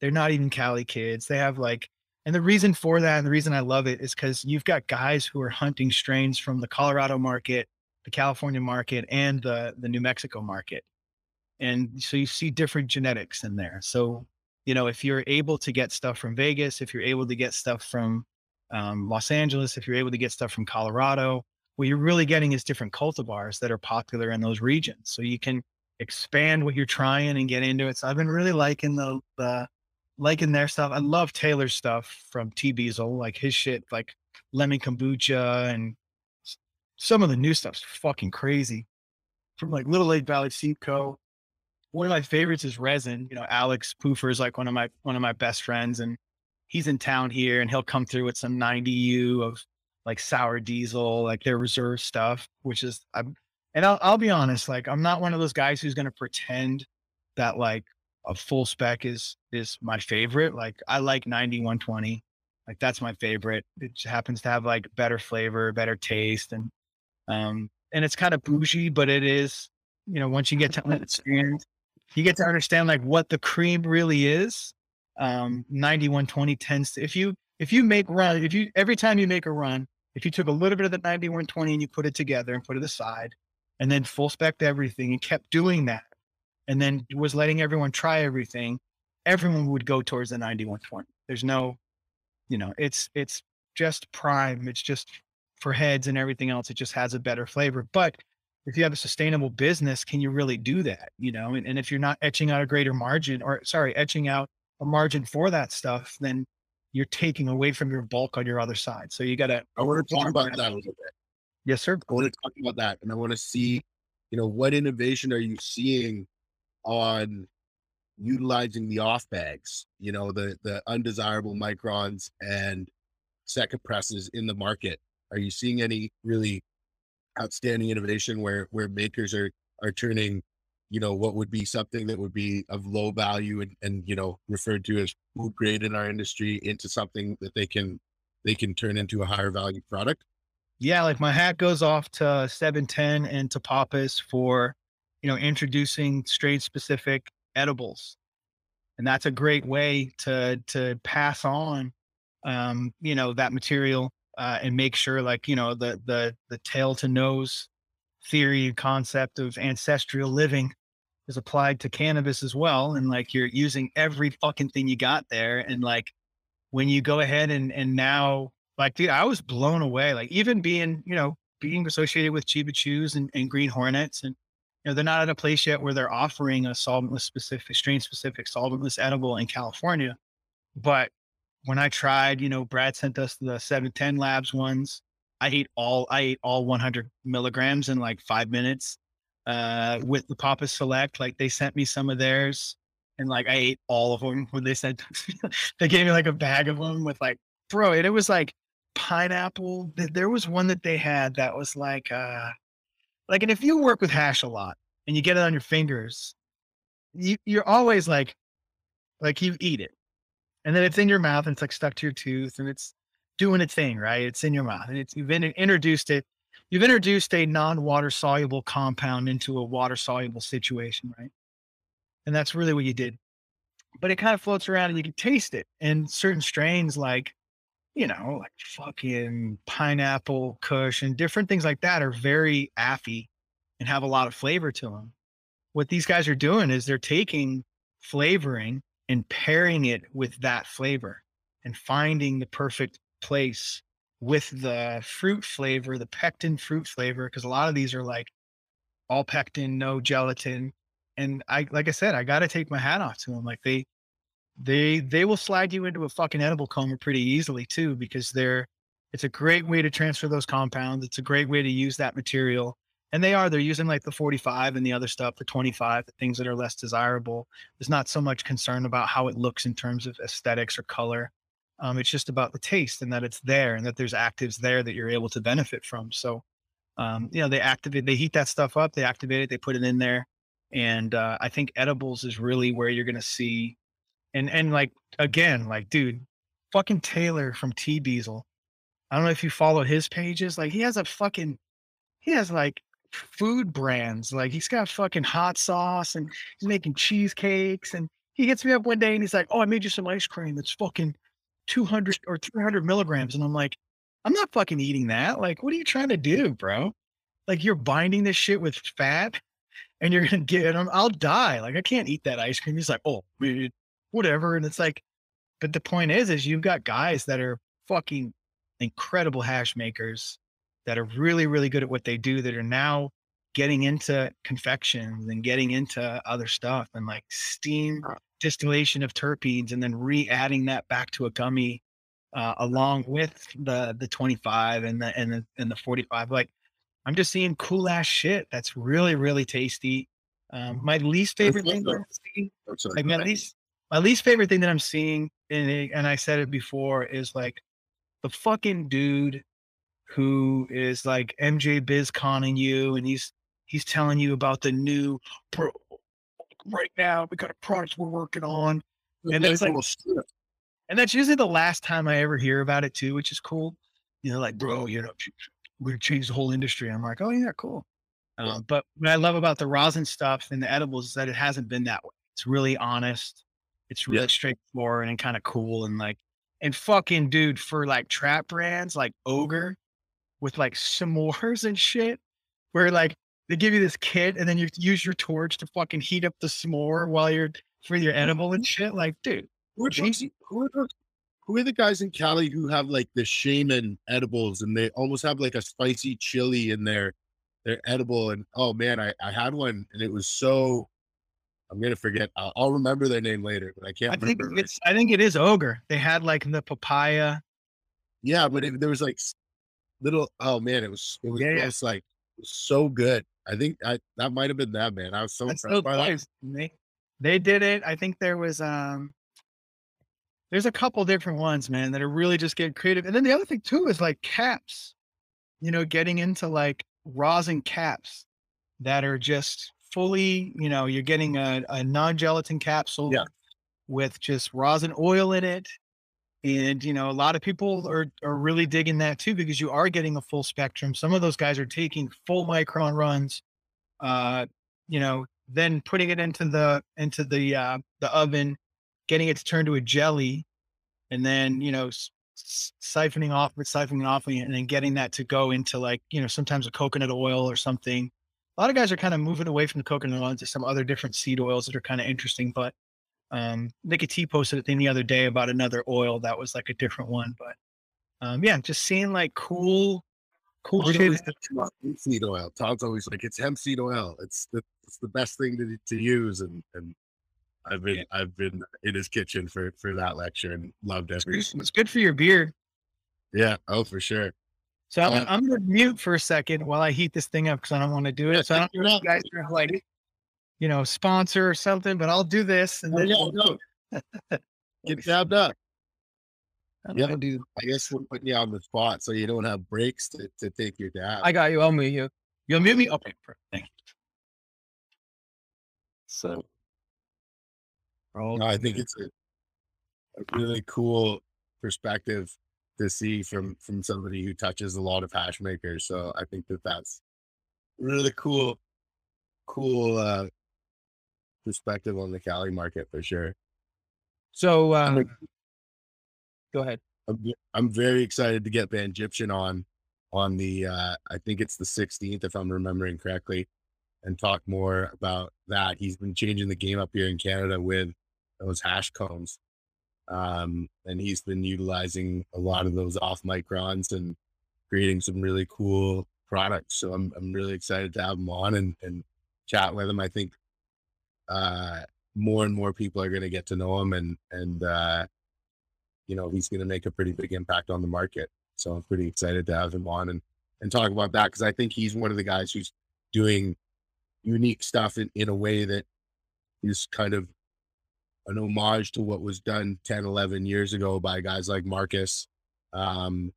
They're not even Cali kids. They have like, and the reason for that and the reason I love it is because you've got guys who are hunting strains from the Colorado market, the California market, and the the New Mexico market, and so you see different genetics in there. So you know if you're able to get stuff from Vegas, if you're able to get stuff from um, Los Angeles, if you're able to get stuff from Colorado, what you're really getting is different cultivars that are popular in those regions. So you can expand what you're trying and get into it. So I've been really liking the, the liking their stuff. I love Taylor's stuff from T Beazle, like his shit, like lemon kombucha and some of the new stuff's fucking crazy. From like Little Lake Valley Seed Co. One of my favorites is resin. You know, Alex Poofer is like one of my one of my best friends, and he's in town here, and he'll come through with some 90U of like sour diesel, like their reserve stuff, which is I'm and I'll I'll be honest, like I'm not one of those guys who's gonna pretend that like a full spec is is my favorite. Like I like 90 120. Like that's my favorite. It just happens to have like better flavor, better taste, and um and it's kind of bougie, but it is, you know, once you get to understand, you get to understand like what the cream really is. Um 90 120 tends to if you if you make run, if you every time you make a run, if you took a little bit of the 90 120 and you put it together and put it aside, and then full spec everything and kept doing that and then was letting everyone try everything, everyone would go towards the 9120. There's no, you know, it's it's just prime. It's just for heads and everything else. It just has a better flavor. But if you have a sustainable business, can you really do that? You know, and, and if you're not etching out a greater margin or sorry, etching out a margin for that stuff, then you're taking away from your bulk on your other side. So you got to. I want to talk about that a little bit. Yes, sir. I want to talk about that, and I want to see, you know, what innovation are you seeing on utilizing the off bags? You know, the the undesirable microns and set compresses in the market. Are you seeing any really outstanding innovation where where makers are are turning you know what would be something that would be of low value and, and you know referred to as food grade in our industry into something that they can they can turn into a higher value product? Yeah like my hat goes off to 710 and to Pappas for you know introducing strain specific edibles. And that's a great way to to pass on um you know that material uh, and make sure like you know the the the tail to nose theory and concept of ancestral living is applied to cannabis as well and like you're using every fucking thing you got there and like when you go ahead and and now like dude i was blown away like even being you know being associated with chiba chews and, and green hornets and you know they're not at a place yet where they're offering a solventless specific strain specific solventless edible in california but when I tried, you know, Brad sent us the 710 labs ones. I ate all I ate all 100 milligrams in like five minutes. Uh, with the Papa Select, like they sent me some of theirs, and like I ate all of them. When they said they gave me like a bag of them with like, bro, and it was like pineapple. There was one that they had that was like, uh, like, and if you work with hash a lot and you get it on your fingers, you, you're always like, like you eat it and then it's in your mouth and it's like stuck to your tooth and it's doing its thing, right? It's in your mouth and it's you've in, introduced it. You've introduced a non-water soluble compound into a water soluble situation, right? And that's really what you did. But it kind of floats around and you can taste it. And certain strains like, you know, like fucking pineapple kush and different things like that are very affy and have a lot of flavor to them. What these guys are doing is they're taking flavoring and pairing it with that flavor and finding the perfect place with the fruit flavor, the pectin fruit flavor, because a lot of these are like all pectin, no gelatin. And I, like I said, I got to take my hat off to them. Like they, they, they will slide you into a fucking edible coma pretty easily too, because they're, it's a great way to transfer those compounds. It's a great way to use that material and they are they're using like the 45 and the other stuff the 25 the things that are less desirable. There's not so much concern about how it looks in terms of aesthetics or color. Um, it's just about the taste and that it's there and that there's actives there that you're able to benefit from. So um, you know they activate they heat that stuff up they activate it they put it in there. And uh, i think edibles is really where you're going to see and and like again like dude fucking taylor from t diesel. I don't know if you follow his pages like he has a fucking he has like food brands. Like he's got fucking hot sauce and he's making cheesecakes. And he hits me up one day and he's like, Oh, I made you some ice cream. It's fucking 200 or 300 milligrams. And I'm like, I'm not fucking eating that. Like, what are you trying to do, bro? Like, you're binding this shit with fat and you're going to get, I'll die. Like, I can't eat that ice cream. He's like, Oh, whatever. And it's like, but the point is, is you've got guys that are fucking incredible hash makers that are really, really good at what they do that are now getting into confections and getting into other stuff and like steam distillation of terpenes and then re-adding that back to a gummy uh, along with the the 25 and the and the and the 45 like i'm just seeing cool ass shit that's really really tasty. Um, my least favorite thing that I'm seeing, like my least my least favorite thing that i'm seeing and, and i said it before is like the fucking dude who is like MJ BizConning you, and he's he's telling you about the new bro. Right now, we got a product we're working on, and that's like, and that's usually the last time I ever hear about it too, which is cool. You know, like bro, you know, we're gonna change the whole industry. I'm like, oh yeah, cool. Um, but what I love about the rosin stuff and the edibles is that it hasn't been that way. It's really honest. It's really yeah. straightforward and kind of cool and like and fucking dude for like trap brands like Ogre with like s'mores and shit, where like they give you this kit, and then you use your torch to fucking heat up the s'more while you're for your edible and mm-hmm. shit. Like, dude, Who are, those, who, are those, who are the guys in Cali who have like the shaman edibles and they almost have like a spicy chili in their their edible? And oh man, I, I had one and it was so I'm gonna forget. I'll, I'll remember their name later, but I can't I think it. it's I think it is ogre. They had like the papaya. Yeah, but it, there was like little. Oh man, it was it was Yeah, yeah. like so good. I think I that might have been that man. I was so That's impressed so by that. They they did it. I think there was um there's a couple different ones, man, that are really just getting creative. And then the other thing too is like caps. You know, getting into like rosin caps that are just fully, you know, you're getting a, a non-gelatin capsule Yeah. with just rosin oil in it. And you know, a lot of people are are really digging that too because you are getting a full spectrum. Some of those guys are taking full micron runs, uh, you know, then putting it into the into the uh, the oven, getting it to turn to a jelly, and then you know s- s- siphoning off it, siphoning off, and then getting that to go into like you know sometimes a coconut oil or something. A lot of guys are kind of moving away from the coconut oil into some other different seed oils that are kind of interesting. But um, Nicky T posted a thing the other day about another oil that was like a different one. But um, yeah, just seeing like cool, cool Todd's shit. always hemp seed oil. Todd's always like, it's hemp seed oil. It's the it's the best thing to to use. And and I've been I've been in his kitchen for for that lecture and loved every. It's good for your beard. Yeah. Oh, for sure. So I'm, Uh, I'm gonna mute for a second while I heat this thing up because I don't want to do it. So I don't know if you guys are like, you know, sponsor or something, but I'll do this and Oh, then yeah, no. Get dabbed up. Yeah. gonna do. I guess we're putting you on the spot so you don't have breaks to, to take your dab. I got you. I'll mute you. You'll mute me. Okay, perfect. Thank you. So No, I think it's a, a really cool perspective to see from from somebody who touches a lot of hash makers. So I think that that's really cool, cool uh, perspective on the Cali market for sure. So uh, go ahead. I'm I'm very excited to get Van Gyptian on on the uh, I think it's the 16th if I'm remembering correctly, and talk more about that. He's been changing the game up here in Canada with those hash cones. Um, and he's been utilizing a lot of those off microns and creating some really cool products. So I'm I'm really excited to have him on and, and chat with him. I think uh more and more people are gonna get to know him and and uh you know he's gonna make a pretty big impact on the market. So I'm pretty excited to have him on and and talk about that because I think he's one of the guys who's doing unique stuff in, in a way that is kind of an homage to what was done 10 11 years ago by guys like marcus um,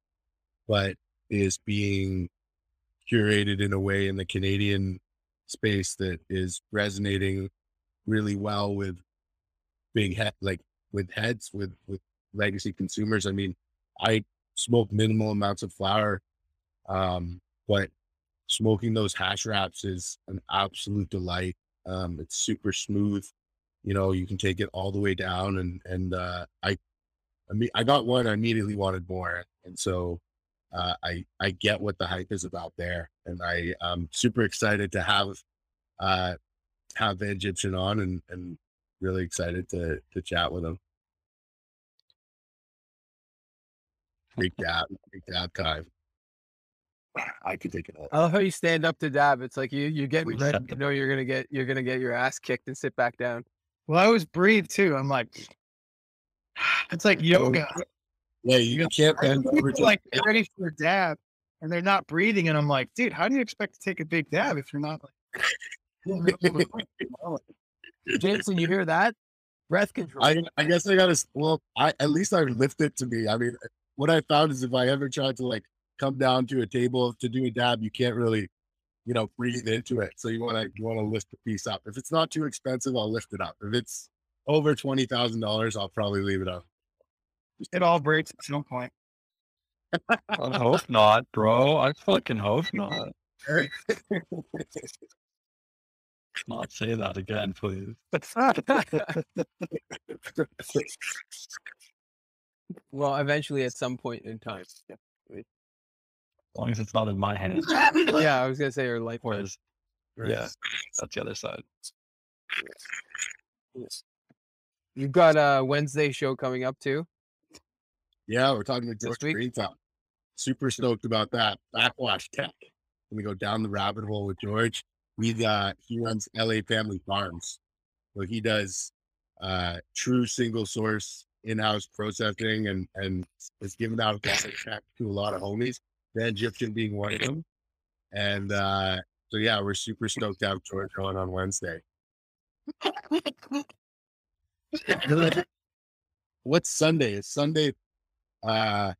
but is being curated in a way in the canadian space that is resonating really well with big like with heads with with legacy consumers. I mean i smoke minimal amounts of flour um, but smoking those hash wraps is an absolute delight. Um, it's super smooth. You know you can take it all the way down and and uh i i mean i got one i immediately wanted more. And so uh i i get what the hype is about there. And i i'm super excited to have uh have the egyptian on and and really excited to to chat with him big dab big dab time i could take it all I love how you stand up to dab. It's like you you get ready. to know you're gonna get you're gonna get your ass kicked and sit back down. Well, I always breathe too. I'm like, it's like yoga. yeah you can't bend over like ready for a dab, and they're not breathing, and I'm like, dude, how do you expect to take a big dab if you're not like? Jason, you hear that? Breath control. I I guess I gotta well I at least I lift it to me. I mean what I found is if I ever tried to like come down to a table to do a dab, you can't really, you know, breathe into it. So you wanna you wanna lift the piece up. If it's not too expensive, I'll lift it up. If it's over twenty thousand dollars, I'll probably leave it up. It all breaks at some point. I hope not, bro. I fucking hope not. Not say that again, please. well, eventually, at some point in time. As long as it's not in my hands. Yeah, I was gonna say your life. Whereas Yeah, that's the other side. You've got a Wednesday show coming up too. Yeah, we're talking to This George week? Super stoked about that. Backwash Tech. Let me go down the rabbit hole with George. We uh he runs LA Family Farms. So he does uh true single source in-house processing and and is giving out a lot of tech to a lot of homies. The Egyptian being one of them. And uh so yeah, we're super stoked to have George on on Wednesday. What's Sunday? Is Sunday uh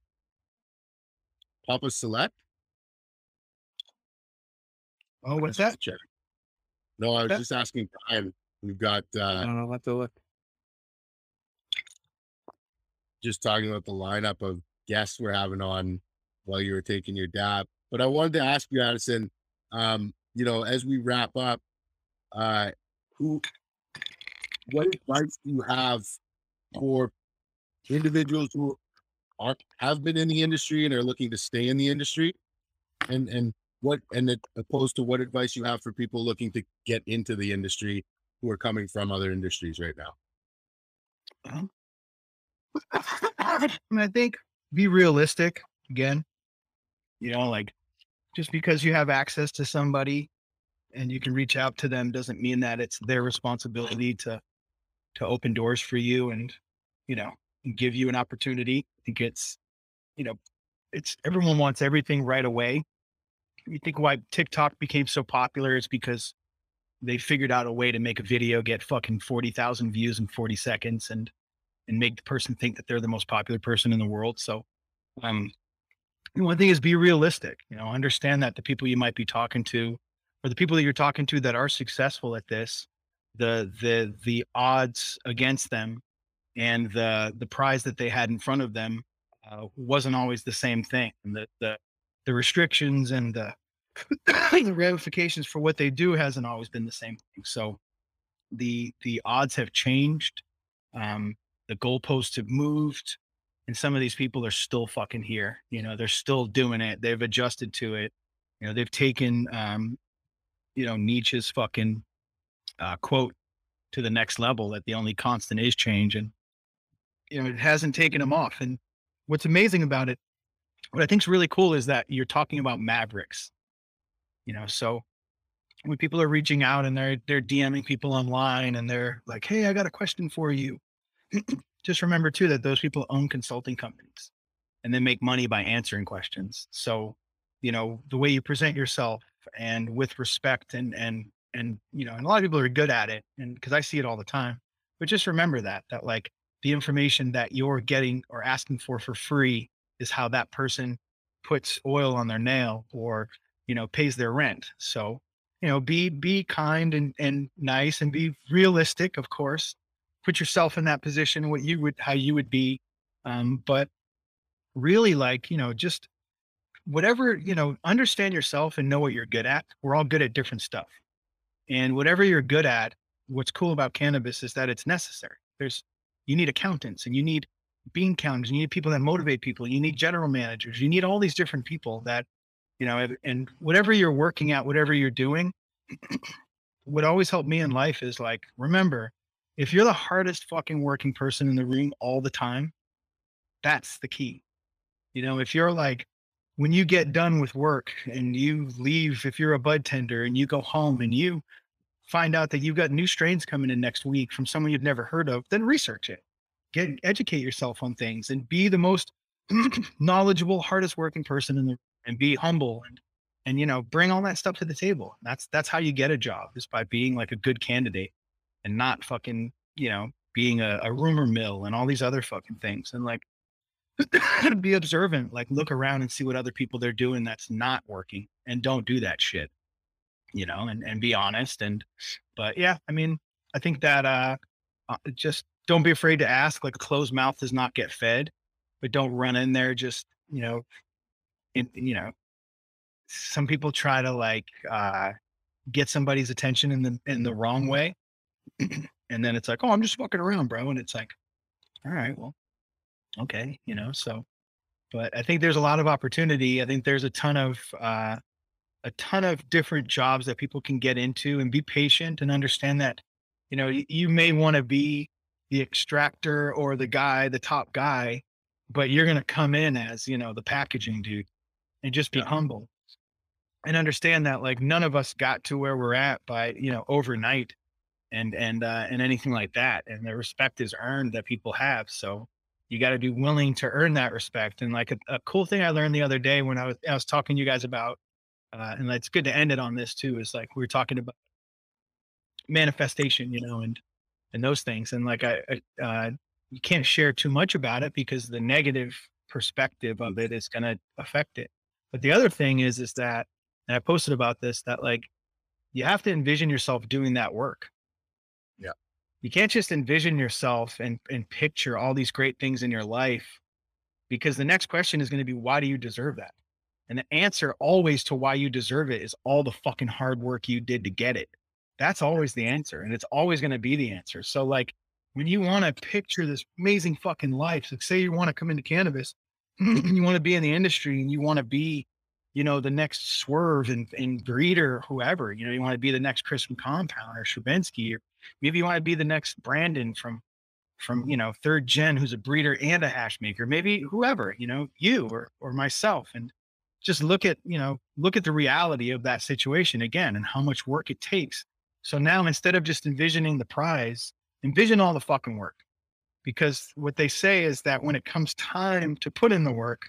Papa Select? Oh, what's that? Check. No, I was just asking Brian. We've got I uh don't know. I'll have to look. just talking about the lineup of guests we're having on while you were taking your dab. But I wanted to ask you, Addison, um, you know, as we wrap up, uh who what advice do you have for individuals who are have been in the industry and are looking to stay in the industry? And and what and it, opposed to what advice you have for people looking to get into the industry who are coming from other industries right now? Um, I mean, I think be realistic again. You know, like just because you have access to somebody and you can reach out to them doesn't mean that it's their responsibility to to open doors for you and you know give you an opportunity. I think it's you know it's everyone wants everything right away. You think why TikTok became so popular is because they figured out a way to make a video get fucking 40,000 views in 40 seconds and and make the person think that they're the most popular person in the world. So, um, one thing is be realistic. You know, understand that the people you might be talking to, or the people that you're talking to that are successful at this, the the the odds against them, and the the prize that they had in front of them, uh, wasn't always the same thing. And the the the restrictions and the the ramifications for what they do hasn't always been the same thing. So, the the odds have changed. Um, the goalposts have moved and some of these people are still fucking here you know they're still doing it they've adjusted to it you know they've taken um you know nietzsche's fucking uh quote to the next level that the only constant is change and you know it hasn't taken them off and what's amazing about it what i think's really cool is that you're talking about mavericks you know so when people are reaching out and they're they're dming people online and they're like hey i got a question for you just remember too that those people own consulting companies and they make money by answering questions. So, you know, the way you present yourself and with respect and and and you know, and a lot of people are good at it and because I see it all the time. But just remember that that like the information that you're getting or asking for for free is how that person puts oil on their nail or you know pays their rent. So, you know, be be kind and and nice and be realistic, of course, put yourself in that position what you would how you would be. Um but really like you know just whatever you know understand yourself and know what you're good at. We're all good at different stuff. And whatever you're good at what's cool about cannabis is that it's necessary. There's you need accountants and you need bean counters you need people that motivate people you need general managers you need all these different people that you know and- whatever you're working at whatever you're doing what always helped me in life is like remember if you're the hardest fucking working person in the room all the time, that's the key. You know, if you're like, when you get done with work and you leave, if you're a bud tender and you go home and you find out that you've got new strains coming in next week from someone you've never heard of, then research it. Get educate yourself on things and be the most knowledgeable, hardest working person in the and be humble and and you know bring all that stuff to the table. That's that's how you get a job is by being like a good candidate and not fucking, you know, being a, a rumor mill and all these other fucking things. And like, be observant, like look around and see what other people they're doing that's not working and don't do that shit, you know, and, and be honest. And, but yeah, I mean, I think that, uh, uh, just don't be afraid to ask, like a closed mouth does not get fed, but don't run in there just, you know, you know, some people try to like, uh, get somebody's attention in the, in the wrong way and then it's like, oh, I'm just fucking around, bro. And it's like, all right, well, okay, you know. So, but I think there's a lot of opportunity. I think there's a ton of uh, a ton of different jobs that people can get into and be patient and understand that, you know, y- you may want to be the extractor or the guy, the top guy, but you're going to come in as, you know, the packaging dude and just be Yeah. humble and understand that like none of us got to where we're at by, you know, overnight and, and, uh, and anything like that. And the respect is earned that people have. So, you got to be willing to earn that respect. And like a, a cool thing I learned the other day when I was I was talking to you guys about, uh, and it's good to end it on this too. Is like we were talking about manifestation, you know, and and those things. And like I, I uh, you can't share too much about it because the negative perspective of it is going to affect it. But the other thing is, is that, and I posted about this, that like you have to envision yourself doing that work. Yeah. you can't just envision yourself and and picture all these great things in your life because the next question is going to be why do you deserve that? And the answer always to why you deserve it is all the fucking hard work you did to get it. That's always the answer and it's always going to be the answer. So like when you want to picture this amazing fucking life like say you want to come into cannabis Mm-hmm. you want to be in the industry and you want to be you know the next swerve and, and breeder whoever you know you want to be the next chris from compound or Stravinsky or maybe you want to be the next Brandon from from you know third gen who's a breeder and a hash maker maybe whoever you know you or or myself and just look at you know look at the reality of that situation again and how much work it takes. So now instead of just envisioning the prize envision all the fucking work because what they say is that when it comes time to put in the work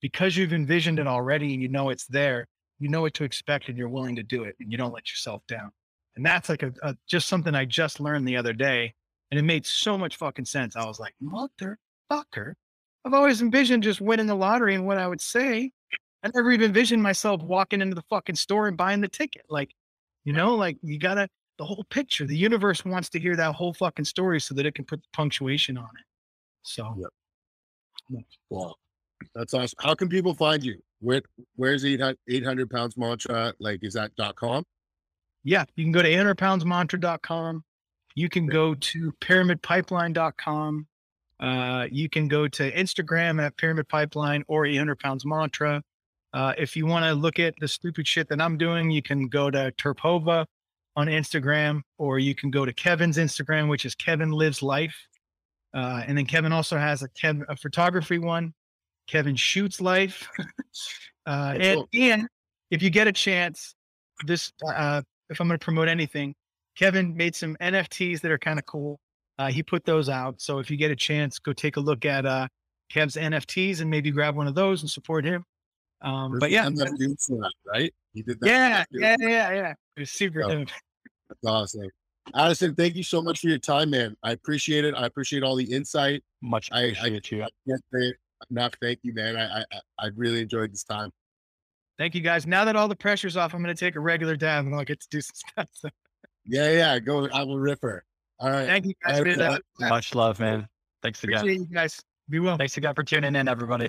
because you've envisioned it already and you know it's there you know what to expect and you're willing to do it and you don't let yourself down and that's like a, a just something I just learned the other day. And it made so much fucking sense. I was like, motherfucker. I've always envisioned just winning the lottery and what I would say. I never even envisioned myself walking into the fucking store and buying the ticket. Like, you know, like you gotta the whole picture. The universe wants to hear that whole fucking story so that it can put the punctuation on it. So Yep. Wow. That's awesome. How can people find you? Where where's 800, 800 pounds mantra? Like, is that dot com? yeah, you can go to 800poundsmantra.com. You can go to pyramidpipeline.com. Uh, you can go to Instagram at Pyramid Pipeline or 800 Pounds Mantra. Uh, if you want to look at the stupid shit that I'm doing, you can go to Terphova on Instagram, or you can go to Kevin's Instagram, which is Kevin Lives Life. Uh, and then Kevin also has a, Kev, a photography one. Kevin Shoots Life. uh, and, cool. and if you get a chance, this uh, if I'm going to promote anything, Kevin made some NFTs that are kind of cool. Uh, he put those out. So if you get a chance, go take a look at uh, Kev's NFTs and maybe grab one of those and support him. Um, but yeah, that I'm doing that, right? He did that. yeah, yeah, yeah, yeah. It was super. Oh. Dope. That's awesome. Addison, thank you so much for your time, man. I appreciate it. I appreciate all the insight. Much I- I- appreciate you. I can't say enough. Thank you, man. I, I I- I really enjoyed this time. Thank you guys. Now that all the pressure's off, I'm going to take a regular dab and I'll get to do some stuff. So Yeah, yeah. Go. I will ripper. All right. thank you guys. I- for that. Much love, man. Thanks again. Appreciate you guys. Be well. Thanks again for tuning in, everybody.